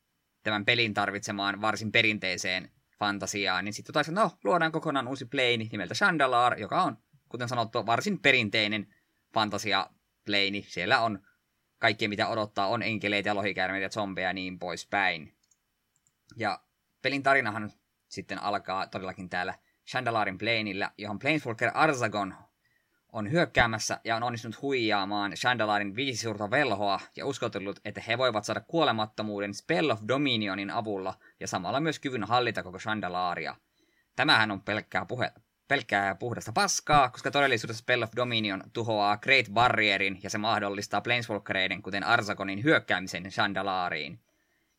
tämän pelin tarvitsemaan varsin perinteiseen fantasiaan, niin sitten taisi, no, luodaan kokonaan uusi plane nimeltä Chandalar, joka on, kuten sanottu, varsin perinteinen fantasia plane. Siellä on kaikkea, mitä odottaa, on enkeleitä ja lohikäärmeitä ja zombeja ja niin poispäin. Ja pelin tarinahan sitten alkaa todellakin täällä Chandalarin Planeillä, johon Planeswalker Arzagon on hyökkäämässä ja on onnistunut huijaamaan Chandalarin viisi suurta velhoa ja uskotellut, että he voivat saada kuolemattomuuden Spell of Dominionin avulla ja samalla myös kyvyn hallita koko Chandalaria. Tämähän on pelkkää, puhe, pelkkää puhdasta paskaa, koska todellisuudessa Spell of Dominion tuhoaa Great Barrierin ja se mahdollistaa Planeswalkereiden, kuten Arzagonin, hyökkäämisen Chandalariin.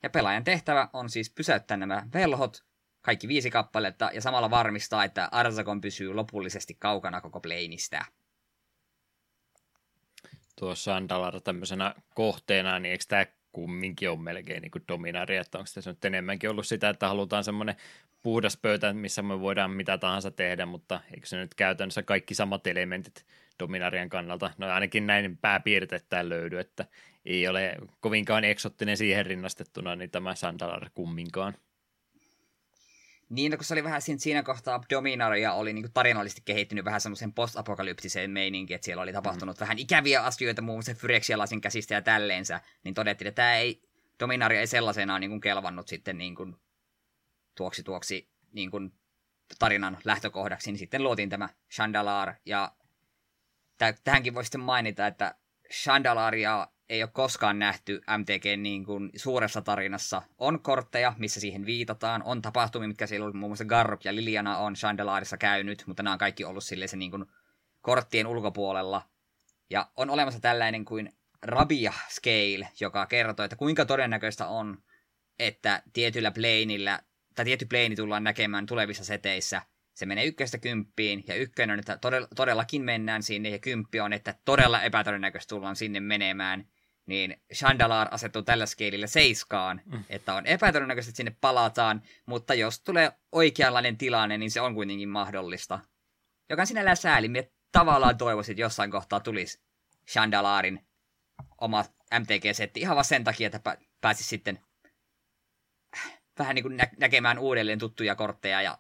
Ja pelaajan tehtävä on siis pysäyttää nämä velhot kaikki viisi kappaletta, ja samalla varmistaa, että Arzagon pysyy lopullisesti kaukana koko pleinistä. Tuossa Andalar tämmöisenä kohteena, niin eikö tämä kumminkin ole melkein niin dominaari, että onko tässä nyt enemmänkin ollut sitä, että halutaan semmoinen puhdas pöytä, missä me voidaan mitä tahansa tehdä, mutta eikö se nyt käytännössä kaikki samat elementit dominarien kannalta, no ainakin näin pääpiirteet löydy, että ei ole kovinkaan eksottinen siihen rinnastettuna, niin tämä Sandalar kumminkaan. Niin, no, kun se oli vähän siinä, siinä kohtaa Dominaria oli niin tarinallisesti kehittynyt vähän semmoisen post-apokalyptiseen meininkiin, että siellä oli tapahtunut mm. vähän ikäviä asioita, muun muassa Phyrexialasin käsistä ja tälleensä, niin todettiin, että tämä ei, Dominaria ei sellaisenaan niin kuin kelvannut sitten niin kuin, tuoksi tuoksi niin kuin, tarinan lähtökohdaksi, niin sitten luotiin tämä Chandalar, ja tähänkin voi sitten mainita, että Chandalaria ei ole koskaan nähty MTG niin kuin suuressa tarinassa. On kortteja, missä siihen viitataan, on tapahtumia, mitkä siellä on, muun muassa Garruk ja Liliana on Chandelaarissa käynyt, mutta nämä on kaikki ollut silleen se niin kuin korttien ulkopuolella. Ja on olemassa tällainen kuin Rabia Scale, joka kertoo, että kuinka todennäköistä on, että tietyllä planeillä, tai tietty plane tullaan näkemään tulevissa seteissä. Se menee ykköstä kymppiin, ja ykkönen on, että todellakin mennään sinne, ja kymppi on, että todella epätodennäköistä tullaan sinne menemään niin Chandalar asettuu tällä skeilillä seiskaan, mm. että on epätodennäköistä, että sinne palataan, mutta jos tulee oikeanlainen tilanne, niin se on kuitenkin mahdollista. Joka on sinällään sääli. Me tavallaan toivoisin, että jossain kohtaa tulisi Chandalarin oma MTG-setti ihan vaan sen takia, että pääsisi sitten vähän niin kuin nä- näkemään uudelleen tuttuja kortteja ja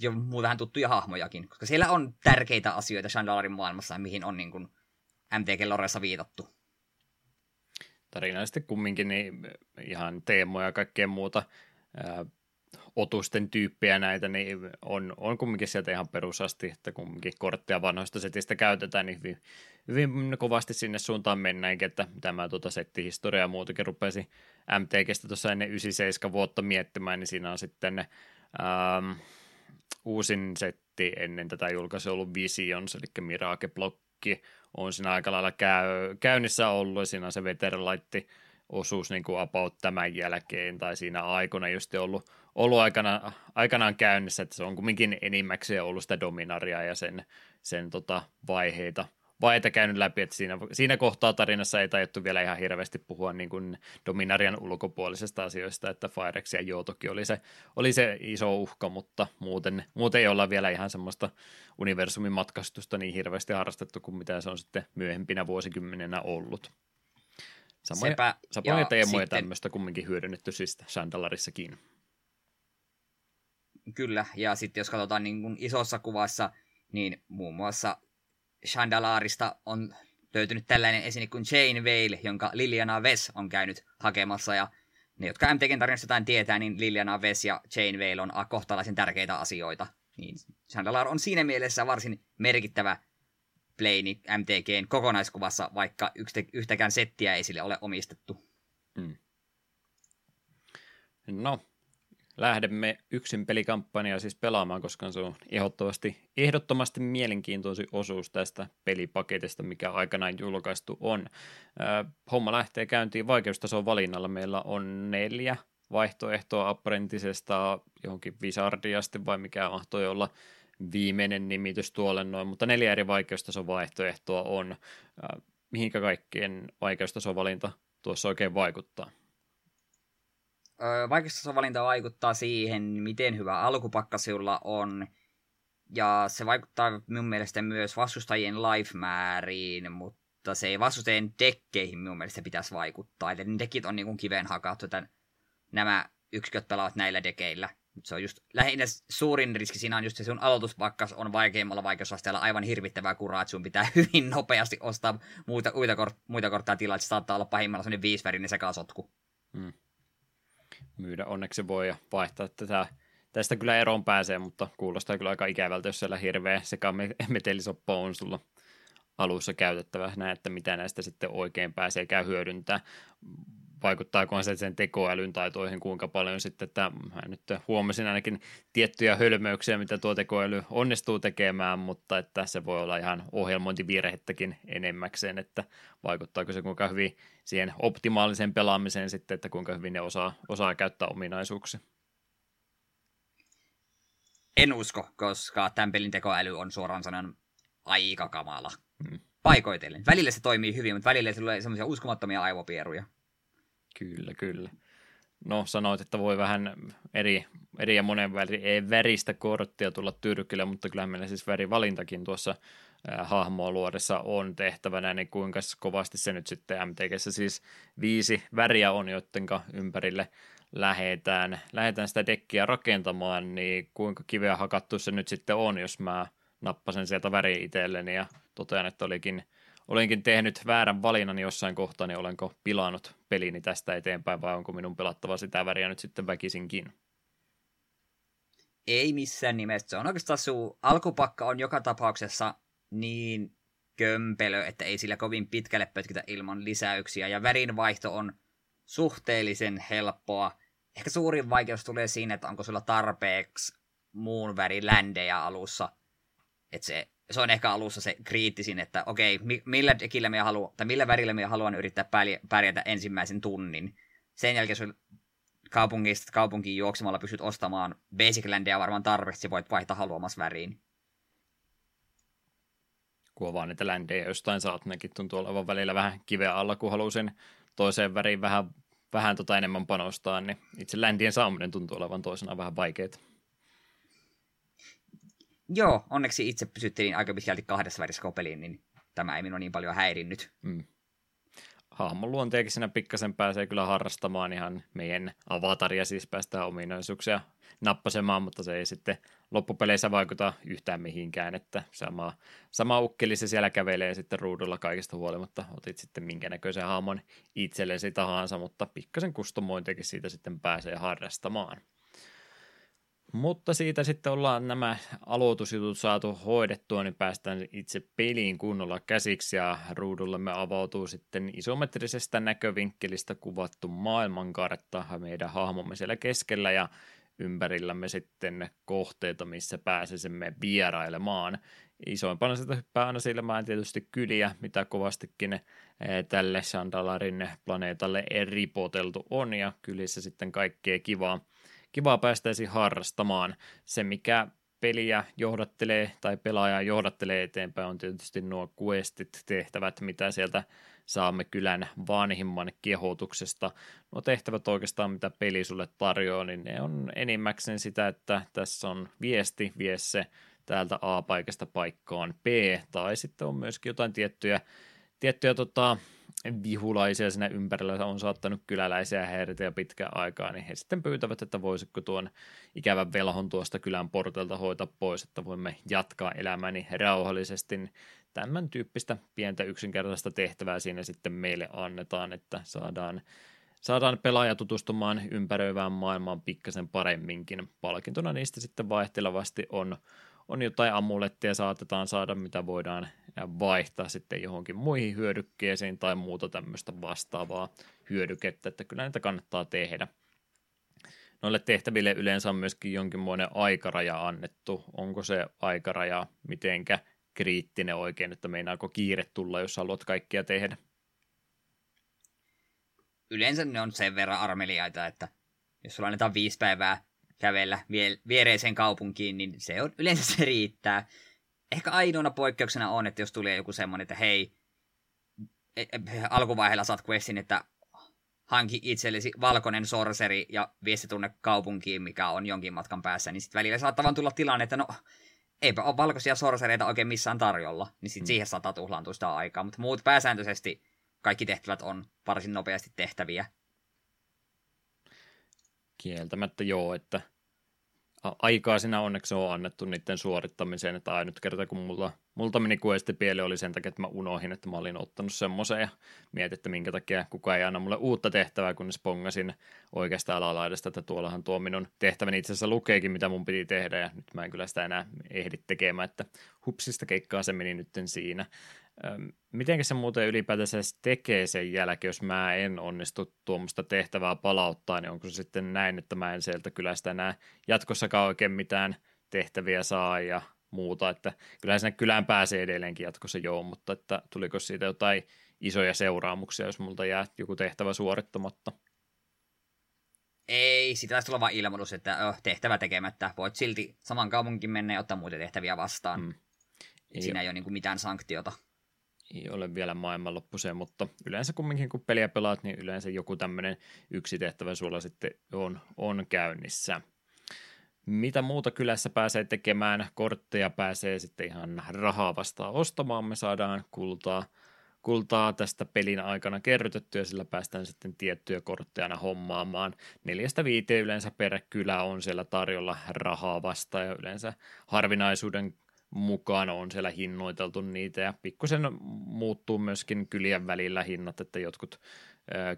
jo vähän tuttuja hahmojakin, koska siellä on tärkeitä asioita Chandalarin maailmassa, mihin on niin kuin MTG-loressa viitattu tarinallisesti kumminkin niin ihan teemoja ja kaikkea muuta otusten tyyppejä näitä, niin on, on kumminkin sieltä ihan perusasti, että kumminkin kortteja vanhoista setistä käytetään, niin hyvin, hyvin kovasti sinne suuntaan mennäänkin, että tämä tuota settihistoria ja muutakin rupesi MTGstä tuossa ennen 97 vuotta miettimään, niin siinä on sitten ähm, uusin setti ennen tätä julkaisua ollut Visions, eli Mirage Blokki on siinä aika lailla käy, käynnissä ollut, ja siinä on se Veterlaitti osuus niin kuin about tämän jälkeen, tai siinä aikana just ollut, ollut aikana, aikanaan käynnissä, että se on kumminkin enimmäkseen ollut sitä dominaria ja sen, sen tota vaiheita – vaiheita käynyt läpi, että siinä, siinä kohtaa tarinassa ei tajuttu vielä ihan hirveästi puhua niin kuin Dominarian ulkopuolisesta asioista, että Firex ja Joutoki oli se, oli se iso uhka, mutta muuten, muuten ei olla vielä ihan semmoista universumin matkastusta niin hirveästi harrastettu kuin mitä se on sitten myöhempinä vuosikymmenenä ollut. Samoja, Sepä, samoja teemoja sitten... tämmöistä kumminkin hyödynnetty siis Sandalarissakin. Kyllä, ja sitten jos katsotaan niin kuin isossa kuvassa, niin muun muassa Chandalarista on löytynyt tällainen esine kuin Jane Vale, jonka Liliana Ves on käynyt hakemassa. Ja ne, jotka MTGn tarinasta jotain tietää, niin Liliana Ves ja Jane Vale on kohtalaisen tärkeitä asioita. Niin Chandalar on siinä mielessä varsin merkittävä plane MTGn kokonaiskuvassa, vaikka yhtäkään settiä ei sille ole omistettu. Hmm. No, lähdemme yksin pelikampanja siis pelaamaan, koska se on ehdottomasti, ehdottomasti mielenkiintoisin osuus tästä pelipaketista, mikä aikanaan julkaistu on. Homma lähtee käyntiin vaikeustason valinnalla. Meillä on neljä vaihtoehtoa apprentisesta johonkin Wizardiasti vai mikä mahtoi olla viimeinen nimitys tuolle noin, mutta neljä eri vaikeustason vaihtoehtoa on. Mihinkä kaikkien vaikeustason valinta tuossa oikein vaikuttaa? Vaikeustasovalinta vaikuttaa siihen, miten hyvä alkupakka sinulla on, ja se vaikuttaa minun mielestä myös vastustajien life-määriin, mutta se ei vastustajien dekkeihin minun mielestä pitäisi vaikuttaa. Eli ne dekit on niin kiveen hakattu, että nämä yksiköt pelaavat näillä dekeillä. Se on just lähinnä suurin riski siinä on just se sun aloituspakkas on vaikeimmalla vaikeusasteella aivan hirvittävää kuraa, että sun pitää hyvin nopeasti ostaa muita, muita, kort, muita kortteja tilaa, että se saattaa olla pahimmalla sellainen viisivärinen sekasotku. Hmm myydä. Onneksi voi ja vaihtaa tätä. Tästä kyllä eroon pääsee, mutta kuulostaa kyllä aika ikävältä, jos siellä hirveä sekametelisoppa on sulla alussa käytettävä. Näin, että mitä näistä sitten oikein pääseekään hyödyntää vaikuttaako se sen tekoälyn taitoihin kuinka paljon sitten, että mä nyt huomasin ainakin tiettyjä hölmöyksiä, mitä tuo tekoäly onnistuu tekemään, mutta että se voi olla ihan ohjelmointivirhettäkin enemmäkseen, että vaikuttaako se kuinka hyvin siihen optimaaliseen pelaamiseen sitten, että kuinka hyvin ne osaa, osaa käyttää ominaisuuksia. En usko, koska tämän pelin tekoäly on suoraan sanon aika kamala. Hmm. Paikoitellen. Välillä se toimii hyvin, mutta välillä se tulee semmoisia uskomattomia aivopieruja. Kyllä, kyllä. No sanoit, että voi vähän eri, eri ja monen väristä korttia tulla tyrkille, mutta kyllä meillä siis värivalintakin tuossa äh, hahmoa luodessa on tehtävänä, niin kuinka kovasti se nyt sitten MTGssä siis viisi väriä on, jotenka ympärille lähetään, lähetään sitä dekkiä rakentamaan, niin kuinka kiveä hakattu se nyt sitten on, jos mä nappasen sieltä väri itselleni ja totean, että olikin – olenkin tehnyt väärän valinnan jossain kohtaa, niin olenko pilannut pelini tästä eteenpäin vai onko minun pelattava sitä väriä nyt sitten väkisinkin? Ei missään nimessä. Se on oikeastaan sun alkupakka on joka tapauksessa niin kömpelö, että ei sillä kovin pitkälle pötkitä ilman lisäyksiä. Ja värinvaihto on suhteellisen helppoa. Ehkä suurin vaikeus tulee siinä, että onko sulla tarpeeksi muun väri ländejä alussa. Että se se on ehkä alussa se kriittisin, että okei, millä dekillä me haluan, tai millä värillä me haluan yrittää pärjätä ensimmäisen tunnin. Sen jälkeen sun kaupungista kaupunkiin juoksemalla pystyt ostamaan Basic Landia varmaan tarpeeksi, voit vaihtaa haluamas väriin. Kun vaan niitä ländejä jostain saat, nekin tuntuu olevan välillä vähän kiveä alla, kun haluaa sen toiseen väriin vähän, vähän tota enemmän panostaa, niin itse ländien saaminen tuntuu olevan toisena vähän vaikeaa. Joo, onneksi itse pysyttelin aika pitkälti kahdessa värissä kopeliin, niin tämä ei minua niin paljon häirinnyt. Mm. Hahmon luonteenkin siinä pikkasen pääsee kyllä harrastamaan ihan meidän avataria, siis päästään ominaisuuksia nappasemaan, mutta se ei sitten loppupeleissä vaikuta yhtään mihinkään, että sama, sama ukkeli se siellä kävelee sitten ruudulla kaikista huolimatta, otit sitten minkä näköisen hahmon itsellesi tahansa, mutta pikkasen kustomointiakin siitä sitten pääsee harrastamaan. Mutta siitä sitten ollaan nämä aloitusjutut saatu hoidettua, niin päästään itse peliin kunnolla käsiksi ja ruudullemme avautuu sitten isometrisestä näkövinkkelistä kuvattu maailmankartta meidän hahmomme siellä keskellä ja ympärillämme sitten kohteita, missä pääsisimme vierailemaan. Isoimpana sitä hyppää aina silmään tietysti kyliä, mitä kovastikin eh, tälle Sandalarin planeetalle ripoteltu on, ja kylissä sitten kaikkea kivaa, kivaa päästäisi harrastamaan. Se, mikä peliä johdattelee tai pelaajaa johdattelee eteenpäin on tietysti nuo questit, tehtävät, mitä sieltä saamme kylän vanhimman kehotuksesta. Nuo tehtävät oikeastaan, mitä peli sulle tarjoaa, niin ne on enimmäkseen sitä, että tässä on viesti, vie se täältä A-paikasta paikkaan B, tai sitten on myöskin jotain tiettyjä, tiettyjä tota, vihulaisia siinä ympärillä on saattanut kyläläisiä häiritä jo pitkään aikaa, niin he sitten pyytävät, että voisiko tuon ikävän velhon tuosta kylän portelta hoitaa pois, että voimme jatkaa elämäni rauhallisesti. Tämän tyyppistä pientä yksinkertaista tehtävää siinä sitten meille annetaan, että saadaan saadaan pelaaja tutustumaan ympäröivään maailmaan pikkasen paremminkin. Palkintona niistä sitten vaihtelevasti on on jotain amulettia saatetaan saada, mitä voidaan vaihtaa sitten johonkin muihin hyödykkeisiin tai muuta tämmöistä vastaavaa hyödykettä, että kyllä näitä kannattaa tehdä. Noille tehtäville yleensä on myöskin jonkinmoinen aikaraja annettu. Onko se aikaraja mitenkä kriittinen oikein, että meinaako kiire tulla, jos haluat kaikkia tehdä? Yleensä ne on sen verran armeliaita, että jos sulla annetaan viisi päivää kävellä viereiseen kaupunkiin, niin se on, yleensä se riittää. Ehkä ainoana poikkeuksena on, että jos tulee joku semmoinen, että hei, e, e, alkuvaiheella saat questin, että hanki itsellesi valkoinen sorseri ja vie se tunne kaupunkiin, mikä on jonkin matkan päässä, niin sitten välillä saattaa vaan tulla tilanne, että no, eipä ole valkoisia sorsereita oikein missään tarjolla, niin sitten mm. siihen saattaa tuhlaantua sitä aikaa, mutta muut pääsääntöisesti kaikki tehtävät on varsin nopeasti tehtäviä, Kieltämättä joo, että aikaa siinä onneksi on annettu niiden suorittamiseen, että ainut kerta kun mulla, multa meni pieleen oli sen takia, että mä unohin, että mä olin ottanut semmoisen ja mietin, että minkä takia kukaan ei anna mulle uutta tehtävää, kunnes pongasin oikeasta alalaidasta, että tuollahan tuo minun tehtäväni itse asiassa lukeekin, mitä mun piti tehdä ja nyt mä en kyllä sitä enää ehdi tekemään, että hupsista keikkaa se meni nytten siinä. Miten se muuten ylipäätänsä tekee sen jälkeen, jos mä en onnistu tuommoista tehtävää palauttaa, niin onko se sitten näin, että mä en sieltä kylästä enää jatkossakaan oikein mitään tehtäviä saa ja muuta, että kyllä sinne kylään pääsee edelleenkin jatkossa joo, mutta että tuliko siitä jotain isoja seuraamuksia, jos multa jää joku tehtävä suorittamatta? Ei, sitä taisi tulla vain ilmoitus, että oh, tehtävä tekemättä. Voit silti saman kaupunkin mennä ja ottaa muita tehtäviä vastaan. Hmm. Siinä ei ole niin mitään sanktiota ei ole vielä maailmanloppuseen, mutta yleensä kumminkin kun peliä pelaat, niin yleensä joku tämmöinen yksi tehtävä sulla sitten on, on käynnissä. Mitä muuta kylässä pääsee tekemään? Kortteja pääsee sitten ihan rahaa vastaan ostamaan. Me saadaan kultaa, kultaa tästä pelin aikana kerrytettyä, sillä päästään sitten tiettyjä kortteja hommaamaan. Neljästä viiteen yleensä per kylä on siellä tarjolla rahaa vastaan ja yleensä harvinaisuuden mukaan on siellä hinnoiteltu niitä ja pikkusen muuttuu myöskin kylien välillä hinnat, että jotkut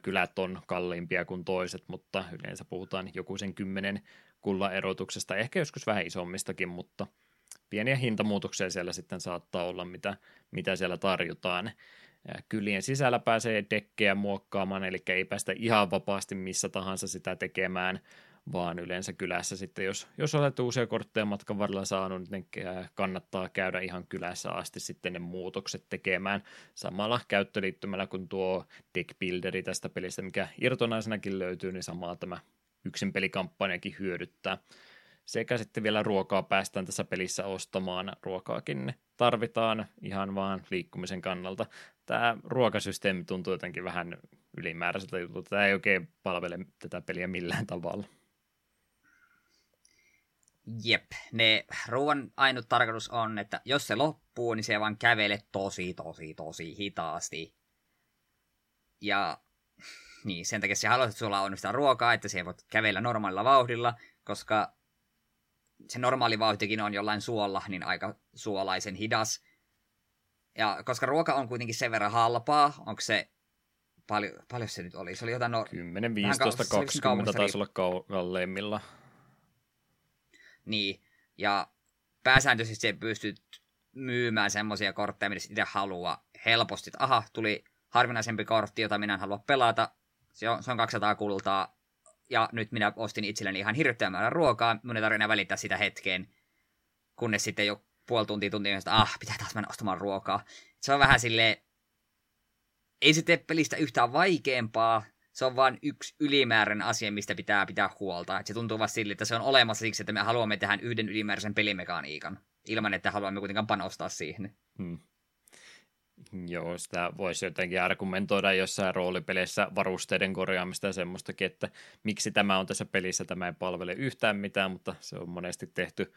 kylät on kalliimpia kuin toiset, mutta yleensä puhutaan joku sen kymmenen kullan erotuksesta, ehkä joskus vähän isommistakin, mutta pieniä hintamuutoksia siellä sitten saattaa olla, mitä, mitä siellä tarjotaan. Kylien sisällä pääsee dekkejä muokkaamaan, eli ei päästä ihan vapaasti missä tahansa sitä tekemään, vaan yleensä kylässä sitten, jos, jos olet uusia kortteja matkan varrella saanut, niin kannattaa käydä ihan kylässä asti sitten ne muutokset tekemään samalla käyttöliittymällä kuin tuo deck builderi tästä pelistä, mikä irtonaisenakin löytyy, niin samaa tämä yksin pelikampanjakin hyödyttää. Sekä sitten vielä ruokaa päästään tässä pelissä ostamaan. Ruokaakin tarvitaan ihan vaan liikkumisen kannalta. Tämä ruokasysteemi tuntuu jotenkin vähän ylimääräiseltä jutulta. Tämä ei oikein palvele tätä peliä millään tavalla. Jep, ne ruoan ainut tarkoitus on, että jos se loppuu, niin se vaan kävele tosi, tosi, tosi hitaasti. Ja niin, sen takia se haluat, että sulla on sitä ruokaa, että se voit kävellä normaalilla vauhdilla, koska se normaali vauhtikin on jollain suolla, niin aika suolaisen hidas. Ja koska ruoka on kuitenkin sen verran halpaa, onko se paljon, paljon se nyt oli? Se oli jotain... No, 10, 15, 20 taisi olla kalleimmilla. Niin, ja pääsääntöisesti se pystyt myymään semmoisia kortteja, mitä itse haluaa helposti. Aha, tuli harvinaisempi kortti, jota minä en halua pelata. Se on, se on 200 kultaa. Ja nyt minä ostin itselleni ihan hirveän ruokaa. Minun ei tarvitse välittää sitä hetkeen. Kunnes sitten jo puoli tuntia tuntia, että ah, pitää taas mennä ostamaan ruokaa. Se on vähän silleen, ei se tee pelistä yhtään vaikeampaa, se on vain yksi ylimääräinen asia, mistä pitää pitää huolta. Et se tuntuu vasta sille, että se on olemassa siksi, että me haluamme tehdä yhden ylimääräisen pelimekaniikan, ilman että haluamme kuitenkaan panostaa siihen. Hmm. Joo, sitä voisi jotenkin argumentoida jossain roolipeleissä varusteiden korjaamista ja semmoistakin, että miksi tämä on tässä pelissä, tämä ei palvele yhtään mitään, mutta se on monesti tehty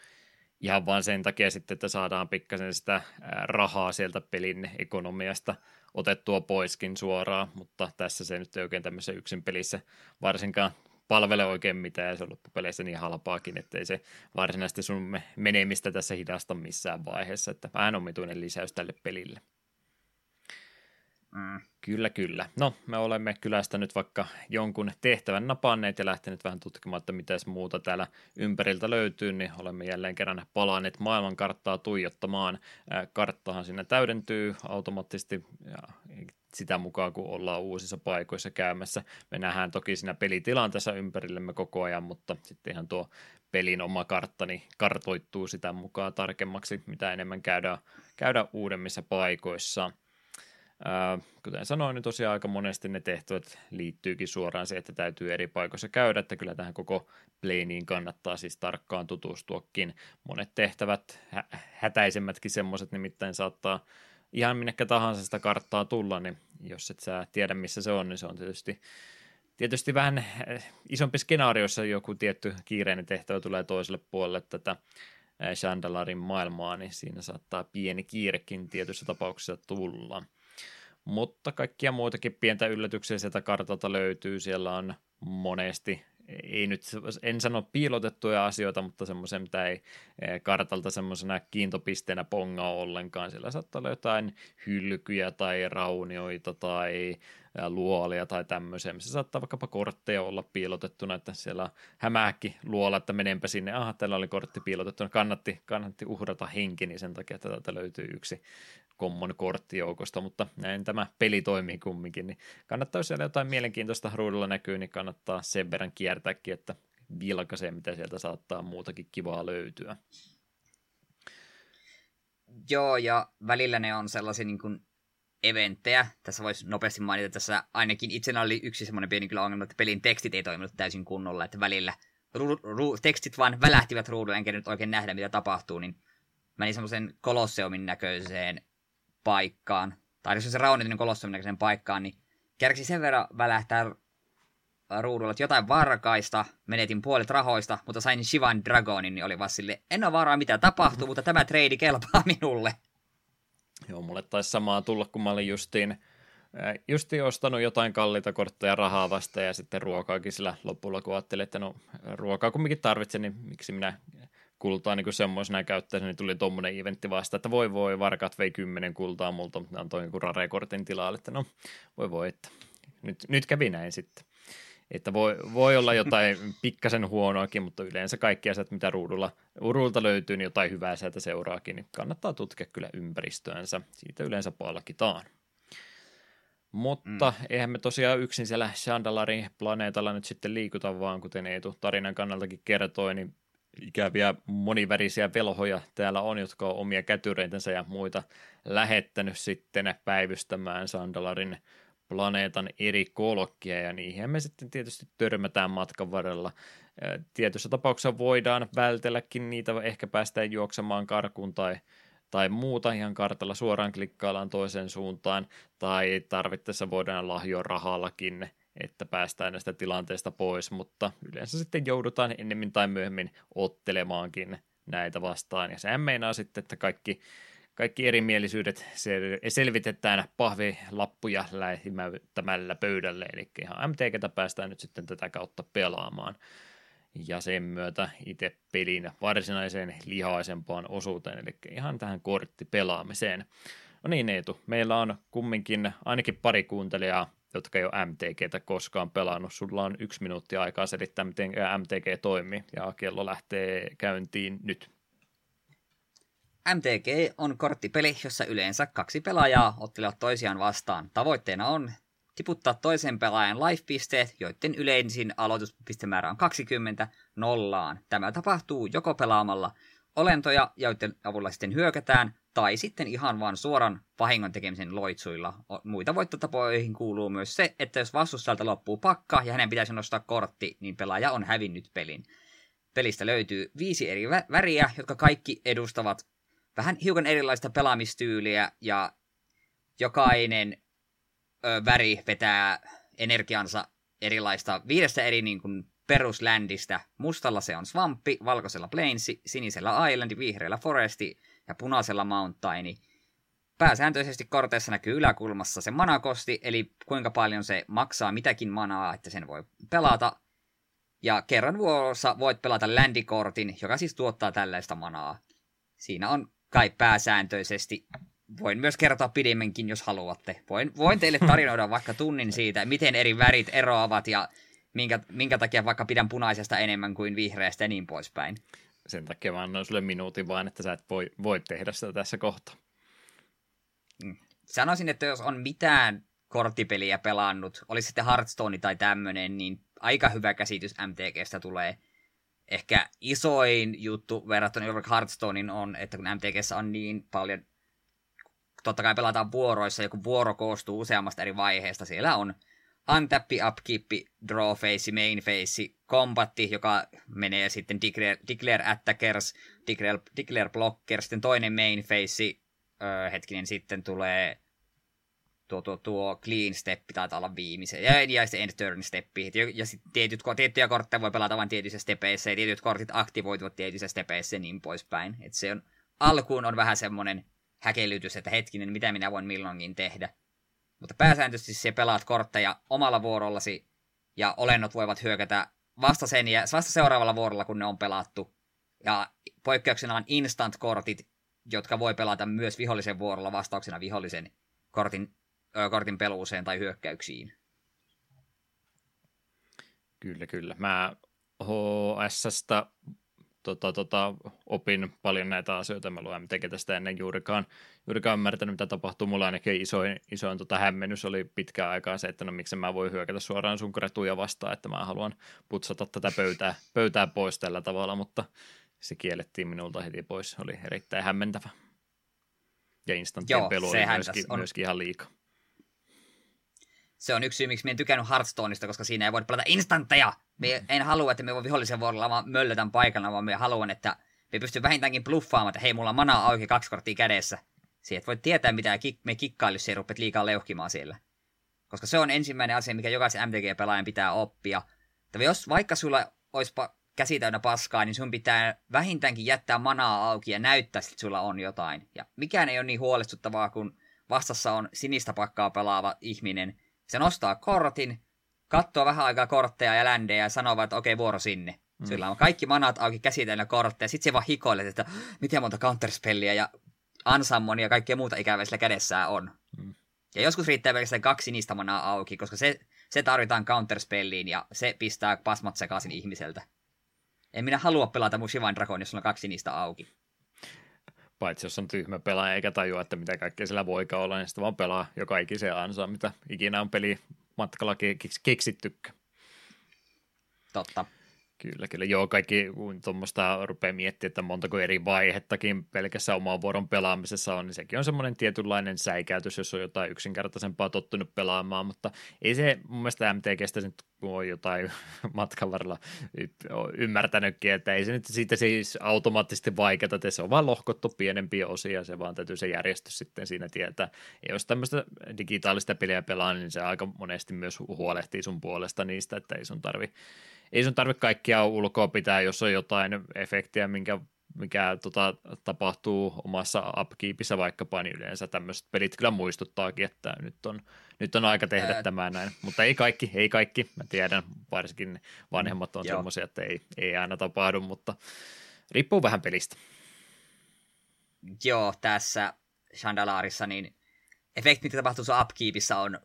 ihan vain sen takia sitten, että saadaan pikkasen sitä rahaa sieltä pelin ekonomiasta otettua poiskin suoraan, mutta tässä se nyt ei oikein tämmöisessä yksin pelissä varsinkaan palvele oikein mitään, ja se on loppupeleissä niin halpaakin, ettei se varsinaisesti sun menemistä tässä hidasta missään vaiheessa, että vähän omituinen lisäys tälle pelille. Mm. Kyllä, kyllä. No, me olemme kylästä nyt vaikka jonkun tehtävän napanneet ja lähteneet vähän tutkimaan, että mitä muuta täällä ympäriltä löytyy, niin olemme jälleen kerran palanneet maailmankarttaa tuijottamaan. Karttahan siinä täydentyy automaattisesti ja sitä mukaan, kun ollaan uusissa paikoissa käymässä. Me nähdään toki siinä pelitilanteessa ympärillemme koko ajan, mutta sitten ihan tuo pelin oma kartta niin kartoittuu sitä mukaan tarkemmaksi, mitä enemmän käydään, käydään uudemmissa paikoissa – Kuten sanoin, niin tosiaan aika monesti ne tehtävät liittyykin suoraan se, että täytyy eri paikoissa käydä, että kyllä tähän koko pleiniin kannattaa siis tarkkaan tutustuakin. Monet tehtävät, hä- hätäisemmätkin semmoiset nimittäin saattaa ihan minnekä tahansa sitä karttaa tulla, niin jos et sä tiedä missä se on, niin se on tietysti, tietysti vähän isompi skenaariossa joku tietty kiireinen tehtävä tulee toiselle puolelle tätä Chandalarin maailmaa, niin siinä saattaa pieni kiirekin tietyissä tapauksissa tulla mutta kaikkia muitakin pientä yllätyksiä sieltä kartalta löytyy. Siellä on monesti, ei nyt, en sano piilotettuja asioita, mutta semmoisen, mitä ei eh, kartalta semmoisena kiintopisteenä pongaa ollenkaan. Siellä saattaa olla jotain hylkyjä tai raunioita tai luolia tai tämmöisiä, missä saattaa vaikkapa kortteja olla piilotettuna, että siellä hämääkin luola, että menenpä sinne, aha, täällä oli kortti piilotettuna, kannatti, kannatti uhrata henkini niin sen takia, että täältä löytyy yksi common korttijoukosta, mutta näin tämä peli toimii kumminkin, niin kannattaa, jos siellä jotain mielenkiintoista ruudulla näkyy, niin kannattaa sen verran kiertääkin, että vilkaisee, mitä sieltä saattaa muutakin kivaa löytyä. Joo, ja välillä ne on sellaisia niin kuin eventtejä. Tässä voisi nopeasti mainita, tässä ainakin itse oli yksi semmoinen pieni kyllä ongelma, että pelin tekstit ei toiminut täysin kunnolla, että välillä ru- ru- tekstit vaan välähtivät ruudulle, enkä nyt oikein nähdä, mitä tapahtuu, niin meni semmoisen kolosseumin näköiseen paikkaan, tai jos se raunioitinen kolosseumin näköiseen paikkaan, niin kerksi sen verran välähtää ruudulla, että jotain varkaista, menetin puolet rahoista, mutta sain Shivan Dragonin, niin oli vaan sille, en ole varaa mitä tapahtuu, mutta tämä trade kelpaa minulle. Joo, mulle taisi samaa tulla, kun mä olin justiin, justiin ostanut jotain kalliita kortteja rahaa vasta ja sitten ruokaakin sillä lopulla, kun ajattelin, että no ruokaa kumminkin tarvitsen, niin miksi minä kultaa niin semmoisena käyttäisin, niin tuli tuommoinen eventti vasta, että voi voi, varkat vei kymmenen kultaa multa, mutta antoi joku rarekortin tilalle, että no voi voi, että nyt, nyt kävi näin sitten. Että voi, voi olla jotain pikkasen huonoakin, mutta yleensä kaikki asiat, mitä ruudulla, ruudulta löytyy, niin jotain hyvää sieltä seuraakin, niin kannattaa tutkia kyllä ympäristöänsä. Siitä yleensä palkitaan. Mutta mm. eihän me tosiaan yksin siellä Chandalarin planeetalla nyt sitten liikuta, vaan kuten Eetu tarinan kannaltakin kertoi, niin ikäviä monivärisiä velhoja täällä on, jotka on omia kätyreitänsä ja muita lähettänyt sitten päivystämään Sandalarin planeetan eri kolkkia, ja niihin me sitten tietysti törmätään matkan varrella. Tietyissä tapauksessa voidaan vältelläkin niitä, ehkä päästään juoksemaan karkuun tai, tai muuta ihan kartalla suoraan klikkaillaan toiseen suuntaan, tai tarvittaessa voidaan lahjoa rahallakin, että päästään näistä tilanteista pois, mutta yleensä sitten joudutaan ennemmin tai myöhemmin ottelemaankin näitä vastaan, ja sehän meinaa sitten, että kaikki kaikki erimielisyydet selvitetään pahvilappuja lähimättämällä pöydälle, eli ihan MTGtä päästään nyt sitten tätä kautta pelaamaan. Ja sen myötä itse pelin varsinaiseen lihaisempaan osuuteen, eli ihan tähän korttipelaamiseen. No niin Eetu, meillä on kumminkin ainakin pari kuuntelijaa jotka ei ole MTGtä koskaan pelannut. Sulla on yksi minuutti aikaa selittää, miten MTG toimii, ja kello lähtee käyntiin nyt. MTG on korttipeli, jossa yleensä kaksi pelaajaa ottelevat toisiaan vastaan. Tavoitteena on tiputtaa toisen pelaajan life-pisteet, joiden yleisin aloituspistemäärä on 20 nollaan. Tämä tapahtuu joko pelaamalla olentoja, joiden avulla sitten hyökätään, tai sitten ihan vain suoran vahingon tekemisen loitsuilla. Muita voittotapoihin kuuluu myös se, että jos vastustajalta loppuu pakka ja hänen pitäisi nostaa kortti, niin pelaaja on hävinnyt pelin. Pelistä löytyy viisi eri väriä, jotka kaikki edustavat vähän hiukan erilaista pelaamistyyliä, ja jokainen ö, väri vetää energiansa erilaista viidestä eri niin kuin, perusländistä. Mustalla se on Swampi, valkoisella Plainsi, sinisellä Island, vihreällä Foresti ja punaisella Mountaini. Pääsääntöisesti korteissa näkyy yläkulmassa se manakosti, eli kuinka paljon se maksaa mitäkin manaa, että sen voi pelata. Ja kerran vuorossa voit pelata ländikortin, joka siis tuottaa tällaista manaa. Siinä on kai pääsääntöisesti voin myös kertoa pidemmänkin, jos haluatte. Voin, voin teille tarinoida vaikka tunnin siitä, miten eri värit eroavat ja minkä, minkä takia vaikka pidän punaisesta enemmän kuin vihreästä ja niin poispäin. Sen takia mä annoin sulle minuutin vaan, että sä et voi, voi tehdä sitä tässä kohtaa. Mm. Sanoisin, että jos on mitään korttipeliä pelannut, olisi sitten Hearthstone tai tämmöinen, niin aika hyvä käsitys MTGstä tulee. Ehkä isoin juttu verrattuna Hearthstonein on, että kun MTGssä on niin paljon, totta kai pelataan vuoroissa, joku vuoro koostuu useammasta eri vaiheesta, siellä on untappi, upkeepi, draw face, main face, kombatti, joka menee sitten declare, declare attackers, declare, declare blockers, sitten toinen main face, öö, hetkinen sitten tulee tuo, tuo, tuo clean step taitaa olla viimeisen, ja, ja sitten end turn step, ja, ja sitten tietyt, tiettyjä kortteja voi pelata vain tietyissä stepeissä, ja tietyt kortit aktivoituvat tietyissä stepeissä ja niin poispäin. Et se on, alkuun on vähän semmoinen häkellytys, että hetkinen, mitä minä voin milloinkin tehdä. Mutta pääsääntöisesti se pelaat kortteja omalla vuorollasi, ja olennot voivat hyökätä vasta, sen vasta seuraavalla vuorolla, kun ne on pelattu. Ja poikkeuksena on instant-kortit, jotka voi pelata myös vihollisen vuorolla vastauksena vihollisen kortin, ö, kortin peluuseen tai hyökkäyksiin. Kyllä, kyllä. Mä HSstä tota, tota, opin paljon näitä asioita. Mä luen miten tästä ennen juurikaan, juurikaan ymmärtänyt, mitä tapahtuu. Mulla ainakin isoin, isoin tota, hämmennys oli pitkään aikaa se, että no miksi mä voi hyökätä suoraan sun kretuja vastaan, että mä haluan putsata tätä pöytää, pöytää pois tällä tavalla, mutta se kiellettiin minulta heti pois. Oli erittäin hämmentävä. Ja instanttien pelu oli myöskin, on... myöskin ihan liikaa se on yksi syy, miksi minä en tykännyt Hearthstoneista, koska siinä ei voi pelata instantteja. Me en halua, että me voi vihollisen vuorolla vaan möllötän paikalla, vaan me haluan, että me pystyy vähintäänkin bluffaamaan, että hei, mulla on manaa auki kaksi korttia kädessä. Siitä voi tietää, mitä me kikkailla, jos ei rupet liikaa leuhkimaan siellä. Koska se on ensimmäinen asia, mikä jokaisen MTG-pelaajan pitää oppia. Että jos vaikka sulla olisi käsi täynnä paskaa, niin sun pitää vähintäänkin jättää manaa auki ja näyttää, että sulla on jotain. Ja mikään ei ole niin huolestuttavaa, kun vastassa on sinistä pakkaa pelaava ihminen, se nostaa kortin, katsoo vähän aikaa kortteja ja ländejä ja sanoo että okei, okay, vuoro sinne. Mm. Sillä on kaikki manat auki käsitellä kortteja. Sitten se vaan hikoilee, että miten monta counterspelliä ja ansammon ja kaikkea muuta ikävää sillä kädessään on. Mm. Ja joskus riittää pelkästään kaksi niistä manaa auki, koska se, se tarvitaan counterspelliin ja se pistää pasmat sekaisin ihmiseltä. En minä halua pelata mun Shivan Dragon, jos on kaksi niistä auki. Paitsi jos on tyhmä pelaaja eikä tajua, että mitä kaikkea sillä voikaan olla, niin sitten vaan pelaa joka ikisen ansaa, mitä ikinä on peli matkalla keksittykään. Totta. Kyllä, kyllä. Joo, kaikki tuommoista rupeaa miettimään, että montako eri vaihettakin pelkässä oman vuoron pelaamisessa on, niin sekin on semmoinen tietynlainen säikäytys, jos on jotain yksinkertaisempaa tottunut pelaamaan, mutta ei se mun mielestä MTGstä nyt ole jotain matkan varrella ymmärtänytkin, että ei se nyt siitä siis automaattisesti vaikeaa, että se on vaan lohkottu pienempiä osia, se vaan täytyy se järjestys sitten siinä tietää. Ja jos tämmöistä digitaalista peliä pelaa, niin se aika monesti myös huolehtii sun puolesta niistä, että ei sun tarvi ei sun tarvitse kaikkia ulkoa pitää, jos on jotain efektiä, minkä, mikä tota, tapahtuu omassa upkeepissa vaikkapa, niin yleensä tämmöiset pelit kyllä muistuttaakin, että nyt on, nyt on aika tehdä Ää... tämä näin. Mutta ei kaikki, ei kaikki. Mä tiedän, varsinkin vanhemmat on semmoisia, että ei, ei aina tapahdu, mutta riippuu vähän pelistä. Joo, tässä Chandalaarissa niin efekti, mitä tapahtuu sun upkeepissa on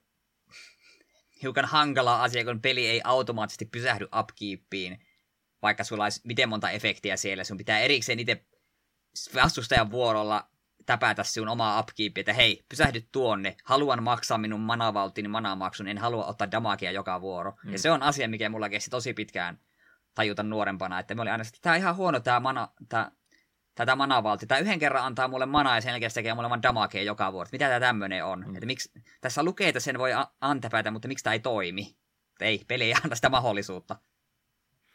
hiukan hankala asia, kun peli ei automaattisesti pysähdy upkeepiin, vaikka sulla olisi miten monta efektiä siellä. Sun pitää erikseen itse vastustajan vuorolla täpätä sinun omaa upkeepia, että hei, pysähdy tuonne, haluan maksaa minun manavaltini manamaksun, en halua ottaa damakia joka vuoro. Mm. Ja se on asia, mikä mulla kesti tosi pitkään tajuta nuorempana, että me oli aina, että tämä on ihan huono tämä mana, tää, tätä manavalti. Tämä yhden kerran antaa mulle manaa ja sen jälkeen se tekee mulle vaan damakea joka vuoro. Mitä tämä tämmöinen on? Mm. Että miksi, tässä lukee, että sen voi antapäitä, mutta miksi tämä ei toimi? Että ei, peli ei anna sitä mahdollisuutta.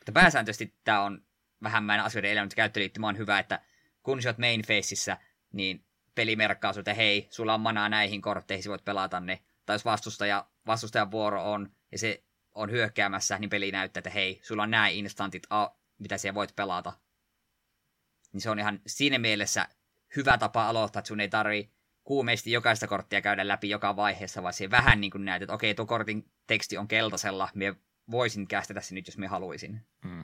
Mutta pääsääntöisesti tämä on vähemmän asioiden elämän käyttöliittymä on hyvä, että kun sä oot main faceissa, niin peli merkkaa että hei, sulla on manaa näihin kortteihin, voit pelata ne. Tai jos vastustaja, vastustajan vuoro on, ja se on hyökkäämässä, niin peli näyttää, että hei, sulla on nämä instantit, mitä siellä voit pelata. Niin se on ihan siinä mielessä hyvä tapa aloittaa, että sun ei tarvi kuumeisesti jokaista korttia käydä läpi joka vaiheessa, vaan se vähän niin kuin näet, että okei, tuo kortin teksti on keltaisella, minä voisin kästetä se nyt, jos minä haluaisin. Mm.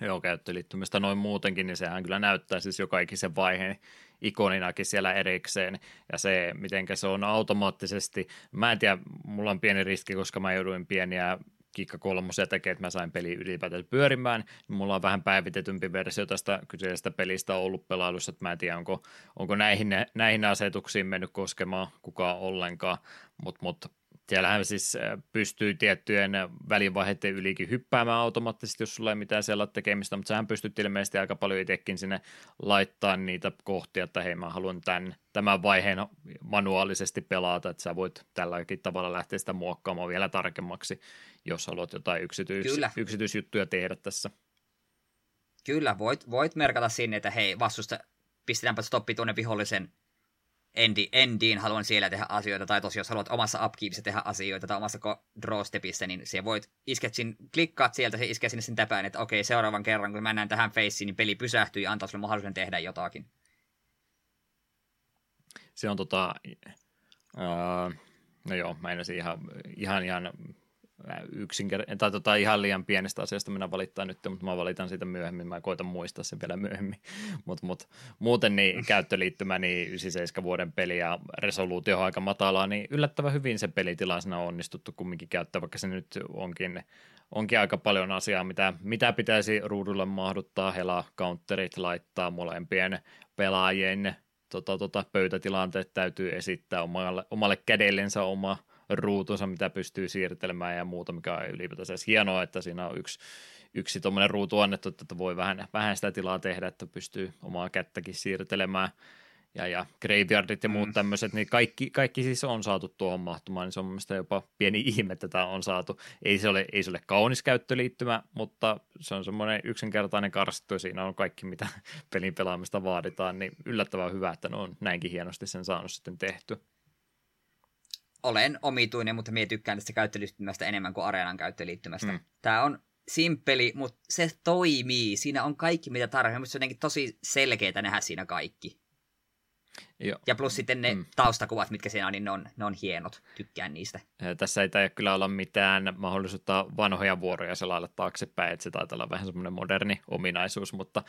Joo, käyttöliittymistä noin muutenkin, niin sehän kyllä näyttää siis joka ikisen vaiheen ikoninakin siellä erikseen. Ja se, miten se on automaattisesti, mä en tiedä, mulla on pieni riski, koska mä jouduin pieniä kikka kolmosia tekee, että mä sain peli ylipäätään pyörimään. Mulla on vähän päivitetympi versio tästä kyseisestä pelistä ollut pelailussa, että mä en tiedä, onko, onko näihin, näihin asetuksiin mennyt koskemaan kukaan ollenkaan, mutta mut, Siellähän siis äh, pystyy tiettyjen välivaiheiden ylikin hyppäämään automaattisesti, jos sulla ei mitään siellä tekemistä, mutta sähän pystyt ilmeisesti aika paljon itsekin sinne laittaa niitä kohtia, että hei mä haluan tämän, tämän vaiheen manuaalisesti pelata, että sä voit tälläkin tavalla lähteä sitä muokkaamaan vielä tarkemmaksi, jos haluat jotain yksityis, Kyllä. yksityisjuttuja tehdä tässä. Kyllä, voit, voit merkata sinne, että hei vastusta, pistetäänpä stoppi tuonne vihollisen endi, endiin haluan siellä tehdä asioita, tai tosiaan jos haluat omassa upkeepissa tehdä asioita tai omassa drawstepissä, niin se voit isket sin, klikkaat sieltä, se iskee sinne sen täpään, että okei, seuraavan kerran, kun mennään tähän faceen, niin peli pysähtyy ja antaa sulle mahdollisuuden tehdä jotakin. Se on tota, uh, no joo, mä en ihan, ihan, ihan yksinker- tai tota, ihan liian pienestä asiasta minä valittaa nyt, mutta mä valitan siitä myöhemmin, mä koitan muistaa sen vielä myöhemmin, mutta mut, muuten niin käyttöliittymä, niin 97 vuoden peli ja resoluutio on aika matalaa, niin yllättävän hyvin se pelitilaisena on onnistuttu kumminkin käyttää, vaikka se nyt onkin, onkin aika paljon asiaa, mitä, mitä pitäisi ruudulle mahduttaa, hela, counterit laittaa molempien pelaajien tota, tota, pöytätilanteet täytyy esittää omalle, omalle kädellensä oma ruutunsa, mitä pystyy siirtelemään ja muuta, mikä on ylipäätään hienoa, että siinä on yksi, yksi tuommoinen ruutu annettu, että voi vähän, vähän sitä tilaa tehdä, että pystyy omaa kättäkin siirtelemään ja, ja graveyardit ja muut mm. tämmöiset, niin kaikki, kaikki siis on saatu tuohon mahtumaan, niin se on mielestäni jopa pieni ihme, että tämä on saatu. Ei se ole, ei se ole kaunis käyttöliittymä, mutta se on semmoinen yksinkertainen karsttu ja siinä on kaikki, mitä pelin pelaamista vaaditaan, niin yllättävän hyvä, että ne on näinkin hienosti sen saanut sitten tehty olen omituinen, mutta minä tykkään tästä käyttöliittymästä enemmän kuin areenan käyttöliittymästä. Mm. Tämä on simppeli, mutta se toimii. Siinä on kaikki, mitä tarvitsee. Mutta se on jotenkin tosi selkeää nähdä siinä kaikki. Joo. Ja plus sitten ne mm. taustakuvat, mitkä siinä on, niin ne on, ne on hienot. Tykkään niistä. Tässä ei tai kyllä olla mitään mahdollisuutta vanhoja vuoroja selailla taaksepäin, että se taitaa olla vähän semmoinen moderni ominaisuus, mutta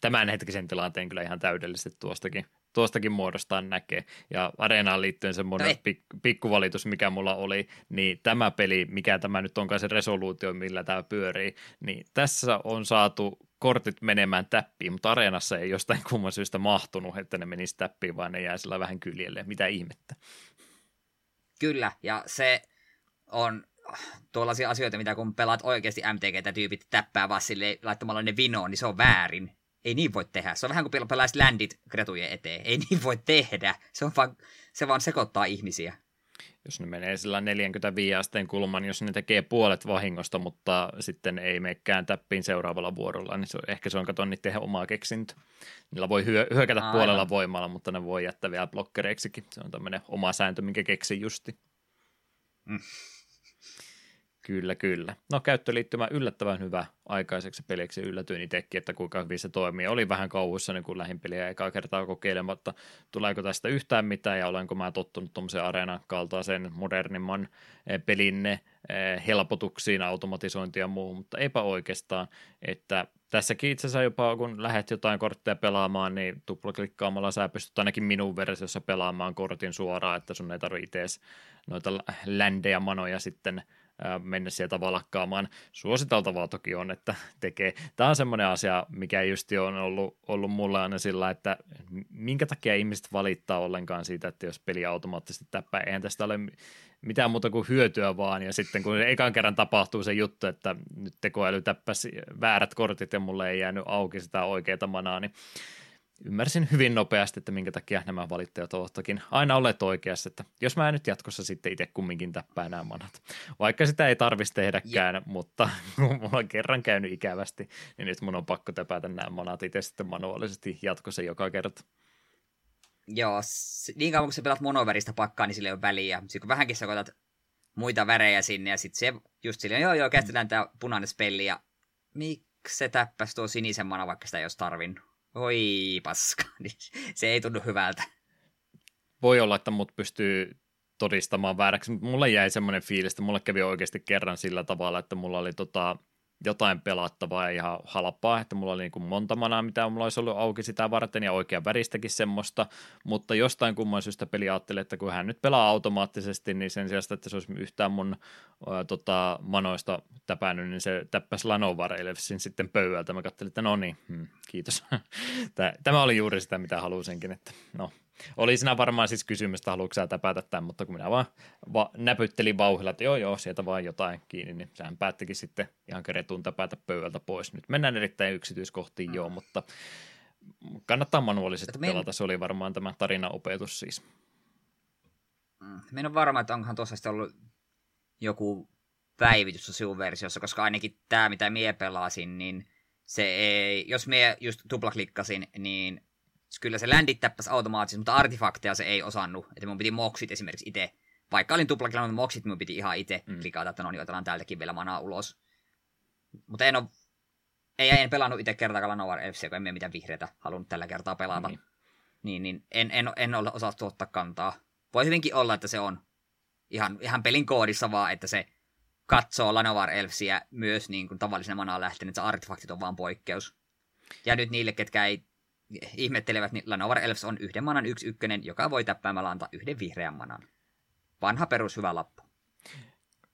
tämän hetkisen tilanteen kyllä ihan täydellisesti tuostakin, tuostakin muodostaan näkee. Ja areenaan liittyen semmoinen no pik, pikkuvalitus, mikä mulla oli, niin tämä peli, mikä tämä nyt onkaan se resoluutio, millä tämä pyörii, niin tässä on saatu kortit menemään täppiin, mutta areenassa ei jostain kumman syystä mahtunut, että ne menisi täppiin, vaan ne jää sillä vähän kyljelle. Mitä ihmettä? Kyllä, ja se on tuollaisia asioita, mitä kun pelaat oikeasti MTG-tyypit täppää vaan sille laittamalla ne vinoon, niin se on väärin. Ei niin voi tehdä. Se on vähän kuin pelaisit landit kretujen eteen. Ei niin voi tehdä. Se, on vaan, se vaan sekoittaa ihmisiä. Jos ne menee sillä 45 asteen kulman, jos ne tekee puolet vahingosta, mutta sitten ei menekään täppiin seuraavalla vuorolla, niin se on, ehkä se on kato niiden omaa keksintö. Niillä voi hyö, hyökätä Aivan. puolella voimalla, mutta ne voi jättää vielä blokkereiksikin. Se on tämmöinen oma sääntö, minkä keksi justi. Mm. Kyllä, kyllä. No käyttöliittymä yllättävän hyvä aikaiseksi peliksi. Yllätyin itsekin, että kuinka hyvin se toimii. Oli vähän kauhuissa niin kuin lähin peliä ekaa kertaa kokeilematta. Tuleeko tästä yhtään mitään ja olenko mä tottunut tuommoisen areenan kaltaisen modernimman eh, pelin eh, helpotuksiin, automatisointia ja muuhun, mutta eipä oikeastaan. Että tässäkin itse asiassa jopa kun lähdet jotain kortteja pelaamaan, niin tuplaklikkaamalla sä pystyt ainakin minun versiossa pelaamaan kortin suoraan, että sun ei tarvitse edes noita ländejä manoja sitten – mennä sieltä valakkaamaan. Suositeltavaa toki on, että tekee. Tämä on semmoinen asia, mikä just on ollut, ollut mulle aina sillä, että minkä takia ihmiset valittaa ollenkaan siitä, että jos peli automaattisesti täppää, eihän tästä ole mitään muuta kuin hyötyä vaan, ja sitten kun ekan kerran tapahtuu se juttu, että nyt tekoäly täppäsi väärät kortit ja mulle ei jäänyt auki sitä oikeaa manaa, niin ymmärsin hyvin nopeasti, että minkä takia nämä valittajat ovatkin aina olleet oikeassa, että jos mä nyt jatkossa sitten itse kumminkin täppää nämä manat. Vaikka sitä ei tarvitsisi tehdäkään, ja. mutta mulla on kerran käynyt ikävästi, niin nyt mun on pakko täpätä nämä manat itse sitten manuaalisesti jatkossa joka kerta. Joo, niin kauan kun sä pelat monoverista pakkaa, niin sillä ei ole väliä. Sitten kun vähänkin sä koetat muita värejä sinne, ja sitten se just silleen, joo joo, käsitellään tämä punainen spelli, ja miksi se täppäsi tuo sinisen mana, vaikka sitä ei olisi tarvinnut? Oi paska, niin se ei tunnu hyvältä. Voi olla, että mut pystyy todistamaan vääräksi, mutta mulle jäi semmoinen fiilis, että mulle kävi oikeasti kerran sillä tavalla, että mulla oli tota, jotain pelattavaa ja ihan halpaa, että mulla oli niin kuin monta manaa, mitä mulla olisi ollut auki sitä varten ja oikean väristäkin semmoista, mutta jostain kumman syystä peli ajatteli, että kun hän nyt pelaa automaattisesti, niin sen sijaan, että se olisi yhtään mun ää, tota, manoista täpännyt, niin se täppäsi Lanovar Elefsin sitten pöydältä. Mä katselin, että no niin, hmm, kiitos. Tämä oli juuri sitä, mitä halusinkin, että no oli siinä varmaan siis kysymys, että haluatko sä täpätä tämän, mutta kun minä vaan va- näpyttelin vauhilla, että joo joo, sieltä vaan jotain kiinni, niin sehän päättikin sitten ihan keretun täpätä pöydältä pois. Nyt mennään erittäin yksityiskohtiin mm. joo, mutta kannattaa manuaalisesti men... pelata, se oli varmaan tämä tarinaopetus siis. Mm. Minä on varma, että onkohan tuossa ollut joku päivitys sinun versiossa, koska ainakin tämä, mitä mie pelasin, niin se ei, jos mie just tuplaklikkasin, niin kyllä se ländit täppäs automaattisesti, mutta artefakteja se ei osannut. Että mun piti moksit esimerkiksi itse. Vaikka olin tuplakilla, mutta moksit mun piti ihan itse mm. klikata, että no niin, otetaan täältäkin vielä manaa ulos. Mutta en ole, ei, en pelannut itse kertaakaan Novar FC, kun en mitään vihreitä halunnut tällä kertaa pelata. Mm. Niin, niin en, en, en ole osattu ottaa kantaa. Voi hyvinkin olla, että se on ihan, ihan pelin koodissa vaan, että se katsoo Lanovar Elfsiä myös niin kuin tavallisena manaa lähteneen, että se artefaktit on vaan poikkeus. Ja nyt niille, ketkä ei ihmettelevät, niin Lanovar Elves on yhden manan yksi ykkönen, joka voi täppäämällä antaa yhden vihreän manan. Vanha perus hyvä lappu.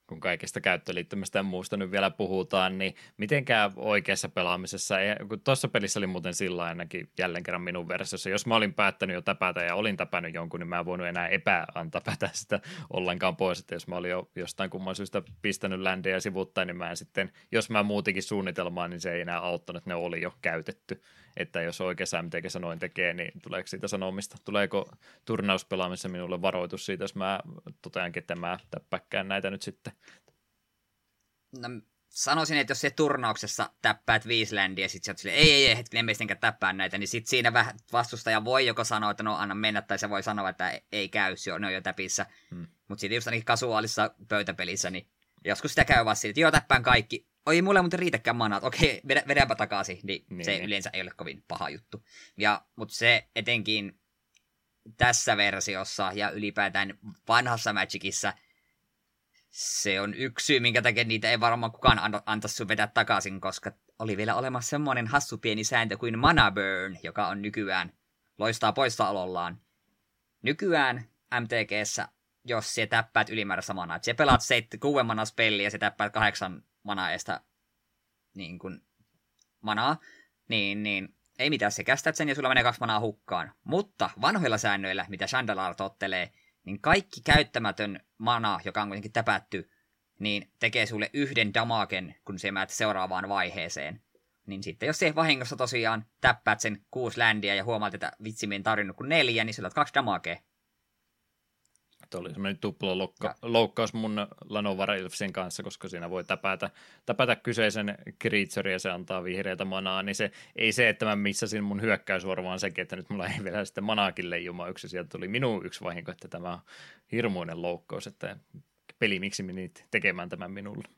Kun kaikesta käyttöliittymästä ja muusta nyt vielä puhutaan, niin mitenkään oikeassa pelaamisessa, kun tuossa pelissä oli muuten sillä ainakin jälleen kerran minun versiossa, jos mä olin päättänyt jo täpätä ja olin täpännyt jonkun, niin mä en voinut enää epäantapätä sitä ollenkaan pois, että jos mä olin jo jostain kumman syystä pistänyt ländejä sivuttain, niin mä en sitten, jos mä muutikin suunnitelmaa, niin se ei enää auttanut, ne oli jo käytetty, että jos oikeassa MTG noin tekee, niin tuleeko siitä sanomista, tuleeko turnauspelaamisessa minulle varoitus siitä, jos mä toteankin, että mä täppäkään näitä nyt sitten no, sanoisin, että jos se turnauksessa täppäät Viisländiä ja sit sä sille, ei, ei, ei, hetken, sittenkään täppää näitä, niin sit siinä vähän vastustaja voi joko sanoa, että no anna mennä, tai se voi sanoa, että ei käy, se ne on jo täpissä. Hmm. Mutta sitten just ainakin kasuaalissa pöytäpelissä, niin joskus sitä käy vaan siitä, että joo, täppään kaikki. Oi, mulle muuten riitäkään manat, okei, vedä, vedäpä takaisin, niin, niin se niin. yleensä ei ole kovin paha juttu. Ja, mutta se etenkin tässä versiossa ja ylipäätään vanhassa Magicissa – se on yksi syy, minkä takia niitä ei varmaan kukaan an- antaisi sun vetää takaisin, koska oli vielä olemassa semmoinen hassu pieni sääntö kuin mana burn, joka on nykyään loistaa poissaolollaan. Nykyään MTGssä, jos se täppäät ylimääräistä manaa, että se pelaat seit, kuuden manaa spelliä ja se täppäät kahdeksan manaa estä niin kuin, manaa, niin, niin ei mitään, se kästät sen ja sulla menee kaksi manaa hukkaan. Mutta vanhoilla säännöillä, mitä Chandalar tottelee, niin kaikki käyttämätön mana, joka on kuitenkin täpätty, niin tekee sulle yhden damaken, kun se menet seuraavaan vaiheeseen. Niin sitten jos se vahingossa tosiaan täppäät sen kuusi ländiä ja huomaat, että vitsi, minä tarvinnut kuin neljä, niin sillä kaksi damakea. Tuo oli semmoinen tupla loukka, loukkaus mun Lanovar Elfsin kanssa, koska siinä voi täpätä, täpätä kyseisen creature ja se antaa vihreätä manaa, niin se ei se, että mä missasin mun hyökkäysvuoro, vaan sekin, että nyt mulla ei vielä sitten manaakin leijuma yksi, sieltä tuli minun yksi vahinko, että tämä on hirmuinen loukkaus, että peli, miksi menit tekemään tämän minulle.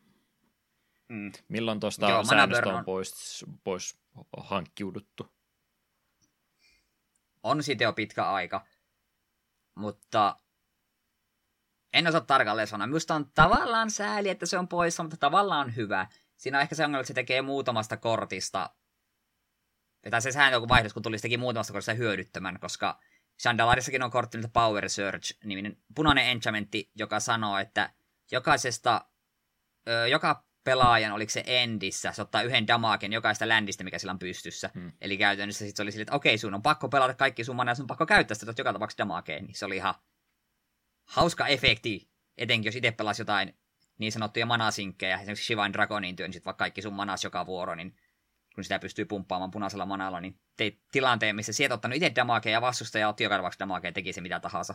Mm. Milloin tuosta säännöstä on pois, pois hankkiuduttu? On siitä jo pitkä aika, mutta en osaa tarkalleen sanoa. Minusta on tavallaan sääli, että se on poissa, mutta tavallaan hyvä. Siinä on ehkä se ongelma, että se tekee muutamasta kortista, tai se sääntö joku vaihdos, kun tuli, se teki muutamasta kortista hyödyttömän, koska Chandalarissakin on kortti nimeltä Power Search-niminen punainen enchantmentti, joka sanoo, että jokaisesta, ö, joka pelaajan, oliko se endissä, se ottaa yhden damaken jokaista ländistä, mikä sillä on pystyssä. Hmm. Eli käytännössä sitten se oli silleen, että okei, sun on pakko pelata kaikki sun mana, sun on pakko käyttää sitä, joka tapauksessa damakeen. Niin se oli ihan hauska efekti, etenkin jos itse pelasi jotain niin sanottuja manasinkkejä, esimerkiksi Shivan Dragonin työn, niin vaikka kaikki sun manas joka vuoro, niin kun sitä pystyy pumppaamaan punaisella manalla, niin teit tilanteen, missä sieltä ottanut itse damakea ja vastustaja otti joka tapauksessa damakea ja teki se mitä tahansa.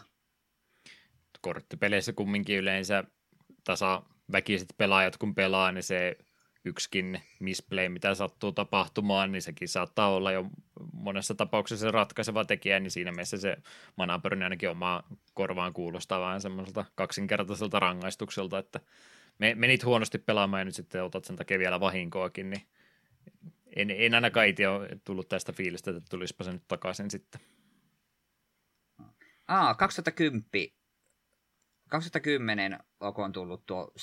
Korttipeleissä kumminkin yleensä tasa väkiset pelaajat kun pelaa, niin se yksikin misplay, mitä sattuu tapahtumaan, niin sekin saattaa olla jo monessa tapauksessa se ratkaiseva tekijä, niin siinä mielessä se manapörin ainakin omaa korvaan kuulostaa vähän semmoiselta kaksinkertaiselta rangaistukselta, että menit huonosti pelaamaan ja nyt sitten otat sen takia vielä vahinkoakin, niin en, en ainakaan itse ole tullut tästä fiilistä, että tulisipa se nyt takaisin sitten. Aa, 2010, 2010 on tullut tuo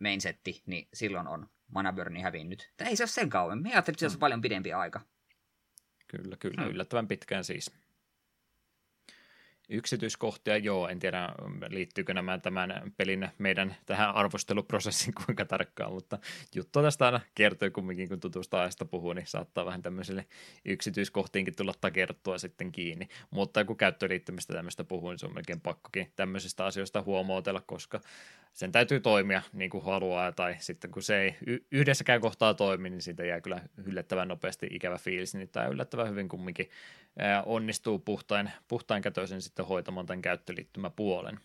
main setti, niin silloin on Manaburni hävinnyt. Tämä ei se ole sen kauan. Me ajattelin, että se olisi mm. paljon pidempi aika. Kyllä, kyllä. Hmm. Yllättävän pitkään siis. Yksityiskohtia, joo, en tiedä liittyykö nämä tämän pelin meidän tähän arvosteluprosessiin kuinka tarkkaan, mutta juttu tästä aina kertoo kumminkin, kun tutusta ajasta puhuu, niin saattaa vähän tämmöiselle yksityiskohtiinkin tulla takertua sitten kiinni. Mutta kun käyttöliittymistä tämmöistä puhuu, niin se on melkein pakkokin tämmöisistä asioista huomautella, koska sen täytyy toimia niin kuin haluaa, tai sitten kun se ei yhdessäkään kohtaa toimi, niin siitä jää kyllä yllättävän nopeasti ikävä fiilis, niin tämä yllättävän hyvin kumminkin onnistuu puhtain, puhtain kätöisen sitten hoitamaan tämän käyttöliittymäpuolen.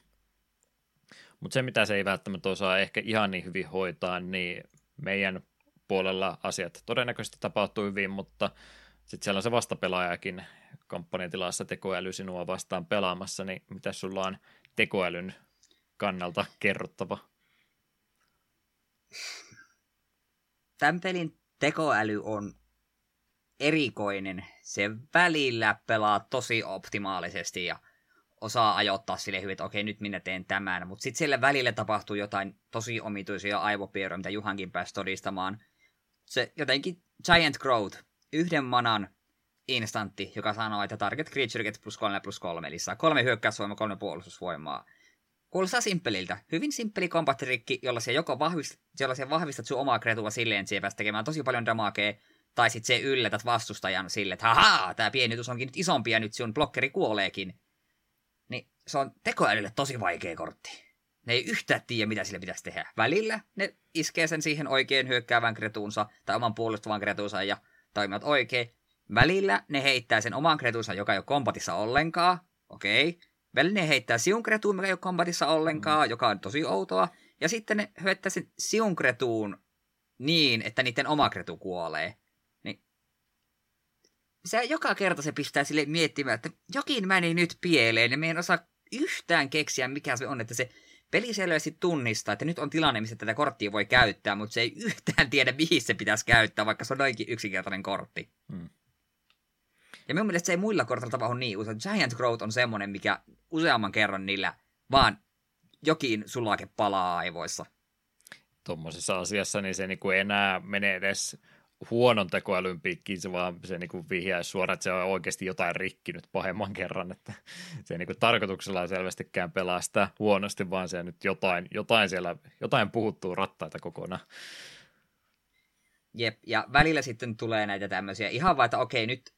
Mutta se, mitä se ei välttämättä osaa ehkä ihan niin hyvin hoitaa, niin meidän puolella asiat todennäköisesti tapahtuu hyvin, mutta sitten siellä on se vastapelaajakin kampanjatilassa tekoäly sinua vastaan pelaamassa, niin mitä sulla on tekoälyn kannalta kerrottava? Tämän pelin tekoäly on erikoinen. Se välillä pelaa tosi optimaalisesti ja osaa ajoittaa sille hyvin, että okei, nyt minä teen tämän. Mutta sitten siellä välillä tapahtuu jotain tosi omituisia aivopiirroja, mitä Juhankin pääsi todistamaan. Se jotenkin Giant Growth, yhden manan instantti, joka sanoo, että target creature gets plus 3 plus 3, eli saa kolme hyökkäysvoimaa, kolme puolustusvoimaa. Kuulostaa simppeliltä. Hyvin simppeli kombattirikki, jolla se joko vahvist, jolla se vahvistat sun omaa kretua silleen, että päästä tekemään tosi paljon damakea, tai sitten se yllätät vastustajan silleen, että haha, tämä pienitus onkin nyt isompi ja nyt sun blokkeri kuoleekin. Niin se on tekoälylle tosi vaikea kortti. Ne ei yhtään tiedä, mitä sille pitäisi tehdä. Välillä ne iskee sen siihen oikein hyökkäävän kretuunsa tai oman puolustavan kretuunsa ja toimivat oikein. Välillä ne heittää sen oman kretuunsa, joka ei ole kombatissa ollenkaan. Okei. Okay. Välillä ne heittää siunkretuun, mikä ei ole kombatissa ollenkaan, mm. joka on tosi outoa. Ja sitten ne hyöttää sen siunkretuun niin, että niiden oma kretu kuolee se joka kerta se pistää sille miettimään, että jokin meni nyt pieleen ja me en osaa yhtään keksiä, mikä se on, että se peli selvästi tunnistaa, että nyt on tilanne, missä tätä korttia voi käyttää, mutta se ei yhtään tiedä, mihin se pitäisi käyttää, vaikka se on noinkin yksinkertainen kortti. Hmm. Ja minun mielestä se ei muilla kortilla tapahdu niin usein. Giant Growth on semmoinen, mikä useamman kerran niillä vaan jokin sulake palaa aivoissa. Tuommoisessa asiassa niin se niinku enää menee edes huonon tekoälyn piikkiin, se vaan se niin vihjaisi suoraan, että se on oikeasti jotain rikkinyt pahemman kerran, että se niin kuin tarkoituksella ei selvästikään pelaa sitä huonosti, vaan se nyt jotain, jotain siellä, jotain puhuttuu rattaita kokonaan. Jep, ja välillä sitten tulee näitä tämmöisiä ihan vaan, että okei, nyt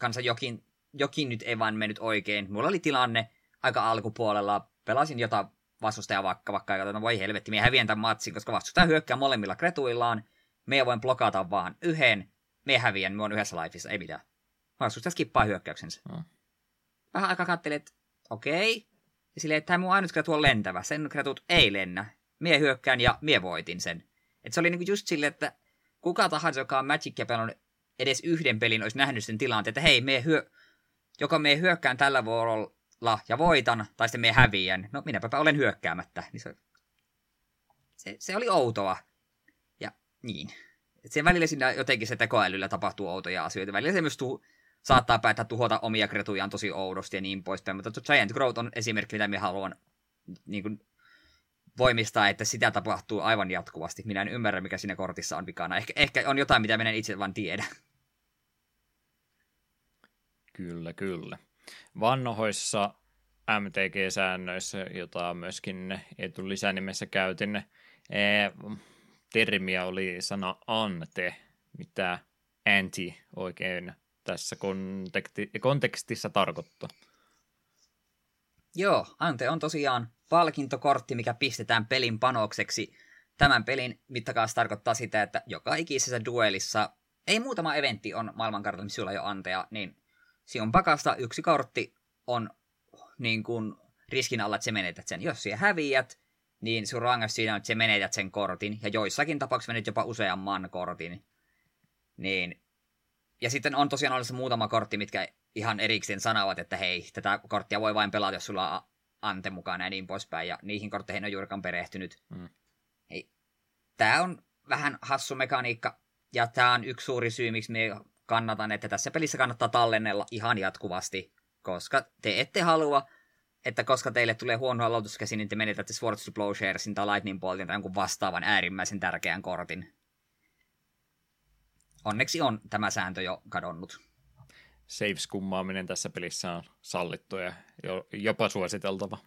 kanssa jokin, jokin nyt ei vaan mennyt oikein. Mulla oli tilanne aika alkupuolella, pelasin jotain vastustajaa vaikka, vaikka että no voi helvetti, minä häviän tämän matsin, koska vastustaja hyökkää molemmilla kretuillaan, me voin blokata vaan yhden, me häviän, me on yhdessä lifeissa, ei mitään. Vastustaja skippaa hyökkäyksensä. Hmm. Vähän aikaa katselin, että okei. Okay. Ja silleen, että tämä mun ainut kretu on lentävä, sen kretut ei lennä. Mie hyökkään ja mie voitin sen. Et se oli niinku just silleen, että kuka tahansa, joka on Magicia pelannut edes yhden pelin, olisi nähnyt sen tilanteen, että hei, me hyö... joko me hyökkään tällä vuorolla ja voitan, tai sitten me häviän. No minäpä olen hyökkäämättä. Niin se se, se oli outoa. Ja niin. Et se välillä siinä jotenkin se tekoälyllä tapahtuu outoja asioita. Välillä se myös tuu, saattaa päättää tuhota omia kretujaan tosi oudosti ja niin poispäin. Mutta Giant Growth on esimerkki, mitä minä haluan niin kuin, voimistaa, että sitä tapahtuu aivan jatkuvasti. Minä en ymmärrä, mikä siinä kortissa on vikana. Ehkä, ehkä on jotain, mitä minä itse vaan tiedä. Kyllä, kyllä. Vanhoissa MTG-säännöissä, jota myöskin etu lisänimessä käytin, eh, termiä oli sana ante, mitä anti oikein tässä konteksti, kontekstissa tarkoittaa. Joo, ante on tosiaan palkintokortti, mikä pistetään pelin panokseksi. Tämän pelin mittakaavassa tarkoittaa sitä, että joka ikisessä duelissa, ei muutama eventti on maailmankartalla, missä sulla jo anteja, niin sinun pakasta yksi kortti on niin kuin riskin alla, että se menetät sen. Jos siellä häviät, niin sun rangaistus siinä on, että se menetät sen kortin, ja joissakin tapauksissa menet jopa useamman kortin. Niin. Ja sitten on tosiaan olemassa muutama kortti, mitkä ihan erikseen sanovat, että hei, tätä korttia voi vain pelata, jos sulla on ante mukana ja niin poispäin, ja niihin kortteihin on juurikaan perehtynyt. Mm. Hei, tämä on vähän hassu mekaniikka, ja tämä on yksi suuri syy, miksi me kannatan, että tässä pelissä kannattaa tallennella ihan jatkuvasti, koska te ette halua, että koska teille tulee huono aloituskäsi, niin te menetätte Swords to Plowsharesin tai Lightning Boltin tai jonkun vastaavan äärimmäisen tärkeän kortin. Onneksi on tämä sääntö jo kadonnut. Saves-kummaaminen tässä pelissä on sallittu ja jopa suositeltava.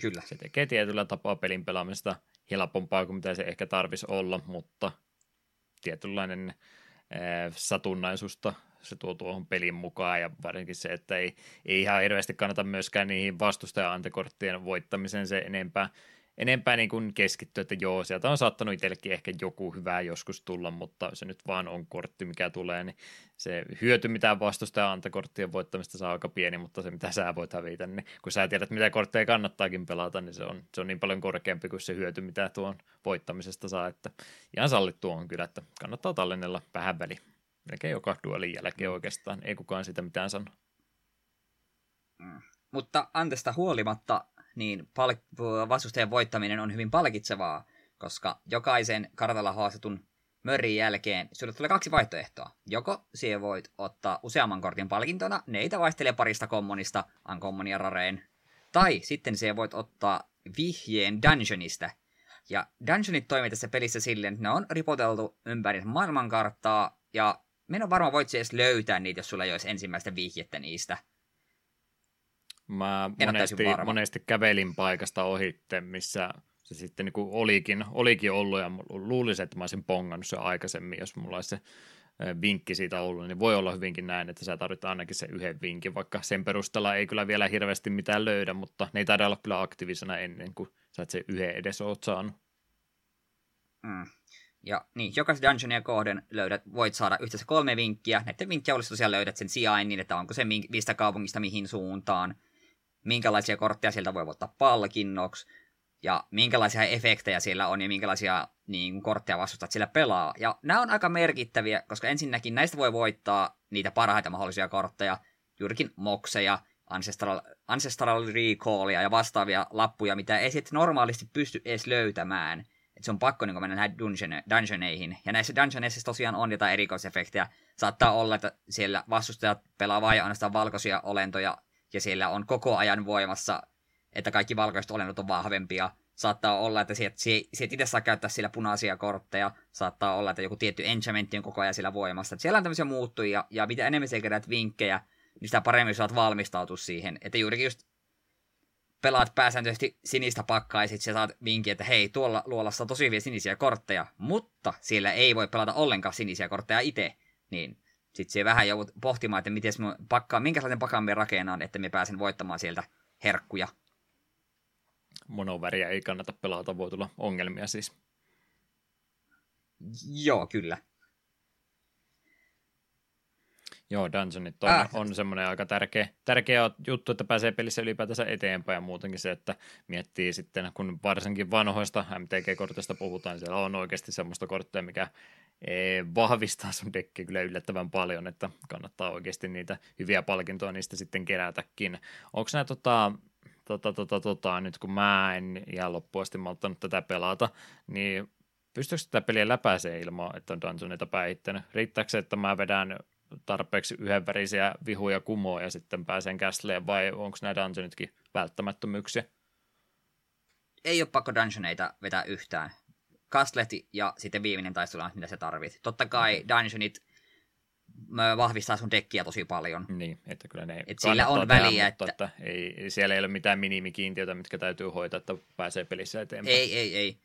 Kyllä. Se tekee tietyllä tapaa pelin pelaamista helpompaa kuin mitä se ehkä tarvisi olla, mutta tietynlainen satunnaisuutta se tuo tuohon pelin mukaan ja varsinkin se, että ei, ei ihan hirveästi kannata myöskään niihin vastustaja-antekorttien voittamiseen se enempää, enempää niin kuin keskittyä, että joo, sieltä on saattanut itsellekin ehkä joku hyvä joskus tulla, mutta se nyt vaan on kortti, mikä tulee, niin se hyöty, mitä vastustaja antekorttien voittamista saa aika pieni, mutta se, mitä sä voit hävitä, niin kun sä tiedät, mitä kortteja kannattaakin pelata, niin se on, se on niin paljon korkeampi kuin se hyöty, mitä tuon voittamisesta saa, että ihan sallittu on kyllä, että kannattaa tallennella vähän väliä. Melkein joka duelin jälkeen oikeastaan, ei kukaan sitä mitään sano. Mm. Mutta Antesta huolimatta, niin pal- vastustajan voittaminen on hyvin palkitsevaa, koska jokaisen kartalla haastetun mörrin jälkeen sinulle tulee kaksi vaihtoehtoa. Joko sinä voit ottaa useamman kortin palkintona, neitä vaihtelee parista kommonista, uncommon ja rareen, tai sitten sinä voit ottaa vihjeen dungeonista. Ja dungeonit toimii tässä pelissä silleen, että ne on ripoteltu ympäri maailmankarttaa, ja minä varmaan voit edes löytää niitä, jos sulla ei olisi ensimmäistä vihjettä niistä. Mä monesti, monesti kävelin paikasta ohitte, missä se sitten niin kuin olikin, olikin ollut, ja luulisin, että mä olisin pongannut sen aikaisemmin, jos mulla olisi se vinkki siitä ollut, niin voi olla hyvinkin näin, että sä tarvitsee ainakin se yhden vinkin, vaikka sen perusteella ei kyllä vielä hirveästi mitään löydä, mutta ne ei taida olla kyllä aktiivisena ennen kuin sä et se yhden edes oot saanut. Mm. Ja niin, jokaisen dungeonia kohden löydät, voit saada yhteensä kolme vinkkiä. Näiden vinkkejä olisi tosiaan löydät sen sijainnin, että onko se mistä kaupungista mihin suuntaan, minkälaisia kortteja sieltä voi ottaa palkinnoksi, ja minkälaisia efektejä siellä on ja minkälaisia niin, kortteja vastustat sillä pelaa. Ja nämä on aika merkittäviä, koska ensinnäkin näistä voi voittaa niitä parhaita mahdollisia kortteja, juurikin mokseja, Ancestral, Ancestral Recallia ja vastaavia lappuja, mitä ei sitten normaalisti pysty edes löytämään. Et se on pakko niin mennä näihin dungeon, dungeoneihin. Ja näissä dungeoneissa tosiaan on jotain erikoisefektejä. Saattaa olla, että siellä vastustajat pelaa vain ainoastaan valkoisia olentoja, ja siellä on koko ajan voimassa, että kaikki valkoiset olennot on vahvempia. Saattaa olla, että sieltä, sieltä itse saa käyttää sillä punaisia kortteja. Saattaa olla, että joku tietty enchantmentti on koko ajan siellä voimassa. Että siellä on tämmöisiä muuttujia, ja mitä enemmän sä kerät vinkkejä, niin sitä paremmin saat valmistautua siihen. Että juurikin just pelaat pääsääntöisesti sinistä pakkaa ja sitten sä saat vinkin, että hei, tuolla luolassa on tosi hyviä sinisiä kortteja, mutta siellä ei voi pelata ollenkaan sinisiä kortteja itse, niin sitten se vähän joudut pohtimaan, että miten pakkaa, minkälainen pakan me rakennan, että me pääsen voittamaan sieltä herkkuja. Monoväriä ei kannata pelata, voi tulla ongelmia siis. Joo, kyllä. Joo, Dungeonit on, äh. on semmoinen aika tärkeä, tärkeä juttu, että pääsee pelissä ylipäätänsä eteenpäin ja muutenkin se, että miettii sitten, kun varsinkin vanhoista MTG-kortista puhutaan, niin siellä on oikeasti semmoista korttia, mikä eh, vahvistaa sun dekkiä kyllä yllättävän paljon, että kannattaa oikeasti niitä hyviä palkintoja niistä sitten kerätäkin. Onko nämä tota, tota, tota, tota, nyt kun mä en ihan loppuasti malttanut tätä pelata, niin pystyykö tätä peliä läpäisee ilman, että on dungeonita päihittänyt? Riittääkö se, että mä vedän tarpeeksi yhdenvärisiä vihuja kumoa ja sitten pääsen käsleen vai onko nämä dungeonitkin välttämättömyyksiä? Ei ole pakko dungeoneita vetää yhtään. Kastlet ja sitten viimeinen taistelu on, mitä se tarvit. Totta kai dungeonit vahvistaa sun dekkiä tosi paljon. Niin, että kyllä ne Et sillä on tehdä, väliä, mutta että... että ei, siellä ei ole mitään minimikiintiötä, mitkä täytyy hoitaa, että pääsee pelissä eteenpäin. Ei, ei, ei.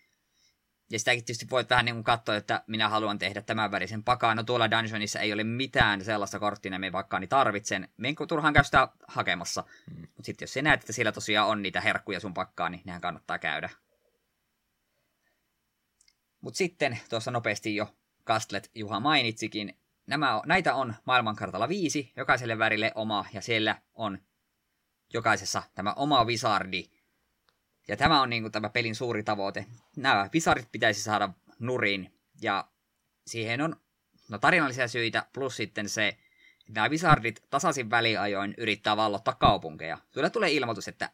Ja sitäkin tietysti voit vähän niin kuin katsoa, että minä haluan tehdä tämän värisen pakaan. No tuolla dungeonissa ei ole mitään sellaista korttia, me vaikka niin tarvitsen. Menkö turhaan käy sitä hakemassa. Hmm. Mutta sitten jos sä näet, että siellä tosiaan on niitä herkkuja sun pakkaan, niin nehän kannattaa käydä. Mutta sitten tuossa nopeasti jo Kastlet Juha mainitsikin, nämä, näitä on maailmankartalla viisi, jokaiselle värille oma, ja siellä on jokaisessa tämä oma visardi. Ja tämä on niin kuin, tämä pelin suuri tavoite. Nämä visardit pitäisi saada nurin, ja siihen on no, tarinallisia syitä, plus sitten se, että nämä visardit tasaisin väliajoin yrittää vallottaa kaupunkeja. Sulle tulee ilmoitus, että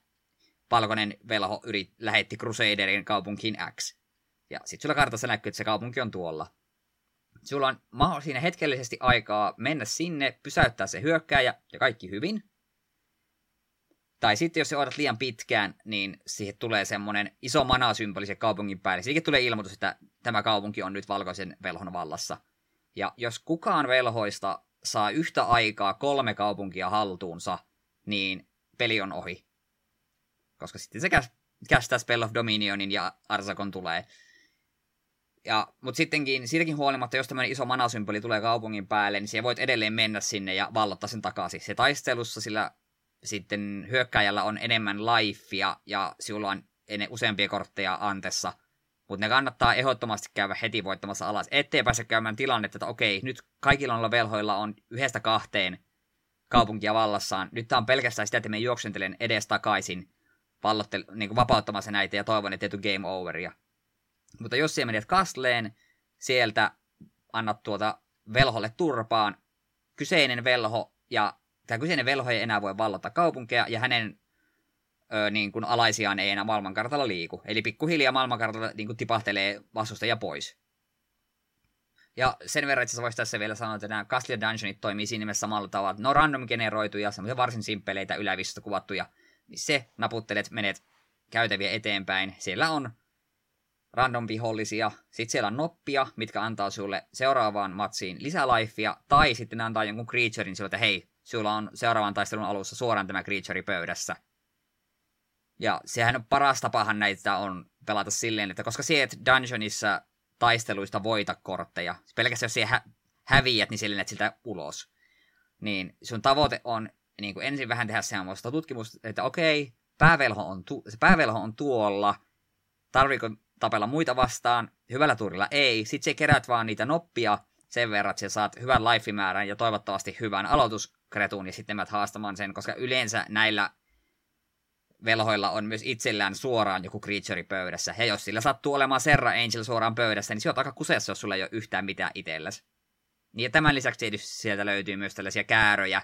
valkoinen velho yrit, lähetti Crusaderin kaupunkiin X. Ja sitten sulla kartassa näkyy, että se kaupunki on tuolla. Sulla on siinä hetkellisesti aikaa mennä sinne, pysäyttää se hyökkääjä ja kaikki hyvin. Tai sitten jos se odotat liian pitkään, niin siihen tulee semmoinen iso manasymboli se kaupungin päälle. Siihen tulee ilmoitus, että tämä kaupunki on nyt valkoisen velhon vallassa. Ja jos kukaan velhoista saa yhtä aikaa kolme kaupunkia haltuunsa, niin peli on ohi. Koska sitten se kästää Spell of Dominionin ja Arsakon tulee. Ja, mutta sittenkin, siitäkin huolimatta, jos tämmöinen iso manasymboli tulee kaupungin päälle, niin siellä voit edelleen mennä sinne ja vallottaa sen takaisin. Se taistelussa sillä sitten hyökkäjällä on enemmän lifea ja sinulla on useampia kortteja antessa. Mutta ne kannattaa ehdottomasti käydä heti voittamassa alas, ettei pääse käymään tilannetta, että okei, nyt kaikilla noilla velhoilla on yhdestä kahteen kaupunkia vallassaan. Nyt tämä on pelkästään sitä, että me juoksentelen edes takaisin vallottel- niin vapauttamassa näitä ja toivon, että ei game overia. Mutta jos siellä menet kastleen, sieltä annat tuota velholle turpaan, kyseinen velho ja tämä kyseinen velho ei enää voi vallata kaupunkeja ja hänen ö, niin kuin alaisiaan ei enää maailmankartalla liiku. Eli pikkuhiljaa maailmankartalla niin kuin tipahtelee vastustajia pois. Ja sen verran että voisi tässä vielä sanoa, että nämä Castle Dungeonit toimii siinä mielessä samalla tavalla, että ne on random generoituja, semmoisia varsin simppeleitä ylävistosta kuvattuja, niin se naputtelet, menet käytäviä eteenpäin. Siellä on random vihollisia, sitten siellä on noppia, mitkä antaa sulle seuraavaan matsiin lisälifea, tai sitten ne antaa jonkun creaturein sille, että hei, sulla on seuraavan taistelun alussa suoraan tämä creature pöydässä. Ja sehän on paras tapahan näitä on pelata silleen, että koska sieltä dungeonissa taisteluista voita kortteja, pelkästään jos siellä hä- häviät, niin silleen, että siltä ulos. Niin sun tavoite on niin kuin ensin vähän tehdä semmoista tutkimusta, että okei, päävelho on, tu- se päävelho on tuolla, tarviiko tapella muita vastaan, hyvällä tuurilla ei. Sitten se kerät vaan niitä noppia sen verran, että saat hyvän life-määrän ja toivottavasti hyvän aloituskretun ja sitten menet haastamaan sen, koska yleensä näillä velhoilla on myös itsellään suoraan joku creature pöydässä. Ja jos sillä sattuu olemaan Serra Angel suoraan pöydässä, niin se on aika kuseessa, jos sulla ei ole yhtään mitään itselläsi. Niin ja tämän lisäksi sieltä löytyy myös tällaisia kääröjä,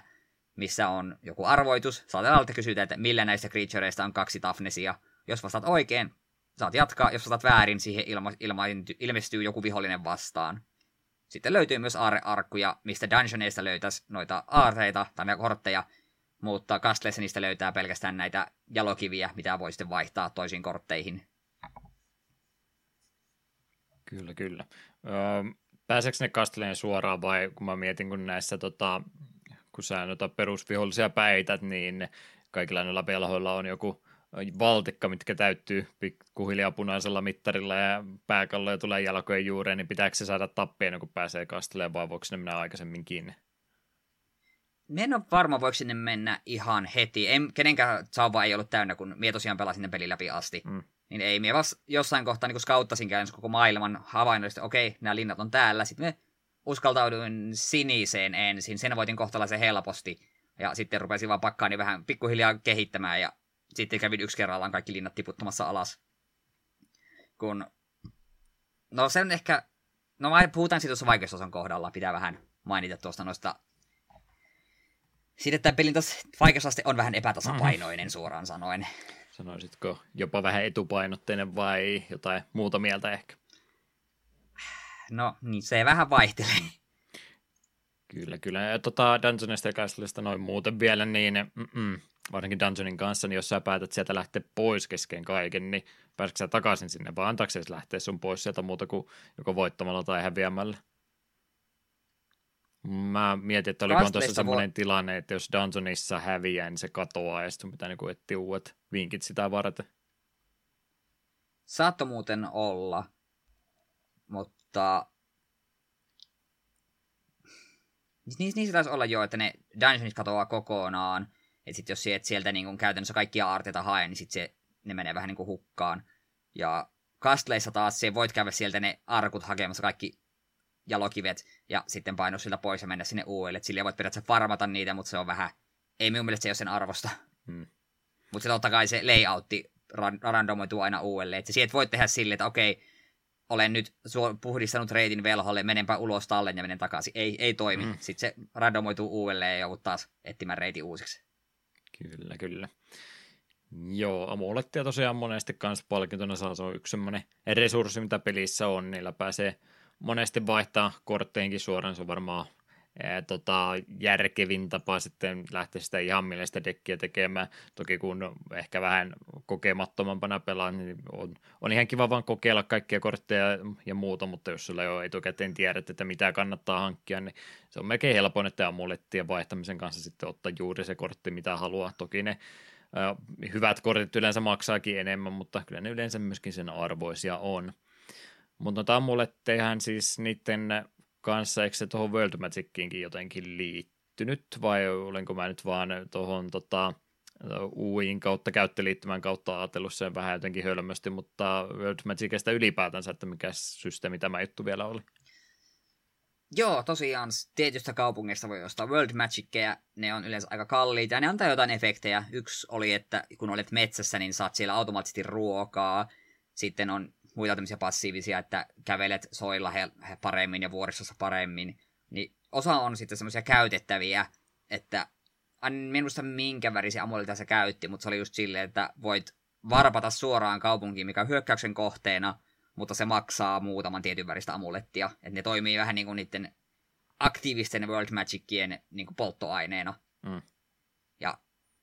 missä on joku arvoitus. Saatetaan alta kysyä, että millä näistä creatureista on kaksi tafnesia. Jos vastaat oikein, saat jatkaa, jos otat väärin, siihen ilma, ilma, ilmestyy joku vihollinen vastaan. Sitten löytyy myös aarrearkkuja, mistä dungeoneista löytäisi noita aarteita tai kortteja, mutta Castleissa niistä löytää pelkästään näitä jalokiviä, mitä voi sitten vaihtaa toisiin kortteihin. Kyllä, kyllä. Öö, pääseekö ne Castleen suoraan vai kun mä mietin, kun näissä tota, kun sä noita perusvihollisia päität, niin kaikilla noilla velhoilla on joku valtikka, mitkä täyttyy pikkuhiljaa punaisella mittarilla ja pääkalloja tulee jalkojen juureen, niin pitääkö se saada tappia, kun pääsee kastelemaan, vai voiko ne mennä aikaisemmin kiinni? Mä en ole varma, voiko sinne mennä ihan heti. En, kenenkään sauva ei ollut täynnä, kun mie tosiaan pelasin ne pelin läpi asti. Mm. Niin ei, mie vasta jossain kohtaa niin skauttasin käyn koko maailman havainnollisesti, okei, okay, nämä linnat on täällä. Sitten me uskaltauduin siniseen ensin, sen voitin kohtalaisen helposti. Ja sitten rupesin vaan pakkaani vähän pikkuhiljaa kehittämään ja sitten kävin yksi kerrallaan kaikki linnat tiputtamassa alas. Kun... No sen ehkä... No puhutaan siitä tuossa vaikeusosan kohdalla, pitää vähän mainita tuosta noista Sitten tämä pelin vaikeusaste on vähän epätasapainoinen suoraan sanoen. Sanoisitko jopa vähän etupainotteinen vai jotain muuta mieltä ehkä? No, niin se vähän vaihtelee. Kyllä, kyllä. Ja tota Dungeonista ja Castlesta noin muuten vielä, niin mm-mm, varsinkin Dungeonin kanssa, niin jos sä päätät sieltä lähteä pois kesken kaiken, niin pääsetkö sä takaisin sinne, vai antaako se lähteä sun pois sieltä muuta kuin joko voittamalla tai häviämällä? Mä mietin, että oliko tuossa semmoinen vo- tilanne, että jos Dungeonissa häviää, niin se katoaa ja sitten pitää niinku etsiä uudet vinkit sitä varten. Saatto muuten olla, mutta niin, niin se taisi olla jo, että ne dungeonit katoaa kokonaan, että sit jos sieltä, sieltä niin kuin käytännössä kaikkia aarteita hae, niin sit se, ne menee vähän niin kuin hukkaan. Ja Castleissa taas se voit käydä sieltä ne arkut hakemassa kaikki jalokivet ja sitten painua siltä pois ja mennä sinne uudelle. Sillä voit periaatteessa farmata niitä, mutta se on vähän, ei minun mielestä se ole sen arvosta. Hmm. Mutta se totta kai se layoutti randomoituu aina uudelleen. Että sieltä voit tehdä silleen, että okei, olen nyt puhdistanut reitin velholle, menenpä ulos tallen ja menen takaisin. Ei, ei toimi. Hmm. Sitten se randomoituu uudelleen ja joudut taas etsimään reitin uusiksi. Kyllä, kyllä. Joo, amulettia tosiaan monesti kanssa palkintona saa, se on yksi semmoinen resurssi, mitä pelissä on, niillä pääsee monesti vaihtaa kortteihinkin suoraan, se on varmaan ää, tota, järkevin tapa sitten lähteä sitä ihan mielestä dekkiä tekemään. Toki kun ehkä vähän kokemattomampana pelaa, niin on, on ihan kiva vaan kokeilla kaikkia kortteja ja muuta, mutta jos sulla jo etukäteen tiedät, että mitä kannattaa hankkia, niin se on melkein helpoin, että amulettien vaihtamisen kanssa sitten ottaa juuri se kortti, mitä haluaa. Toki ne hyvät kortit yleensä maksaakin enemmän, mutta kyllä ne yleensä myöskin sen arvoisia on. Mutta noita amulettejahan siis niiden kanssa, eikö se tuohon World Magiciinkin jotenkin liittynyt, vai olenko mä nyt vaan tuohon tota, UIin kautta käyttöliittymän kautta ajatellut sen vähän jotenkin hölmösti, mutta World Magicista ylipäätänsä, että mikä systeemi tämä juttu vielä oli. Joo, tosiaan tietystä kaupungista voi ostaa World Magicia, ne on yleensä aika kalliita ja ne antaa jotain efektejä. Yksi oli, että kun olet metsässä, niin saat siellä automaattisesti ruokaa. Sitten on muita tämmöisiä passiivisia, että kävelet soilla he, he paremmin ja vuoristossa paremmin. Niin osa on sitten semmoisia käytettäviä, että en minusta minkä värisiä amuleita se käytti, mutta se oli just silleen, että voit varpata suoraan kaupunkiin, mikä on hyökkäyksen kohteena, mutta se maksaa muutaman tietyn väristä amulettia. Että ne toimii vähän niin kuin niiden aktiivisten World Magicien niin kuin polttoaineena. Mm. Ja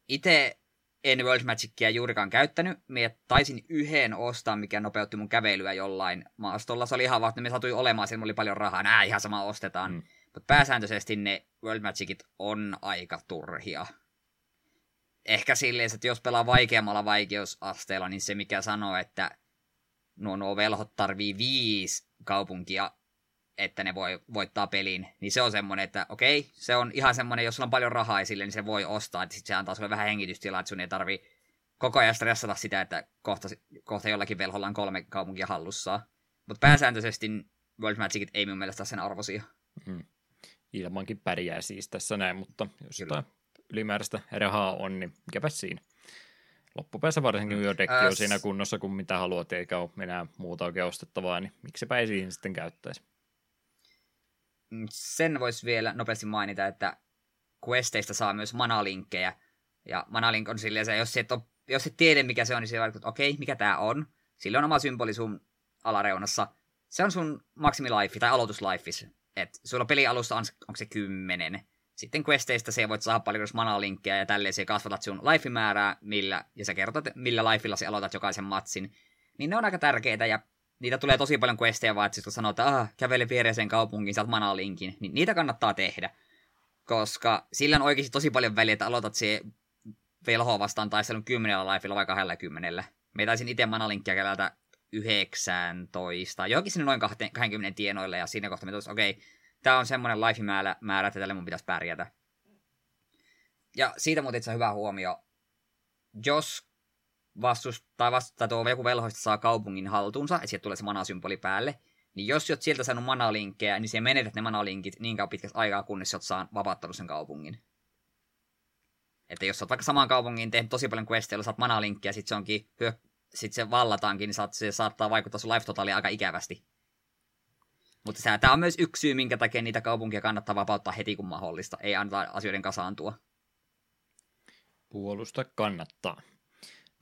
itse en World Magicia juurikaan käyttänyt. Mie taisin yhden ostaa, mikä nopeutti mun kävelyä jollain maastolla. Se oli ihan vaan, että me satui olemaan, siinä oli paljon rahaa. Nää ihan sama ostetaan. Mm. Mutta pääsääntöisesti ne World Magicit on aika turhia. Ehkä silleen, että jos pelaa vaikeammalla vaikeusasteella, niin se mikä sanoo, että nuo, nuo velhot tarvii viisi kaupunkia että ne voi voittaa pelin, niin se on semmoinen, että okei, se on ihan semmoinen, jos sulla on paljon rahaa esille, niin se voi ostaa, että sitten se antaa sulle vähän hengitystilaa, että sun ei tarvi koko ajan stressata sitä, että kohta, kohta jollakin velholla on kolme kaupunkia hallussaan. Mutta pääsääntöisesti World Magicit ei minun mielestä sen arvoisia. Mm. Ilmankin pärjää siis tässä näin, mutta jos jotain ylimääräistä rahaa on, niin mikäpä siinä. Loppupäässä varsinkin, kun jo dekki on siinä kunnossa, kun mitä haluat, eikä ole enää muuta oikein ostettavaa, niin miksipä ei siihen sitten käyttäisi. Mm, sen voisi vielä nopeasti mainita, että questeista saa myös manalinkkejä. Ja manalink on silleen se, jos et, ole, jos et tiedä mikä se on, niin se vaikuttaa, että okei, mikä tämä on. Sillä on oma symboli sun alareunassa. Se on sun maximilife tai aloituslifeis. Et sulla pelialusta on, onko se kymmenen. Sitten questeista se voit saada paljon manalinkkejä ja tälleen se kasvatat sun life-määrää, millä, ja sä kerrot, millä lifeilla sä aloitat jokaisen matsin. Niin ne on aika tärkeitä ja niitä tulee tosi paljon questeja vaan, että kun sanoo, että ah, kävele viereiseen kaupunkiin, saat manalinkin, niin niitä kannattaa tehdä. Koska sillä on oikeasti tosi paljon väliä, että aloitat se velhoa vastaan taistelun kymmenellä lifeilla vai kahdella kymmenellä. Me taisin itse manalinkkiä kerätä 19, jokin sinne noin 20 tienoille, ja siinä kohtaa me tulisi, okei, okay, tämä on semmoinen life-määrä, määrä, että tälle mun pitäisi pärjätä. Ja siitä muuten itse hyvä huomio. Jos vastus, tai, vast, tai tuo joku velhoista saa kaupungin haltuunsa, että sieltä tulee se manasymboli päälle, niin jos oot sieltä saanut manalinkkejä, niin siihen menetät ne manalinkit niin kauan pitkästä aikaa, kunnes oot saa vapauttanut sen kaupungin. Että jos oot vaikka samaan kaupungiin tehnyt tosi paljon questeja, saat manalinkkiä, sit se onkin, hyö, sit se vallataankin, niin saat, se saattaa vaikuttaa sun life totalia aika ikävästi. Mutta tämä on myös yksi syy, minkä takia niitä kaupunkia kannattaa vapauttaa heti kun mahdollista. Ei anneta asioiden kasaantua. Puolusta kannattaa.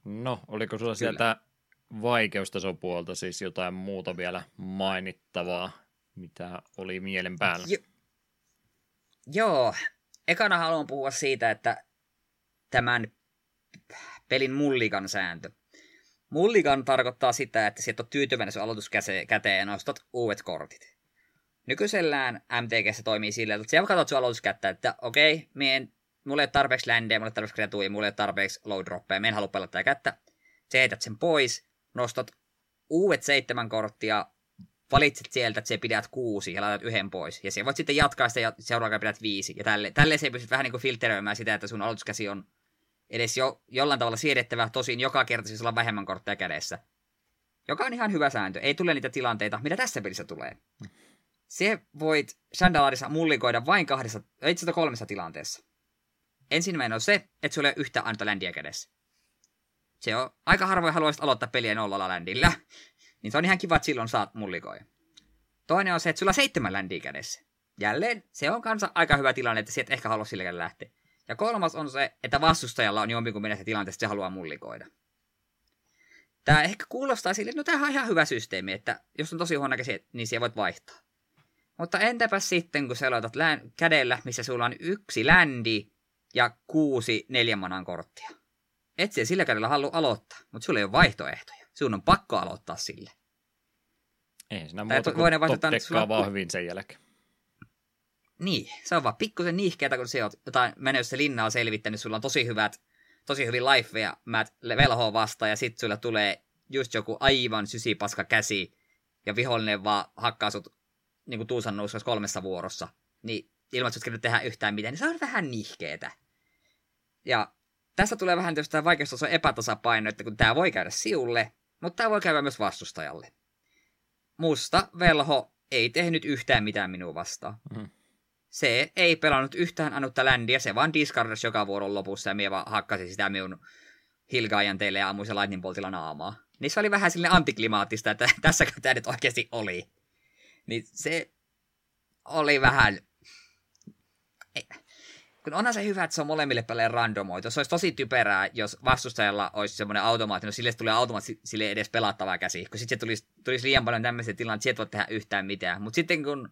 No, oliko sulla Kyllä. sieltä vaikeustasopuolta siis jotain muuta vielä mainittavaa, mitä oli mielen päällä? Jo- Joo, ekana haluan puhua siitä, että tämän pelin mullikan sääntö. Mullikan tarkoittaa sitä, että sieltä on tyytyväinen sun aloitus käteen ja nostat uudet kortit. Nykyisellään MTG toimii sillä, että siellä katsot sun aloituskättä, että okei, okay, mien, mulla ei ole tarpeeksi ländejä, mulla ei ole tarpeeksi kreatuja, mulla ei ole tarpeeksi low droppeja, mä en halua pelata tätä kättä. Sä heität sen pois, nostat uudet seitsemän korttia, valitset sieltä, että se pidät kuusi ja laitat yhden pois. Ja se voit sitten jatkaa sitä ja seuraavana pidät viisi. Ja tälle, tälle se pystyt vähän niin kuin filteröimään sitä, että sun aloituskäsi on edes jo, jollain tavalla siedettävä, tosin joka kerta siis olla vähemmän kortteja kädessä. Joka on ihan hyvä sääntö. Ei tule niitä tilanteita, mitä tässä pelissä tulee. Se voit Shandalarissa mullikoida vain kahdessa, itse kolmessa tilanteessa. Ensimmäinen on se, että sulla ei ole yhtä ainutta ländiä kädessä. Se on aika harvoin haluaisit aloittaa peliä nollalla ländillä. Niin se on ihan kiva, että silloin saat mullikoja. Toinen on se, että sulla on seitsemän ländiä kädessä. Jälleen, se on kanssa aika hyvä tilanne, että sieltä ehkä halua sillä lähteä. Ja kolmas on se, että vastustajalla on jompikumpi näistä tilanteista, että se haluaa mullikoida. Tämä ehkä kuulostaa sille, että no tämähän on ihan hyvä systeemi, että jos on tosi huono käsi, niin siellä voit vaihtaa. Mutta entäpä sitten, kun sä aloitat län- kädellä, missä sulla on yksi ländi ja kuusi neljän korttia. Et sä sillä kädellä halua aloittaa, mutta sulla ei ole vaihtoehtoja. Sun on pakko aloittaa sille. Ei siinä muuta kuin top sulla... vaan hyvin sen jälkeen. Niin, se on vaan pikkusen niihkeetä, kun se on jotain menossa linnaa selvittänyt, sulla on tosi hyvät, tosi hyvin lifeja, mä velhoa vastaan, ja sit sulla tulee just joku aivan sysipaska käsi, ja vihollinen vaan hakkaa sut niin tuusan kolmessa vuorossa. Niin ilman, että tehdä yhtään mitään, niin se on vähän nihkeetä. Ja tässä tulee vähän tietysti vaikeustaso epätasapaino, että kun tämä voi käydä siulle, mutta tämä voi käydä myös vastustajalle. Musta velho ei tehnyt yhtään mitään minua vastaan. Mm. Se ei pelannut yhtään ainutta ländiä, se vaan discardasi joka vuoron lopussa ja minä vaan hakkasi sitä minun hilgaajan teille ja ammuisen lightning boltilla naamaa. Niin se oli vähän sille antiklimaattista, että tässäkö tämä nyt oikeasti oli. Niin se oli vähän kun onhan se hyvä, että se on molemmille peleille randomoitu. Se olisi tosi typerää, jos vastustajalla olisi semmoinen automaatti, no sille tulee automaattisesti sille edes pelattavaa käsi, kun sitten tulisi, tulisi liian paljon tämmöisiä tilanteita, että et voi tehdä yhtään mitään. Mutta sitten kun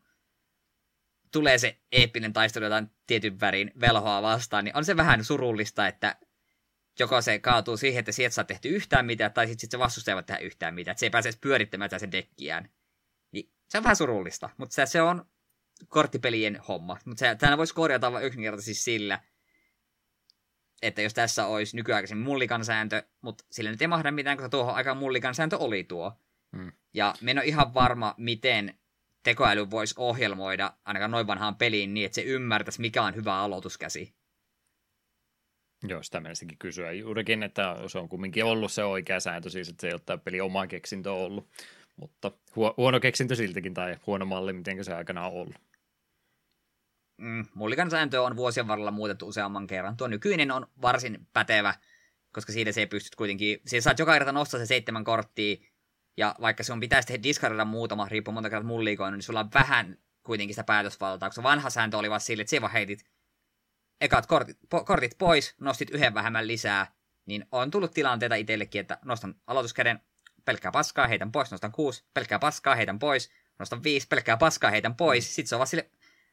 tulee se eeppinen taistelu jotain tietyn värin velhoa vastaan, niin on se vähän surullista, että joko se kaatuu siihen, että sieltä saa tehty yhtään mitään, tai sitten sit se vastustaja voi tehdä yhtään mitään, että se ei pääse edes pyörittämään sen dekkiään. Niin se on vähän surullista, mutta se, se on korttipelien homma. Mutta tämä voisi korjata vain yksinkertaisesti sillä, että jos tässä olisi nykyaikaisemmin mullikan sääntö, mutta sillä nyt ei mahda mitään, koska tuohon aikaan mullikan sääntö oli tuo. Hmm. Ja me en ole ihan varma, miten tekoäly voisi ohjelmoida ainakaan noin vanhaan peliin niin, että se ymmärtäisi, mikä on hyvä aloituskäsi. Joo, sitä menisinkin kysyä juurikin, että se on kumminkin ollut se oikea sääntö, siis että se ei ole tämä peli omaa keksintö ollut. Mutta huono keksintö siltikin, tai huono malli, miten se aikana on ollut. Mm, mullikan sääntö on vuosien varrella muutettu useamman kerran. Tuo nykyinen on varsin pätevä, koska siitä se pystyt kuitenkin, siinä saat joka kerta nostaa se seitsemän korttia, ja vaikka sun pitäisi tehdä discardata muutama, riippuu monta kertaa mullikoin, niin sulla on vähän kuitenkin sitä päätösvaltaa, koska vanha sääntö oli vaan sille, että se vaan heitit ekat kortit, po, kortit pois, nostit yhden vähemmän lisää, niin on tullut tilanteita itsellekin, että nostan aloituskäden, pelkkää paskaa, heitän pois, nostan kuusi, pelkkää paskaa, heitän pois, nostan viisi, pelkkää paskaa, heitän pois, sitten se on vaan sille,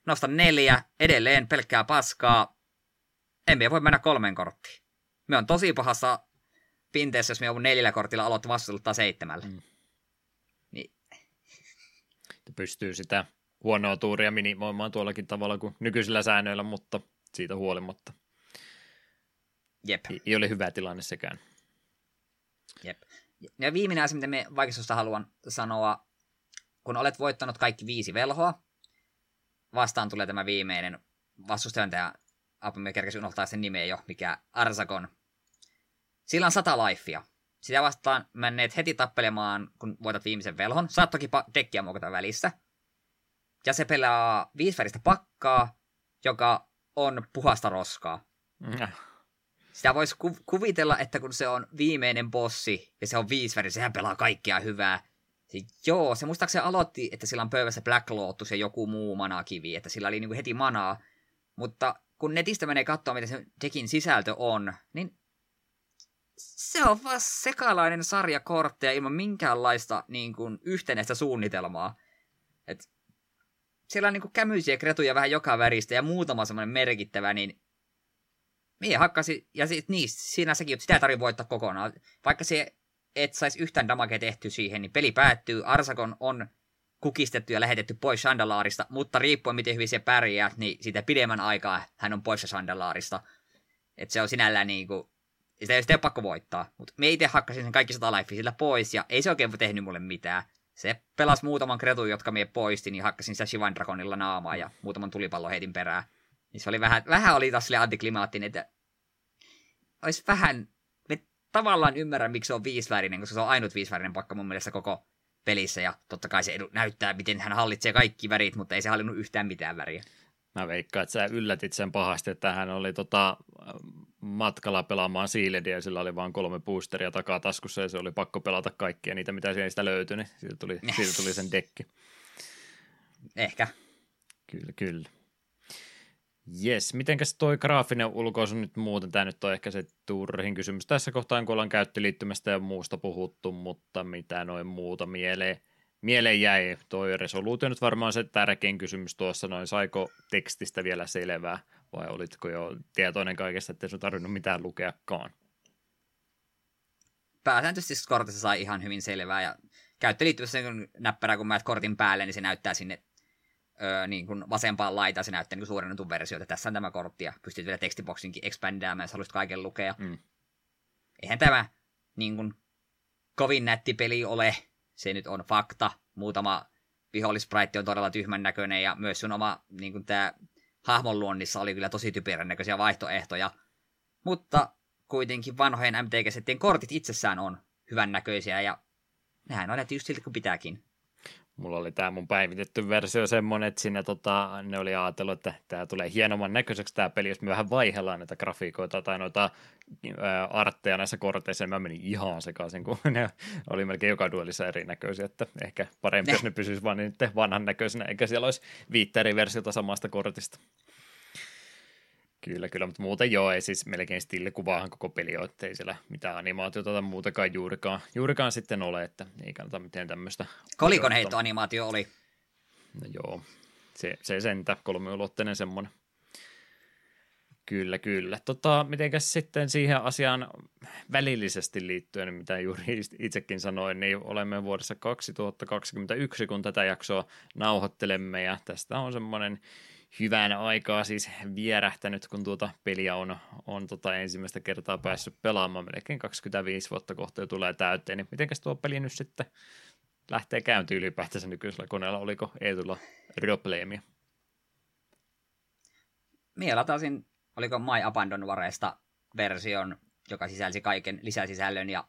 nostan neljä, edelleen pelkkää paskaa. En voi mennä kolmeen korttiin. Me on tosi pahassa pinteessä, jos me joudun neljällä kortilla aloittaa vastusteluttaa seitsemällä. Mm. Niin. Pystyy sitä huonoa tuuria minimoimaan tuollakin tavalla kuin nykyisillä säännöillä, mutta siitä huolimatta. Jep. Ei ole hyvä tilanne sekään. Jep. Ja viimeinen asia, mitä me vaikeustosta haluan sanoa, kun olet voittanut kaikki viisi velhoa, vastaan tulee tämä viimeinen vastustajan tämä, apua me kerkesin unohtaa sen nimeä jo, mikä Arsakon. Sillä on sata lifea. Sitä vastaan menneet heti tappelemaan, kun voitat viimeisen velhon. Saat toki pa- dekkiä muokata välissä. Ja se pelaa viisiväristä pakkaa, joka on puhasta roskaa. Mm. Sitä voisi ku- kuvitella, että kun se on viimeinen bossi ja se on viisiväri, sehän pelaa kaikkea hyvää. Se, joo, se muistaakseni aloitti, että sillä on pöydässä Black Lotus ja joku muu manakivi, että sillä oli niinku heti manaa. Mutta kun netistä menee katsoa, mitä se dekin sisältö on, niin se on vaan sekalainen sarja kortteja ilman minkäänlaista niin kuin, yhtenäistä suunnitelmaa. Et siellä on niin kuin, kämyisiä kretuja vähän joka väristä ja muutama semmoinen merkittävä, niin Mie hakkasi, ja sit, niin, siinä sekin, sitä ei tarvitse voittaa kokonaan. Vaikka se et saisi yhtään damagea tehty siihen, niin peli päättyy. Arsakon on kukistettu ja lähetetty pois Sandalaarista, mutta riippuen miten hyvin se pärjää, niin sitä pidemmän aikaa hän on poissa Sandalaarista. Että se on sinällään niinku, sitä ei ole pakko voittaa. Mutta me itse hakkasin sen kaikki sata sillä pois, ja ei se oikein tehnyt mulle mitään. Se pelasi muutaman kretun, jotka me poistin, niin hakkasin sitä Shivan Dragonilla naamaa ja muutaman tulipallon heitin perään. Niin se oli vähän, vähän oli taas sille antiklimaattinen, että olisi vähän, tavallaan ymmärrän, miksi se on viisivärinen, koska se on ainut viisivärinen pakka mun mielestä koko pelissä, ja totta kai se edu, näyttää, miten hän hallitsee kaikki värit, mutta ei se hallinnut yhtään mitään väriä. Mä veikkaan, että sä yllätit sen pahasti, että hän oli tota, matkalla pelaamaan Sealedia ja sillä oli vain kolme boosteria takataskussa ja se oli pakko pelata kaikkia niitä, mitä sitä löytyi, niin siitä tuli, siitä tuli sen dekki. Ehkä. Kyllä, kyllä. Jes, mitenkäs toi graafinen ulkoisu nyt muuten, tämä nyt on ehkä se turhin kysymys tässä kohtaa, kun ollaan käyttöliittymästä ja muusta puhuttu, mutta mitä noin muuta mieleen, mieleen jäi, toi resoluutio nyt varmaan se tärkein kysymys tuossa, noin. Saiko tekstistä vielä selvää, vai olitko jo tietoinen kaikesta, että ei tarvinnut mitään lukeakaan? Pääsääntöisesti kortissa sai ihan hyvin selvää, ja käyttöliittymässä kun näppärää, kun mä kortin päälle, niin se näyttää sinne öö, niin kuin vasempaan laitaan se näyttää niin suurennetun versio, että tässä on tämä kortti ja pystyt vielä tekstiboksinkin expandaamaan, jos haluaisit kaiken lukea. Mm. Eihän tämä niin kuin, kovin nätti peli ole, se nyt on fakta. Muutama vihollispraitti on todella tyhmän näköinen ja myös sun oma niin kuin tämä hahmon luonnissa oli kyllä tosi typerän näköisiä vaihtoehtoja. Mutta kuitenkin vanhojen MTG-settien kortit itsessään on hyvän näköisiä ja nehän on nähty just siltä kuin pitääkin. Mulla oli tämä mun päivitetty versio semmoinen, että siinä tota, ne oli ajatellut, että tämä tulee hienomman näköiseksi tämä peli, jos me vähän vaihellaan näitä grafiikoita tai noita ää, artteja näissä korteissa, niin mä menin ihan sekaisin, kun ne oli melkein joka duelissa erinäköisiä, että ehkä parempi, jos ne pysyisi vaan niin vanhan näköisenä, eikä siellä olisi viittä eri versiota samasta kortista. Kyllä, kyllä, mutta muuten joo, ei siis melkein stillikuvaahan koko peli ole, ettei siellä mitään animaatiota tai muutakaan juurikaan, juurikaan sitten ole, että ei kannata mitään tämmöistä. Kolikon animaatio oli. No joo, se, se sentä, kolmiulotteinen semmoinen. Kyllä, kyllä. Tota, mitenkäs sitten siihen asiaan välillisesti liittyen, mitä juuri itsekin sanoin, niin olemme vuodessa 2021, kun tätä jaksoa nauhoittelemme, ja tästä on semmoinen hyvän aikaa siis vierähtänyt, kun tuota peliä on, on tota ensimmäistä kertaa päässyt pelaamaan. Melkein 25 vuotta kohta jo tulee täyteen. Niin mitenkäs tuo peli nyt sitten lähtee käyntiin ylipäätänsä nykyisellä koneella? Oliko Eetulla probleemia? Minä latasin, oliko My Abandon Wareista version, joka sisälsi kaiken lisäsisällön ja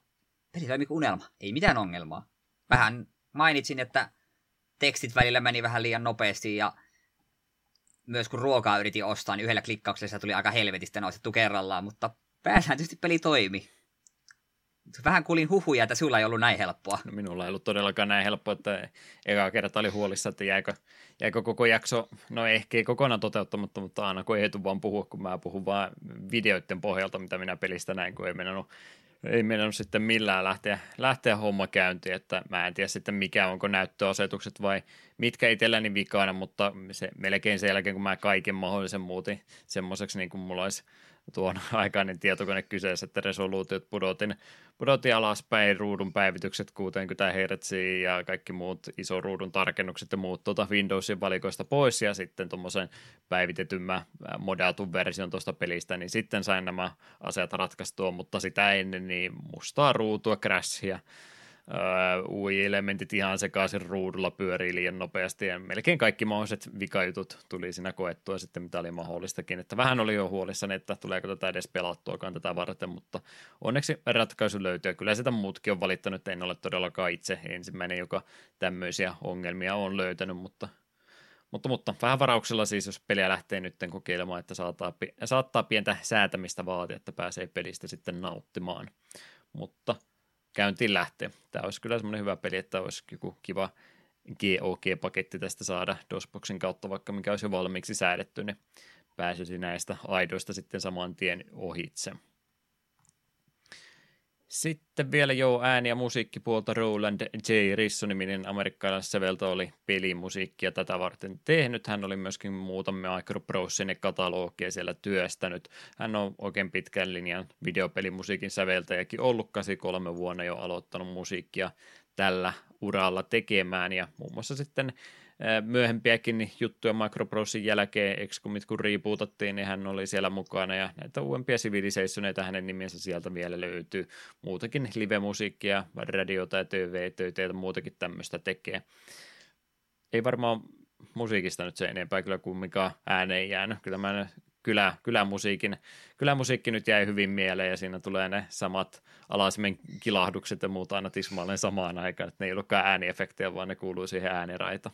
peli toimi unelma. Ei mitään ongelmaa. Vähän mainitsin, että tekstit välillä meni vähän liian nopeasti ja myös kun ruokaa yritin ostaa, niin yhdellä klikkauksella se tuli aika helvetistä nostettu kerrallaan, mutta pääsääntöisesti peli toimi. Vähän kuulin huhuja, että sulla ei ollut näin helppoa. No minulla ei ollut todellakaan näin helppoa, että eka kerta oli huolissa, että jäikö, jäikö koko jakso, no ehkä ei kokonaan toteuttamatta, mutta aina kun ei vaan puhua, kun mä puhun vaan videoiden pohjalta, mitä minä pelistä näin, kun ei mennyt ei meidän sitten millään lähteä, lähteä homma käyntiin, että mä en tiedä sitten mikä onko näyttöasetukset vai mitkä itselläni vikana, mutta se, melkein sen jälkeen kun mä kaiken mahdollisen muutin semmoiseksi niin kuin mulla olisi tuon aikainen tietokone kyseessä, että resoluutiot pudotin, pudotin alaspäin, ruudun päivitykset 60 Hz ja kaikki muut iso ruudun tarkennukset ja muut tuota Windowsin valikoista pois ja sitten tuommoisen päivitetymmän modatun version tuosta pelistä, niin sitten sain nämä asiat ratkaistua, mutta sitä ennen niin mustaa ruutua, crashia, UI-elementit ihan sekaisin ruudulla pyörii liian nopeasti ja melkein kaikki mahdolliset vikajutut tuli siinä koettua sitten, mitä oli mahdollistakin. Että vähän oli jo huolissani, että tuleeko tätä edes pelattuakaan tätä varten, mutta onneksi ratkaisu löytyy. Kyllä sitä muutkin on valittanut, että en ole todellakaan itse ensimmäinen, joka tämmöisiä ongelmia on löytänyt, mutta mutta, mutta vähän varauksella siis, jos peliä lähtee nyt kokeilemaan, että saattaa, saattaa pientä säätämistä vaatia, että pääsee pelistä sitten nauttimaan. Mutta käyntiin lähtee. Tämä olisi kyllä semmoinen hyvä peli, että olisi joku kiva GOG-paketti tästä saada DOSBoxin kautta, vaikka mikä olisi jo valmiiksi säädetty, niin pääsisi näistä aidoista sitten saman tien ohitse. Sitten vielä jo ääni- ja musiikkipuolta Roland J. Risson-niminen amerikkalainen säveltä oli pelimusiikkia tätä varten tehnyt. Hän oli myöskin muutamia Microprosin katalogia siellä työstänyt. Hän on oikein pitkän linjan videopelimusiikin säveltäjäkin ollut 83 vuonna jo aloittanut musiikkia tällä uralla tekemään ja muun muassa sitten myöhempiäkin juttuja Microprosin jälkeen, Excomit kun riipuutattiin, niin hän oli siellä mukana ja näitä uudempia Civilizationeita hänen nimensä sieltä vielä löytyy. Muutakin live-musiikkia, radiota ja TV-töitä ja muutakin tämmöistä tekee. Ei varmaan musiikista nyt se enempää kyllä kumminkaan ääneen jäänyt. Kyllä mä kylä, kylämusiikin, kylämusiikki nyt jäi hyvin mieleen ja siinä tulee ne samat alasimen kilahdukset ja muuta aina tismalleen samaan aikaan, että ne ei ollutkaan ääniefektejä, vaan ne kuuluu siihen ääniraita.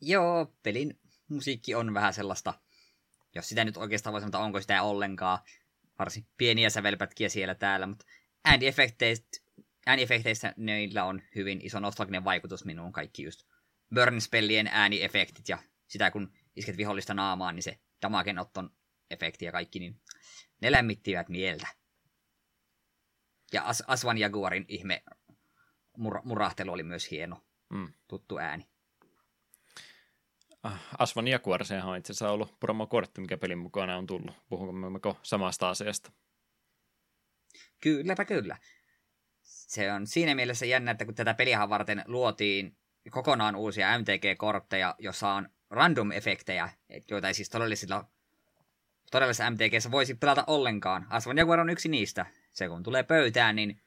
Joo, pelin musiikki on vähän sellaista, jos sitä nyt oikeastaan voi sanoa, onko sitä ollenkaan, varsin pieniä sävelpätkiä siellä täällä, mutta ääniefekteistä, niillä on hyvin iso nostalginen vaikutus minuun, kaikki just burn-spellien ääniefektit ja sitä kun isket vihollista naamaan, niin se damagenotton efekti ja kaikki, niin ne lämmittivät mieltä. Ja As- Asvan Jaguarin ihme mur- murahtelu oli myös hieno, mm. tuttu ääni. Ah, Asvan Jaguar, sehän on itse asiassa ollut promokortti, mikä pelin mukana on tullut. Puhummeko samasta asiasta? Kylläpä kyllä. Se on siinä mielessä jännä, että kun tätä peliä varten luotiin kokonaan uusia MTG-kortteja, jossa on random-efektejä, joita ei siis todellisilla, todellisessa MTGssä voisi pelata ollenkaan. Asvan Jaguar on yksi niistä. Se kun tulee pöytään, niin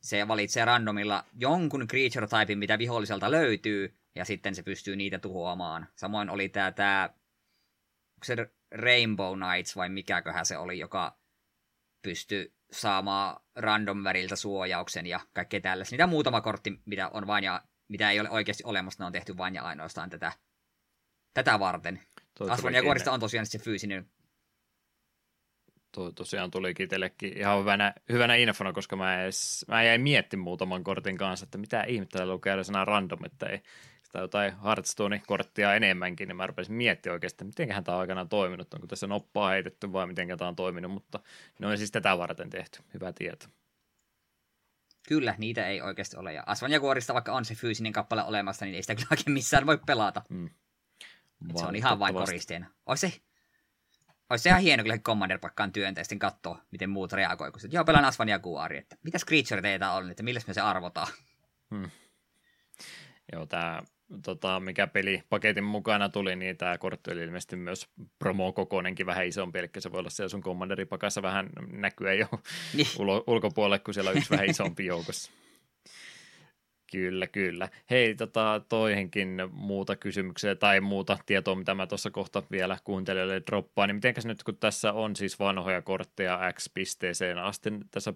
se valitsee randomilla jonkun creature-typin, mitä viholliselta löytyy, ja sitten se pystyy niitä tuhoamaan. Samoin oli tämä, tämä se Rainbow Knights vai mikäköhän se oli, joka pystyi saamaan random väriltä suojauksen ja kaikkea tällaista. Niitä muutama kortti, mitä on vain ja mitä ei ole oikeasti olemassa, ne on tehty vain ja ainoastaan tätä, tätä varten. Asvan ja kuorista on tosiaan se fyysinen Tuo tosiaan tuli itsellekin ihan hyvänä, hyvänä infona, koska mä, edes, mä jäin miettimään muutaman kortin kanssa, että mitä ihmettä lukee sana random, että ei sitä jotain Hearthstone-korttia enemmänkin, niin mä rupesin miettimään oikeasti, että miten tämä on aikanaan toiminut, onko tässä noppaa heitetty vai miten tämä on toiminut, mutta ne on siis tätä varten tehty, hyvä tieto. Kyllä, niitä ei oikeasti ole. Ja Asvan ja Kuorista, vaikka on se fyysinen kappale olemassa, niin ei sitä kyllä oikein missään voi pelata. Mm. Se on ihan vain koristeena. Olisi se, olisi se ihan hieno kyllä Commander-pakkaan työntää ja sitten katsoa, miten muut reagoi. Kun joo, pelaan Asvan ja Kuori, että mitäs creature teitä on, että millä me se arvotaan. Hmm. Joo, tämä tota, mikä peli paketin mukana tuli, niin tämä kortti oli ilmeisesti myös promo-kokoinenkin vähän isompi, eli se voi olla siellä sun Commanderipakassa vähän näkyä jo niin. ulo, ulkopuolelle, kun siellä on yksi vähän isompi joukossa. Kyllä, kyllä. Hei, tota, toihenkin muuta kysymyksiä tai muuta tietoa, mitä mä tuossa kohta vielä kuuntelijoille droppaan, niin mitenkäs nyt, kun tässä on siis vanhoja kortteja X-pisteeseen asti tässä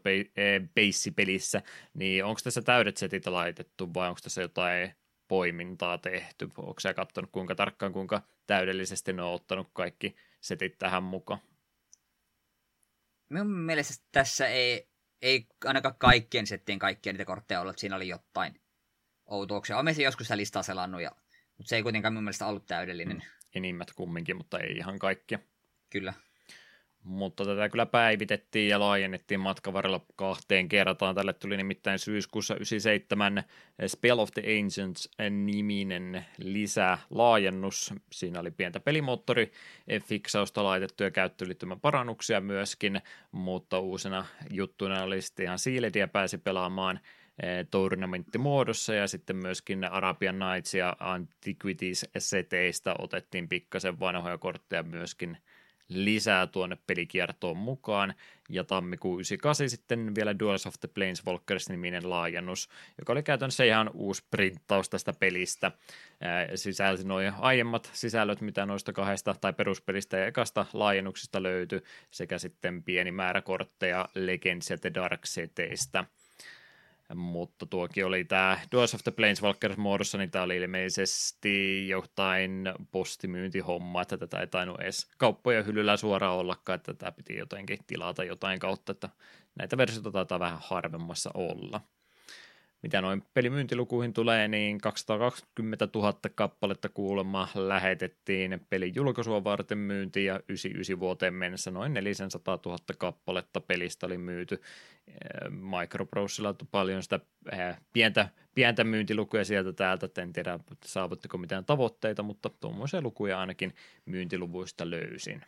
base-pelissä, niin onko tässä täydet setit laitettu vai onko tässä jotain poimintaa tehty? Onko sä katsonut kuinka tarkkaan, kuinka täydellisesti ne on ottanut kaikki setit tähän mukaan? Minun mielestä tässä ei, ei ainakaan kaikkien settien kaikkia niitä kortteja ollut, siinä oli jotain outouksia. Olen joskus sitä listaa selannut, ja, mutta se ei kuitenkaan minun mielestä ollut täydellinen. Mm, enimmät kumminkin, mutta ei ihan kaikkia. Kyllä mutta tätä kyllä päivitettiin ja laajennettiin matkan varrella kahteen kertaan. Tälle tuli nimittäin syyskuussa 97 Spell of the Ancients niminen lisälaajennus. Siinä oli pientä pelimoottori fiksausta laitettu ja käyttöliittymän parannuksia myöskin, mutta uusena juttuna oli sitten ihan Sealedia pääsi pelaamaan eh, tournamenttimuodossa ja sitten myöskin Arabian Nights ja Antiquities seteistä otettiin pikkasen vanhoja kortteja myöskin – lisää tuonne pelikiertoon mukaan, ja tammikuun 98 sitten vielä Duels of the Planeswalkers-niminen laajennus, joka oli käytännössä ihan uusi printtaus tästä pelistä. Sisälsi noin aiemmat sisällöt, mitä noista kahdesta tai peruspelistä ja ekasta laajennuksista löytyi, sekä sitten pieni määrä kortteja Legends ja The Dark Seteistä – mutta tuokin oli tämä Duels of the Planeswalkers muodossa, niin tämä oli ilmeisesti jotain postimyyntihomma, että tätä ei tainnut edes kauppoja hyllyllä suoraan ollakaan, että tämä piti jotenkin tilata jotain kautta, että näitä versioita taitaa vähän harvemmassa olla. Mitä noin pelimyyntilukuihin tulee, niin 220 000 kappaletta kuulemma lähetettiin pelin julkaisua varten myyntiin ja 99 vuoteen mennessä noin 400 000 kappaletta pelistä oli myyty. Microprosilla paljon sitä pientä, pientä myyntilukuja sieltä täältä, en tiedä saavuttiko mitään tavoitteita, mutta tuommoisia lukuja ainakin myyntiluvuista löysin.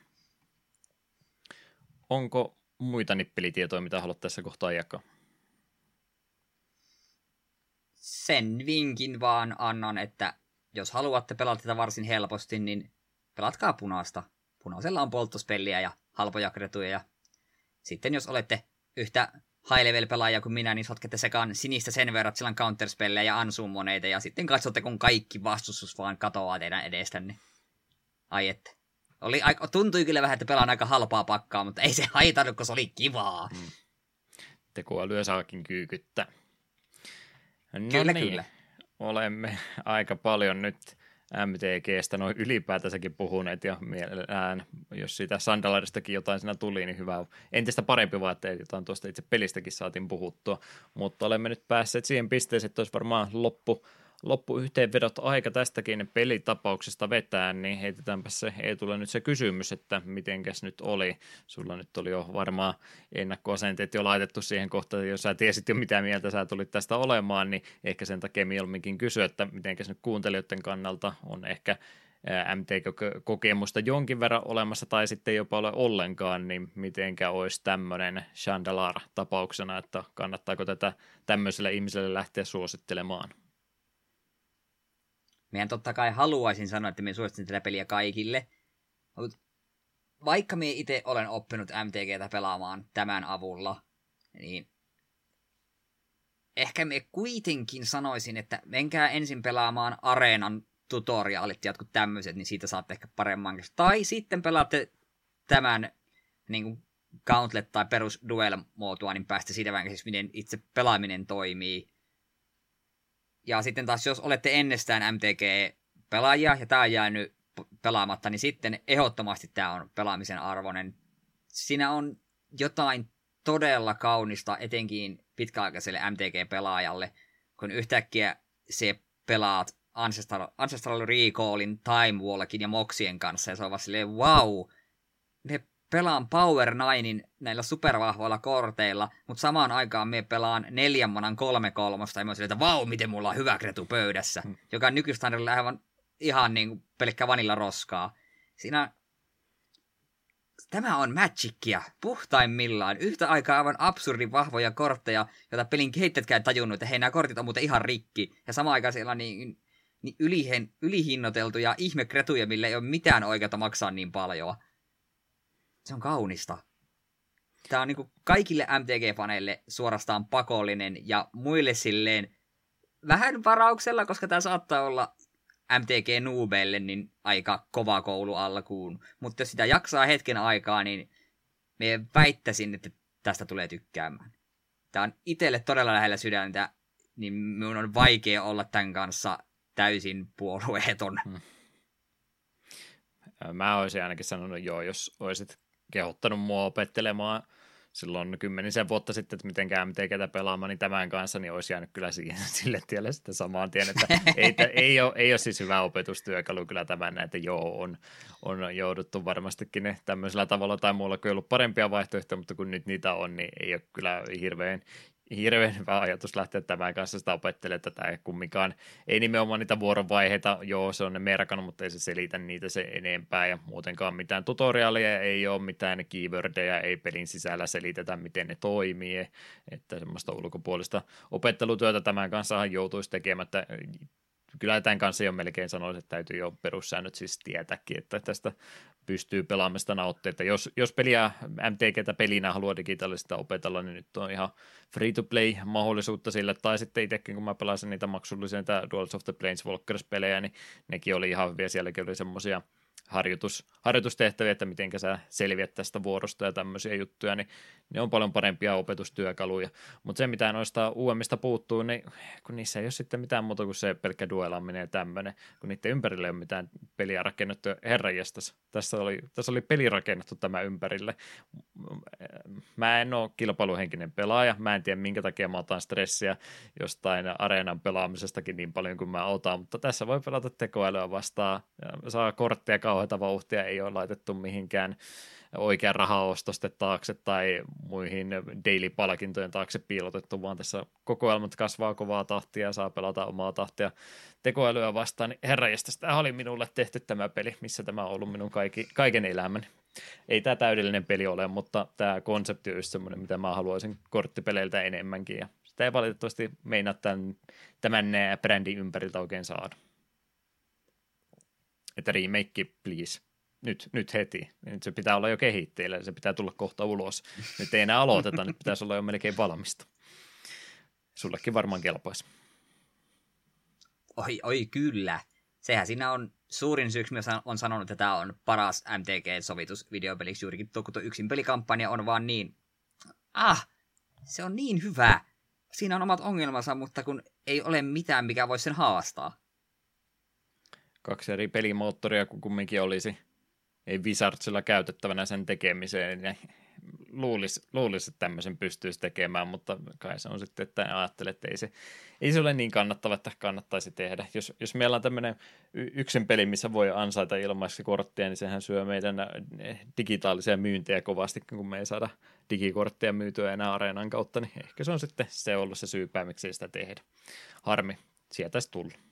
Onko muita nippelitietoja, mitä haluat tässä kohtaa jakaa? Sen vinkin vaan annan, että jos haluatte pelata tätä varsin helposti, niin pelatkaa punaista. Punaisella on polttospelliä ja halpoja kretuja. Ja sitten jos olette yhtä high level pelaaja kuin minä, niin sotkette sekaan sinistä sen verran, että on counterspellejä ja ansummoneita, ja sitten katsotte, kun kaikki vastustus vaan katoaa teidän edestänne. Ai että. Oli, tuntui kyllä vähän, että pelaan aika halpaa pakkaa, mutta ei se haitannut, kun se oli kivaa. Mm. Tekoälyä saakin kyykyttää. No kyllä, niin, kyllä. olemme aika paljon nyt MTGstä noin ylipäätänsäkin puhuneet ja mielellään, jos siitä Sandalaristakin jotain siinä tuli, niin hyvä. Entistä parempi vaan, että jotain tuosta itse pelistäkin saatiin puhuttua, mutta olemme nyt päässeet siihen pisteeseen, että olisi varmaan loppu loppuyhteenvedot aika tästäkin pelitapauksesta vetää, niin heitetäänpä se, ei tule nyt se kysymys, että mitenkäs nyt oli. Sulla nyt oli jo varmaan ennakkoasenteet jo laitettu siihen kohtaan, jos sä tiesit jo mitä mieltä sä tulit tästä olemaan, niin ehkä sen takia mieluumminkin kysyä, että mitenkäs nyt kuuntelijoiden kannalta on ehkä MT-kokemusta jonkin verran olemassa tai sitten jopa ole ollenkaan, niin mitenkä olisi tämmöinen Chandalar-tapauksena, että kannattaako tätä tämmöiselle ihmiselle lähteä suosittelemaan? Meidän totta kai haluaisin sanoa, että me suosittelen tätä peliä kaikille. Mutta vaikka me itse olen oppinut MTGtä pelaamaan tämän avulla, niin ehkä me kuitenkin sanoisin, että menkää ensin pelaamaan areenan tutoriaalit ja jotkut tämmöiset, niin siitä saatte ehkä paremman. Tai sitten pelaatte tämän niin kuin Gauntlet tai perus duel-muotoa, niin päästä siitä vähän siis miten itse pelaaminen toimii. Ja sitten taas, jos olette ennestään MTG-pelaajia ja tämä on jäänyt pelaamatta, niin sitten ehdottomasti tämä on pelaamisen arvoinen. Siinä on jotain todella kaunista, etenkin pitkäaikaiselle MTG-pelaajalle, kun yhtäkkiä se pelaat Ancestral, Ancestral Recallin, Time Walkin ja Moxien kanssa, ja se on vaan silleen, wow, pelaan Power Ninein näillä supervahvoilla korteilla, mutta samaan aikaan me pelaan neljän manan kolme kolmosta, ja mä että vau, miten mulla on hyvä kretu pöydässä, hmm. joka on nykystandardilla aivan ihan niin kuin pelkkä vanilla roskaa. Siinä Tämä on Magicia puhtaimmillaan. Yhtä aikaa aivan absurdin vahvoja kortteja, joita pelin kehittäjätkään tajunnut, että hei, nämä kortit on muuten ihan rikki. Ja samaan aikaan siellä on niin, niin ylihen, ylihinnoiteltuja ihmekretuja, millä ei ole mitään oikeutta maksaa niin paljon. Se on kaunista. Tämä on niin kaikille MTG-faneille suorastaan pakollinen ja muille silleen vähän varauksella, koska tämä saattaa olla MTG-nuubeille niin aika kova koulu alkuun. Mutta jos sitä jaksaa hetken aikaa, niin me väittäisin, että tästä tulee tykkäämään. Tämä on itselle todella lähellä sydäntä, niin minun on vaikea olla tämän kanssa täysin puolueeton. Hmm. Mä olisin ainakin sanonut joo, jos olisit kehottanut mua opettelemaan silloin kymmenisen vuotta sitten, että miten MTGtä pelaamaan, niin tämän kanssa niin olisi jäänyt kyllä siihen, sille tielle sitten samaan tien, että ei, ei, ole, ei ole siis hyvä opetustyökalu kyllä tämän, että joo, on, on jouduttu varmastikin ne tämmöisellä tavalla tai muulla kuin ollut parempia vaihtoehtoja, mutta kun nyt niitä on, niin ei ole kyllä hirveän hirveän hyvä ajatus lähteä tämän kanssa sitä opettelemaan tätä ei kumminkaan. Ei nimenomaan niitä vuorovaiheita, joo se on ne merkannut, mutta ei se selitä niitä se enempää ja muutenkaan mitään tutoriaalia, ei ole mitään keywordeja, ei pelin sisällä selitetä, miten ne toimii, että semmoista ulkopuolista opettelutyötä tämän kanssa joutuisi tekemättä kyllä tämän kanssa jo melkein sanoisin, että täytyy jo perussäännöt siis tietääkin, että tästä pystyy pelaamista nauttia. Että jos, jos peliä MTGtä pelinä haluaa digitaalista opetella, niin nyt on ihan free-to-play mahdollisuutta sille, tai sitten itsekin kun mä pelasin niitä maksullisia niitä Duels of the Planeswalkers-pelejä, niin nekin oli ihan hyviä, sielläkin oli semmoisia harjoitus, harjoitustehtäviä, että miten sä selviät tästä vuorosta ja tämmöisiä juttuja, niin ne on paljon parempia opetustyökaluja. Mutta se, mitä noista uudemmista puuttuu, niin kun niissä ei ole sitten mitään muuta kuin se pelkkä duelaaminen ja tämmöinen, kun niiden ympärille ei ole mitään peliä rakennettu. Herranjestas, tässä oli, tässä oli peli rakennettu tämä ympärille. Mä en ole kilpailuhenkinen pelaaja, mä en tiedä minkä takia mä otan stressiä jostain areenan pelaamisestakin niin paljon kuin mä otan, mutta tässä voi pelata tekoälyä vastaan, saa kortteja kauheita vauhtia, ei ole laitettu mihinkään oikean rahaostosten taakse tai muihin daily-palkintojen taakse piilotettu, vaan tässä kokoelmat kasvaa kovaa tahtia ja saa pelata omaa tahtia tekoälyä vastaan. Niin herrajesta, tämä oli minulle tehty tämä peli, missä tämä on ollut minun kaikki, kaiken elämäni. Ei tämä täydellinen peli ole, mutta tämä konsepti on just semmoinen, mitä mä haluaisin korttipeleiltä enemmänkin ja sitä ei valitettavasti meinaa tämän, tämän brändin ympäriltä oikein saada. Että remake, please nyt, nyt heti. Nyt se pitää olla jo kehitteillä, se pitää tulla kohta ulos. Nyt ei enää aloiteta, nyt pitäisi olla jo melkein valmista. Sullekin varmaan kelpaisi. Oi, oi kyllä. Sehän siinä on suurin syy, miksi on sanonut, että tämä on paras MTG-sovitus videopeliksi juurikin kun tuo yksin pelikampanja on vaan niin... Ah, se on niin hyvä. Siinä on omat ongelmansa, mutta kun ei ole mitään, mikä voisi sen haastaa. Kaksi eri pelimoottoria, kun kumminkin olisi ei Wizardsilla käytettävänä sen tekemiseen, niin luulisi, luulis, että tämmöisen pystyisi tekemään, mutta kai se on sitten, että ajattelen, että ei se, ei se ole niin kannattava, että kannattaisi tehdä. Jos, jos meillä on tämmöinen yksin peli, missä voi ansaita ilmaisesti korttia, niin sehän syö meidän eh, digitaalisia myyntejä kovasti, kun me ei saada digikortteja myytyä enää areenan kautta, niin ehkä se on sitten se ollut se syypää, miksi sitä tehdä. Harmi, sieltä tullut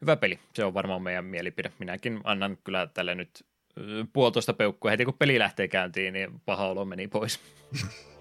hyvä peli. Se on varmaan meidän mielipide. Minäkin annan kyllä tälle nyt puolitoista peukkua. Heti kun peli lähtee käyntiin, niin paha olo meni pois.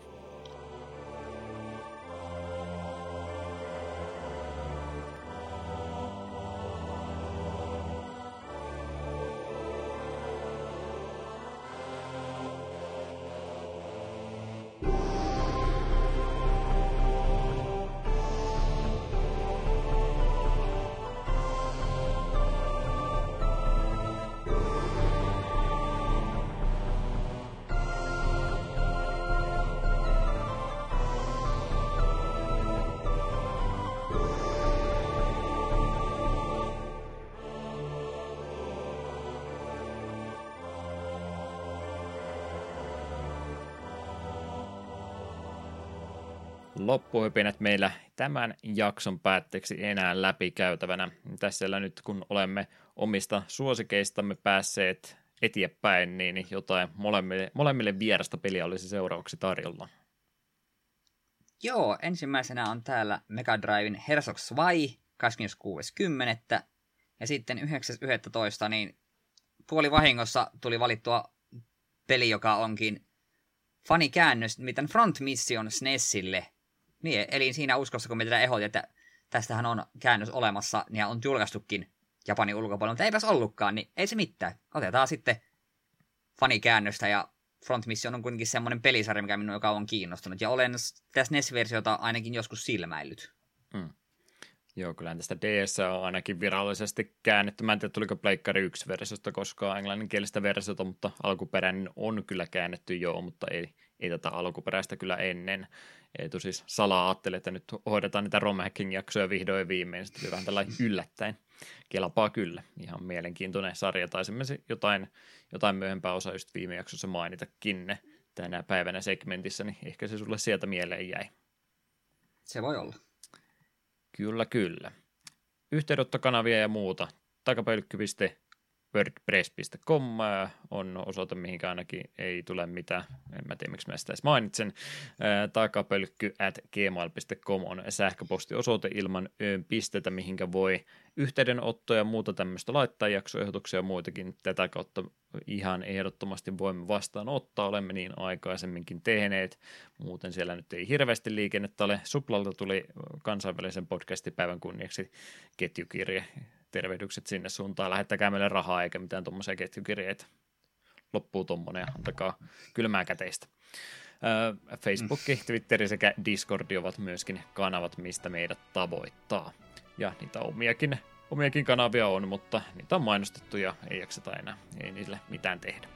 loppuhypinät meillä tämän jakson päätteeksi enää läpikäytävänä. Tässä nyt kun olemme omista suosikeistamme päässeet eteenpäin, niin jotain molemmille, molemmille vierasta peliä olisi seuraavaksi tarjolla. Joo, ensimmäisenä on täällä Mega Driven Herzog Zwei 26.10. Ja sitten 9.11. niin puoli vahingossa tuli valittua peli, joka onkin fanikäännös, miten Front Mission SNESille – niin, eli siinä uskossa, kun me tätä ehdotin, että tästähän on käännös olemassa ja on julkaistukin Japanin ulkopuolella, mutta eipäs ollutkaan, niin ei se mitään. Otetaan sitten fanikäännöstä ja Front Mission on kuitenkin semmoinen pelisarja, mikä minun joka on kiinnostunut. Ja olen tässä NES-versiota ainakin joskus silmäillyt. Mm. Joo, kyllä tästä DS on ainakin virallisesti käännetty. Mä en tiedä, tuliko Pleikkari 1 versiosta koskaan englanninkielistä versiota, mutta alkuperäinen on kyllä käännetty joo, mutta ei, ei tätä alkuperäistä kyllä ennen. Eetu siis salaa ajatteli, että nyt hoidetaan niitä Rom jaksoja vihdoin viimein. Sitten vähän tällainen yllättäen. Kelpaa kyllä. Ihan mielenkiintoinen sarja. Taisimme jotain, jotain myöhempää osa just viime jaksossa mainitakin ne tänä päivänä segmentissä, niin ehkä se sulle sieltä mieleen jäi. Se voi olla. Kyllä, kyllä. Yhteydenottokanavia ja muuta. Takapölkky.fi wordpress.com on osoite, mihinkä ainakin ei tule mitään, en mä tiedä miksi mä sitä edes mainitsen, takapölkky at gmail.com on sähköpostiosoite ilman pistetä, mihinkä voi yhteydenottoja ja muuta tämmöistä laittaa, jaksoehdotuksia ja muitakin. Tätä kautta ihan ehdottomasti voimme vastaanottaa, olemme niin aikaisemminkin tehneet, muuten siellä nyt ei hirveästi liikennettä ole. Suplalta tuli kansainvälisen podcastipäivän kunniaksi ketjukirje, tervehdykset sinne suuntaan, lähettäkää meille rahaa eikä mitään tuommoisia ketjukirjeitä. Loppuu tuommoinen ja antakaa kylmää käteistä. Facebook, Twitteri sekä Discord ovat myöskin kanavat, mistä meidät tavoittaa. Ja niitä omiakin omiakin kanavia on, mutta niitä on mainostettu ja ei jakseta enää, ei niille mitään tehdä.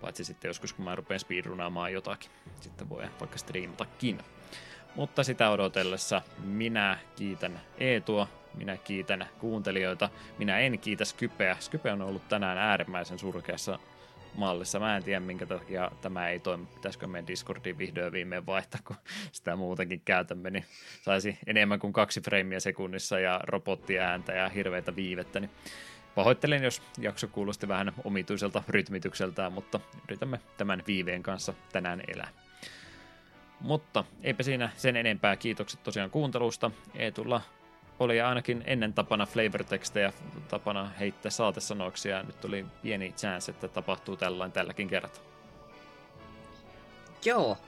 Paitsi sitten joskus, kun mä rupean speedrunaamaan jotakin, sitten voi vaikka striimatakin. Mutta sitä odotellessa minä kiitän Eetua, minä kiitän kuuntelijoita, minä en kiitä Skypeä. Skype on ollut tänään äärimmäisen surkeassa mallissa. Mä en tiedä, minkä takia tämä ei toimi. Pitäisikö meidän Discordiin vihdoin viimein vaihtaa, kun sitä muutenkin käytämme, niin saisi enemmän kuin kaksi freimiä sekunnissa ja robottiääntä ja hirveitä viivettä. Niin pahoittelen, jos jakso kuulosti vähän omituiselta rytmitykseltään, mutta yritämme tämän viiveen kanssa tänään elää. Mutta eipä siinä sen enempää. Kiitokset tosiaan kuuntelusta. Eetulla oli ainakin ennen tapana flavor-tekstejä tapana heittää saatesanoiksi ja nyt tuli pieni chance, että tapahtuu tällainen tälläkin kertaa. Joo.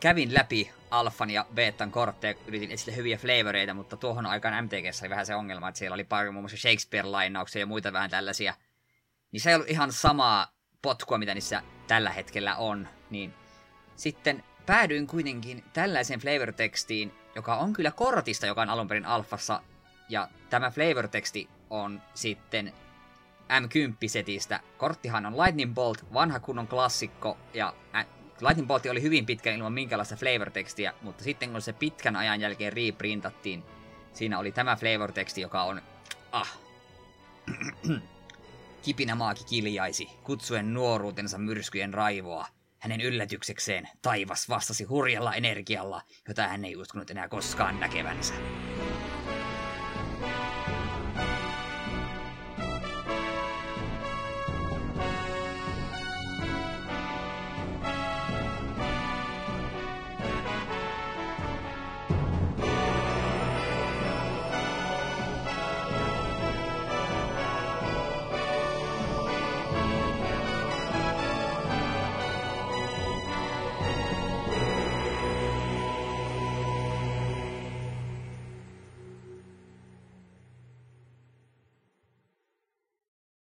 Kävin läpi alfan ja betan kortteja, yritin etsiä hyviä flavoreita, mutta tuohon aikaan MTGssä oli vähän se ongelma, että siellä oli paljon muun muassa Shakespeare-lainauksia ja muita vähän tällaisia. Niin se ei ollut ihan samaa potkua, mitä niissä tällä hetkellä on. Niin sitten päädyin kuitenkin tällaiseen flavor-tekstiin, joka on kyllä kortista, joka on alun perin alfassa. Ja tämä flavor-teksti on sitten M10-setistä. Korttihan on Lightning Bolt, vanha kunnon klassikko, ja Lightning Bolt oli hyvin pitkään ilman minkälaista flavor-tekstiä, mutta sitten kun se pitkän ajan jälkeen reprintattiin, siinä oli tämä flavor-teksti, joka on... Ah. Kipinä maaki kiljaisi, kutsuen nuoruutensa myrskyjen raivoa. Hänen yllätyksekseen taivas vastasi hurjalla energialla, jota hän ei uskonut enää koskaan näkevänsä.